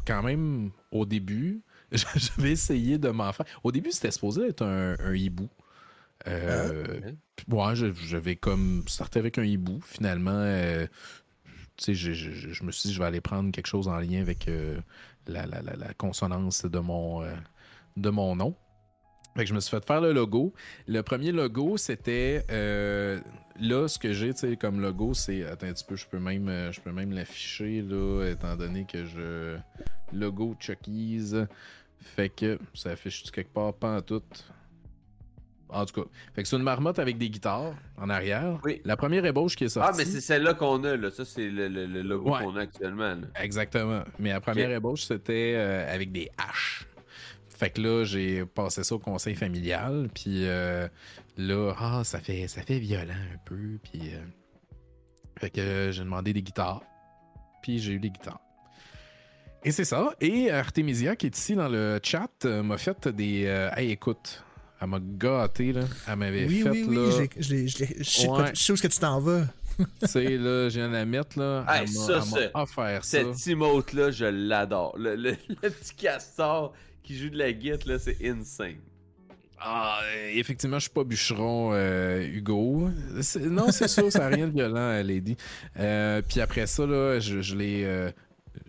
quand même au début. J'avais essayé de m'en faire. Au début, c'était supposé être un, un hibou. Euh, Ah, ouais. je- j'avais comme starté avec un hibou. Finalement, euh, je, me suis dit, je vais aller prendre quelque chose en lien avec euh, la, consonance de mon, euh, de mon nom. Fait que je me suis fait faire le logo. Le premier logo, c'était euh, là ce que j'ai, comme logo, c'est attends un petit peu, je peux même, je peux même l'afficher là, étant donné que je logo Chucky's. Fait que ça affiche quelque part pas en tout? En tout cas, fait que c'est une marmotte avec des guitares en arrière. Oui. La première ébauche qui est sortie. Ah, mais c'est celle-là qu'on a, là. Ça, c'est le, le- le logo Ouais. qu'on a actuellement. là. Exactement. Mais la première ébauche, c'était euh, avec des haches. Fait que là, j'ai passé ça au conseil familial. Puis euh, là, ah, ça fait, ça fait violent un peu. Puis. euh, fait que j'ai demandé des guitares. Puis j'ai eu des guitares. Et c'est ça. Et Artemisia, qui est ici dans le chat, m'a fait des. hey, écoute, elle m'a gâté, là. Elle m'avait Oui, fait, oui, oui, là. j'ai- je sais Ouais. quoi- je sais où est-ce que tu t'en vas. Tu sais, là, je viens de la mettre, là. Hey, elle m'a offert ça. Cette emote-là, je l'adore. Le, le- le petit castor qui joue de la guitare, là, c'est insane. Ah, euh, effectivement, je suis pas bûcheron, euh, Hugo. C'est- Non, c'est sûr, ça n'a rien de violent, euh, Lady. Euh, puis après ça, là, je, je l'ai. euh,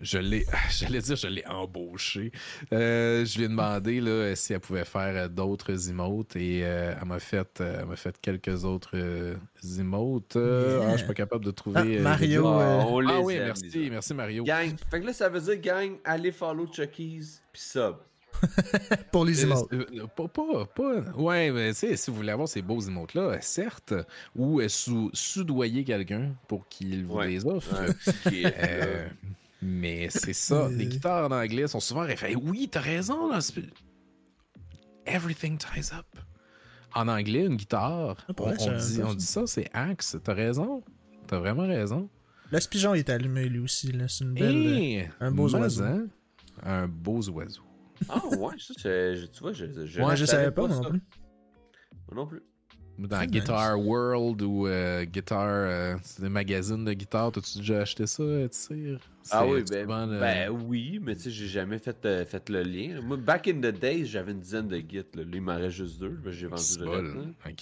Je l'ai, j'allais dire, je l'ai embauché. Euh, je lui ai demandé là, si elle pouvait faire euh, d'autres emotes et euh, elle m'a fait, elle m'a fait quelques autres euh, emotes. Euh, Yeah. ah, je suis pas capable de trouver. Ah, Mario, euh, les Ah oui, aime, merci, merci Mario. Gang. Fait que là, ça veut dire, gang, allez follow Chucky's pis sub. Pour les emotes. euh, pas, pas, pas. Ouais, mais tu sais, si vous voulez avoir ces beaux emotes-là, certes, ou sou- soudoyer quelqu'un pour qu'il vous Ouais. les offre. Euh, mais c'est ça. Euh. Les guitares en anglais sont souvent référées. Oui, t'as raison. Là, Everything ties up. En anglais, une guitare, Ah, on, dit, pas on ça. dit ça, c'est axe. T'as raison. T'as vraiment raison. Le spigeon est allumé lui aussi. là. C'est une belle. Et un beau oiseau. hein, Un beau oiseau. Ah ouais, ça, je- tu vois, je, je, Moi, je savais pas, moi non plus. Moi non plus. Dans Très Guitar World ou euh, Guitar, euh, c'est des magazines de guitare, t'as-tu déjà acheté ça, Tire? Ah oui, ben, souvent le- ben oui, mais tu sais, j'ai jamais fait, euh, fait le lien. Moi, back in the days, j'avais une dizaine de gits. Là, il m'en reste juste deux. J'ai vendu le reste. Ok.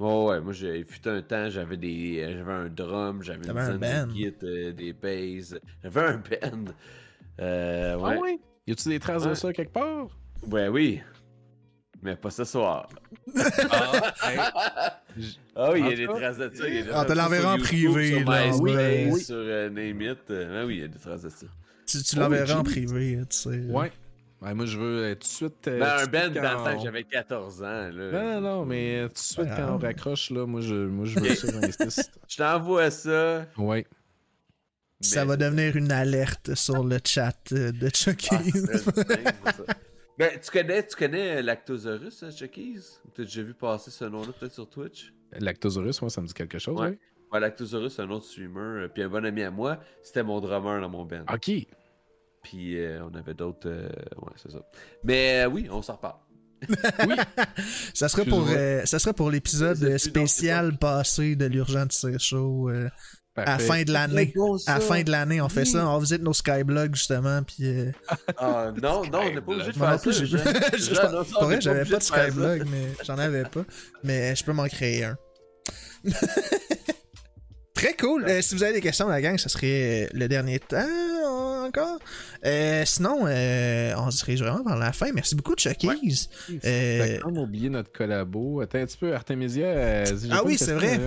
Ouais, ouais, moi, j'ai il fut un temps, j'avais des, j'avais un drum, j'avais une un dizaine de euh, des basses. J'avais un band. Euh, ouais. Ah ouais? Y a-tu des traces de ça quelque part? Ouais, oui. Mais pas ce soir. Ah, hey, Ah oui, il y a des traces de ça. Ah, te l'enverras en privé, Sur là, MySpace. Oui. sur euh, Name It. Euh, ah oui, il y a des traces de ça. Tu, tu Oh, l'enverras en privé, tu sais. ouais. Ouais, moi, je veux euh, tout de suite. Ben, un suite dans le temps j'avais 14 ans. Là. Non, non, mais tout de suite, quand on raccroche, là, moi, je, moi, je veux ça. Je t'envoie ça. Ouais. Ça mais- va devenir une alerte sur le chat euh, de Chucky. Ben, tu connais, tu connais Lactosaurus, hein, Chucky's? Ou T'as déjà vu passer ce nom-là peut-être sur Twitch? Lactosaurus, moi, ça me dit quelque chose, Ouais. ouais. Ouais, Lactosaurus, c'est un autre streamer. euh, Puis un bon ami à moi, c'était mon drummer dans mon band. Ok. Puis euh, on avait d'autres. euh, Ouais, c'est ça. Mais euh, oui, on s'en reparle. Oui. ça serait pour, euh, ça serait pour l'épisode euh, spécial passé de l'urgent de show à la fin de l'année. À la fin de l'année, on fait Oui. ça. On visite nos skyblogs justement. Puis, euh, Ah, non, non, on n'est pas obligé de faire plus, ça. je- on n'est j'avais pas de skyblog, mais j'en avais pas. Mais je peux m'en créer un. Très cool. Euh, si vous avez des questions, la gang, ça serait le dernier temps encore. Euh, sinon, euh, on se dirige vraiment vers la fin. Merci beaucoup, Chucky's. Euh, T'as comme oublié notre collabo. Attends un petit peu, Artemisia. euh, Ah pas oui, c'est vrai.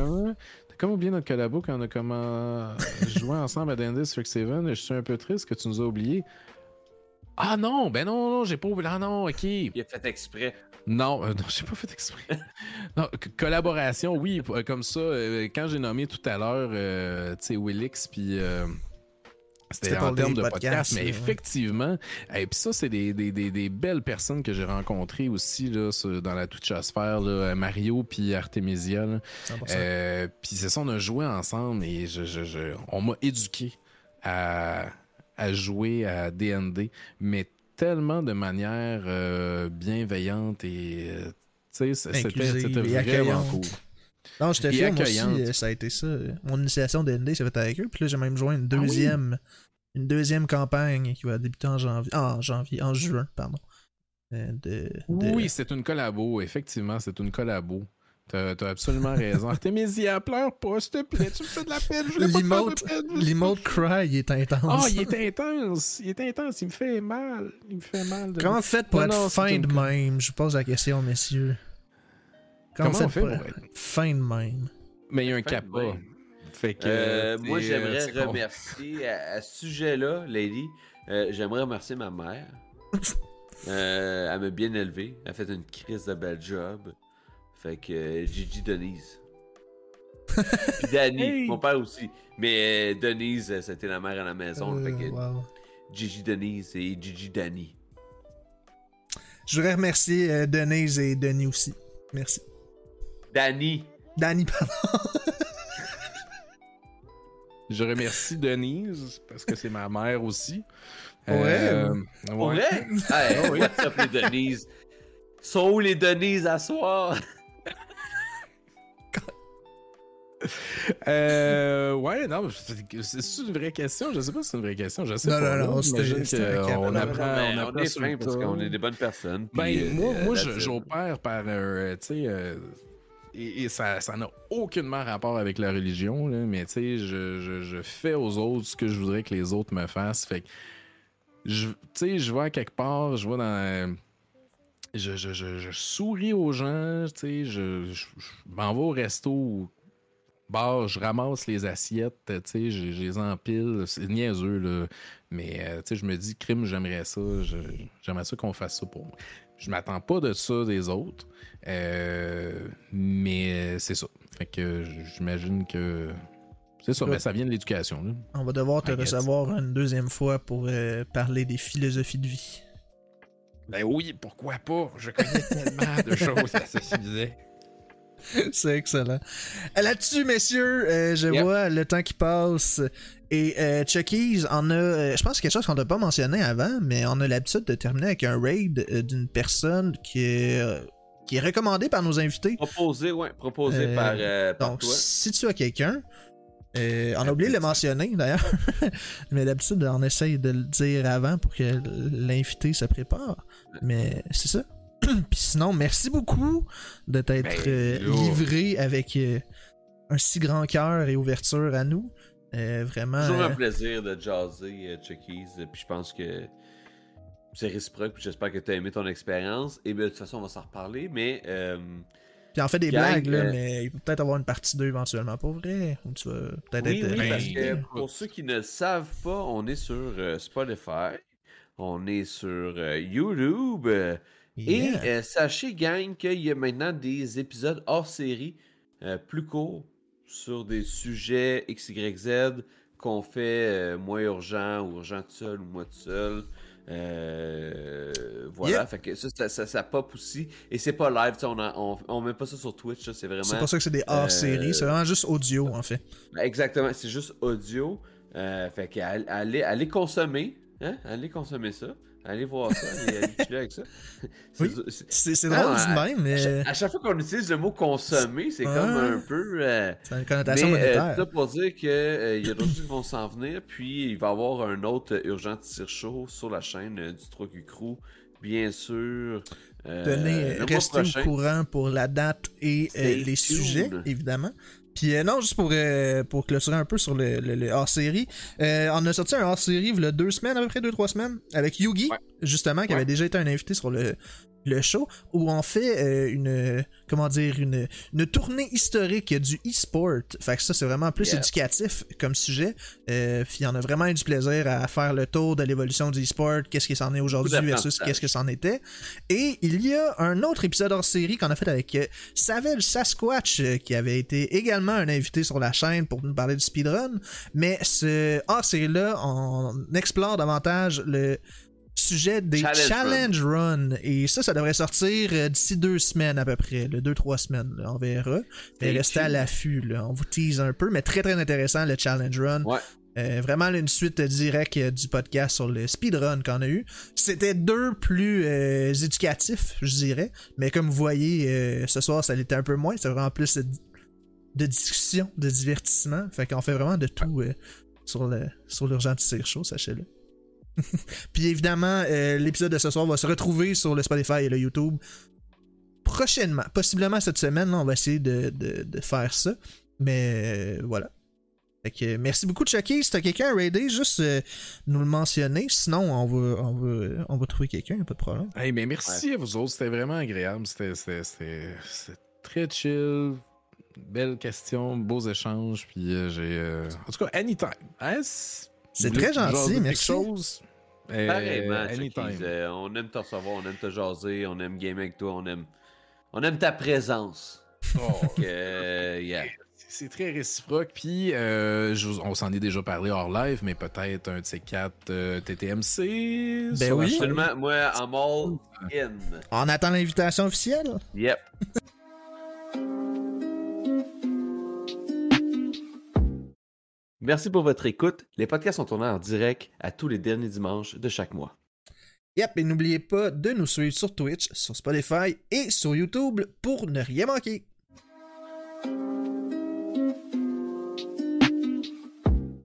Comme oublié notre collabo quand on a comment joué ensemble à Dandy Strix Seven. Je suis un peu triste que tu nous as oublié. Ah non, ben non, non, j'ai pas oublié. Ah non, ok. Il a fait exprès. Non, euh, non, j'ai pas fait exprès. non, collaboration, oui, euh, comme ça. euh, quand j'ai nommé tout à l'heure, euh, tu sais, Willix, puis. Euh, C'était en termes de podcasts, podcast, mais ouais. effectivement, et puis ça, c'est des, des, des, des belles personnes que j'ai rencontrées aussi là, sur- dans la Twitchosphère, là, Mario puis Artemisia. là. 100%. Euh, puis c'est ça, on a joué ensemble et je, je, je- on m'a éduqué à, à jouer à DND, mais tellement de manière euh, bienveillante et euh, c'était vraiment cool. Non, je te filme aussi, euh, ça a été ça. euh, Mon initiation de ND s'est faite avec eux. Puis là, j'ai même joint une deuxième, une deuxième campagne qui va débuter en janvier. ah, en janvier, en juin, pardon. Euh, de, de- Oui, c'est une collabo, effectivement, c'est une collabo. T'as as absolument raison. Artemisia, pleure pas, s'il te plaît, tu me fais de la peine, je voulais L'emote cry, il est intense. Oh, il est intense, il est intense, il me fait mal, il me fait mal. De... Comment vous faites pour Non, être non, fin de même? Je vous pose la question, messieurs. Comment vous on fait pour être fin de même? Mais il y a un. Fait que. Euh, moi, j'aimerais remercier à, à ce sujet-là, Lady. euh, j'aimerais remercier ma mère. Euh, elle m'a bien élevé. Elle a fait une crise de bel job. Fait que euh, Gigi Denise. Puis Danny, Hey! mon père aussi. Mais euh, Denise, c'était la mère à la maison. Euh, fait que wow. Gigi Denise et Gigi Danny. Je voudrais remercier euh, Denise et Denis aussi. Merci. Danny. Danny, pardon. Je remercie Denise parce que c'est ma mère aussi. Ouais. Euh, ouais. Hey, what's up les Denise? Sont où les Denise à soir? Euh, ouais, non, c'est c'est une vraie question. Je sais pas si c'est une vraie question. Je sais Non, pas. non, non, que cap. on apprend, Ben, on apprend est parce qu'on est des bonnes personnes. Ben, puis, euh, moi, moi j'opère par. euh, tu sais, euh, et, ça ça n'a aucunement rapport avec la religion, là, mais tu sais, je, je, fais aux autres ce que je voudrais que les autres me fassent. Fait que, tu sais, je vais à quelque part, je vais dans. Je, je, je, souris aux gens, tu sais, je, m'en vais au resto bar, je ramasse les assiettes, tu sais, je, les empile. C'est niaiseux, là. Mais, euh, tu sais, je me dis, crime, j'aimerais ça. J'aimerais ça qu'on fasse ça pour moi. Je m'attends pas de ça des autres. euh, mais c'est ça. Fait que j'imagine que. C'est ça, Ouais. mais ça vient de l'éducation. là. On va devoir te recevoir une deuxième fois pour euh, parler des philosophies de vie. Ben oui, pourquoi pas? Je connais tellement de choses à ce sujet. C'est excellent. Là-dessus, messieurs, euh, je Yep. vois le temps qui passe. Et euh, Chucky's en a. euh, je pense que quelque chose qu'on n'a pas mentionné avant, mais on a l'habitude de terminer avec un raid euh, d'une personne qui est, euh, qui est recommandée par nos invités. Proposé, ouais, proposé par, par Donc, toi. si tu as quelqu'un, on a oublié de le mentionner d'ailleurs, mais d'habitude, on essaye de le dire avant pour que l'invité se prépare. Mais c'est ça. Puis sinon, merci beaucoup de t'être Ben, livré avec un si grand cœur et ouverture à nous. Euh, vraiment. Toujours un euh, plaisir de jaser, euh, Chucky's. euh, Puis je pense que c'est réciproque. Puis j'espère que tu as aimé ton expérience. Et bien, de toute façon, on va s'en reparler. Mais euh, Puis on fait des Gang, blagues, là, euh, mais il peut peut-être avoir une partie 2 éventuellement, pas vrai? Ou tu vas peut-être oui, être. oui, parce que pour ceux qui ne le savent pas, on est sur Spotify. On est sur YouTube. Et sachez, gang, qu'il y a maintenant des épisodes hors série plus courts sur des sujets XYZ qu'on fait euh, moins urgent ou urgent tout seul ou moi tout seul. Euh, voilà, Yeah. fait que ça, ça, ça, ça pop aussi. Et c'est pas live, on, a- on, on met pas ça sur Twitch, ça, c'est vraiment. C'est pour ça que c'est des euh, c'est vraiment juste audio en fait. Ben, Exactement, c'est juste audio. Fait que all- allez, allez consommer, hein? Allez consommer ça. Allez voir ça, chiller avec ça. C'est- Oui. Ah, drôle du même, mais à chaque fois qu'on utilise le mot consommer, c'est comme un peu. euh, c'est une mais connotation euh, monétaire. ça pour dire qu'il y a d'autres choses qui vont s'en venir, puis il va y avoir un autre euh, urgent tir chaud sur la chaîne euh, du 3Q Crew, bien sûr. Euh, Tenez, restez au courant pour la date et euh, les sujets, évidemment. Puis euh, non, juste pour, euh, pour clôturer un peu sur le, le- le hors-série, euh, on a sorti un hors-série il y a deux semaines, à peu près deux, trois semaines, avec Yugi, Ouais. justement, qui Ouais. avait déjà été un invité sur le, le show, où on fait euh, une, comment dire, une, une tournée historique du e-sport. Fait que ça, c'est vraiment plus Yeah. éducatif comme sujet. Euh, puis on a vraiment eu du plaisir à faire le tour de l'évolution du e-sport, qu'est-ce qui s'en est aujourd'hui versus qu'est-ce que c'en était. Et il y a un autre épisode hors série qu'on a fait avec euh, Savage Sasquatch, euh, qui avait été également un invité sur la chaîne pour nous parler du speedrun. Mais ce hors série-là, on explore davantage le sujet des Challenge challenge, run. Et ça, ça devrait sortir euh, d'ici deux semaines à peu près, deux, trois semaines, là, on verra. Mais restez à l'affût, on vous tease un peu, mais très très intéressant le challenge run. Ouais. Euh, vraiment une suite directe euh, du podcast sur le speedrun qu'on a eu. C'était deux plus euh, éducatifs, je dirais. Mais comme vous voyez, euh, ce soir, ça l'était un peu moins. C'est vraiment plus de, discussion, de divertissement. Fait qu'on fait vraiment de tout sur le sur l'urgent tir chaud, sachez-le. Puis évidemment, euh, l'épisode de ce soir va se retrouver sur le Spotify et le YouTube prochainement. Possiblement cette semaine, là, on va essayer de, de- de faire ça. Mais euh, voilà. Fait que, merci beaucoup Chucky. Si t'as quelqu'un à raider, juste euh, nous le mentionner. Sinon, on va, on va, on va trouver quelqu'un, y a pas de problème. Hey, mais merci à vous autres, c'était vraiment agréable. C'était- très chill. Belles questions, beaux échanges. Puis euh, j'ai. euh, En tout cas, anytime. Hein, C'est très gentil, merci. chose, euh, Pareillement, Chucky, euh, on aime te recevoir, on aime te jaser, on aime gamer avec toi, on aime, on aime ta présence. Oh, euh, yeah. C'est très réciproque. Puis, euh, je on s'en est déjà parlé hors live, mais peut-être un de ces quatre euh, TTMC. Ben oui. Absolument, moi, I'm all in. On attend l'invitation officielle. Yep. Merci pour votre écoute. Les podcasts sont tournés en direct à tous les derniers dimanches de chaque mois. Yep, et n'oubliez pas de nous suivre sur Twitch, sur Spotify et sur YouTube pour ne rien manquer.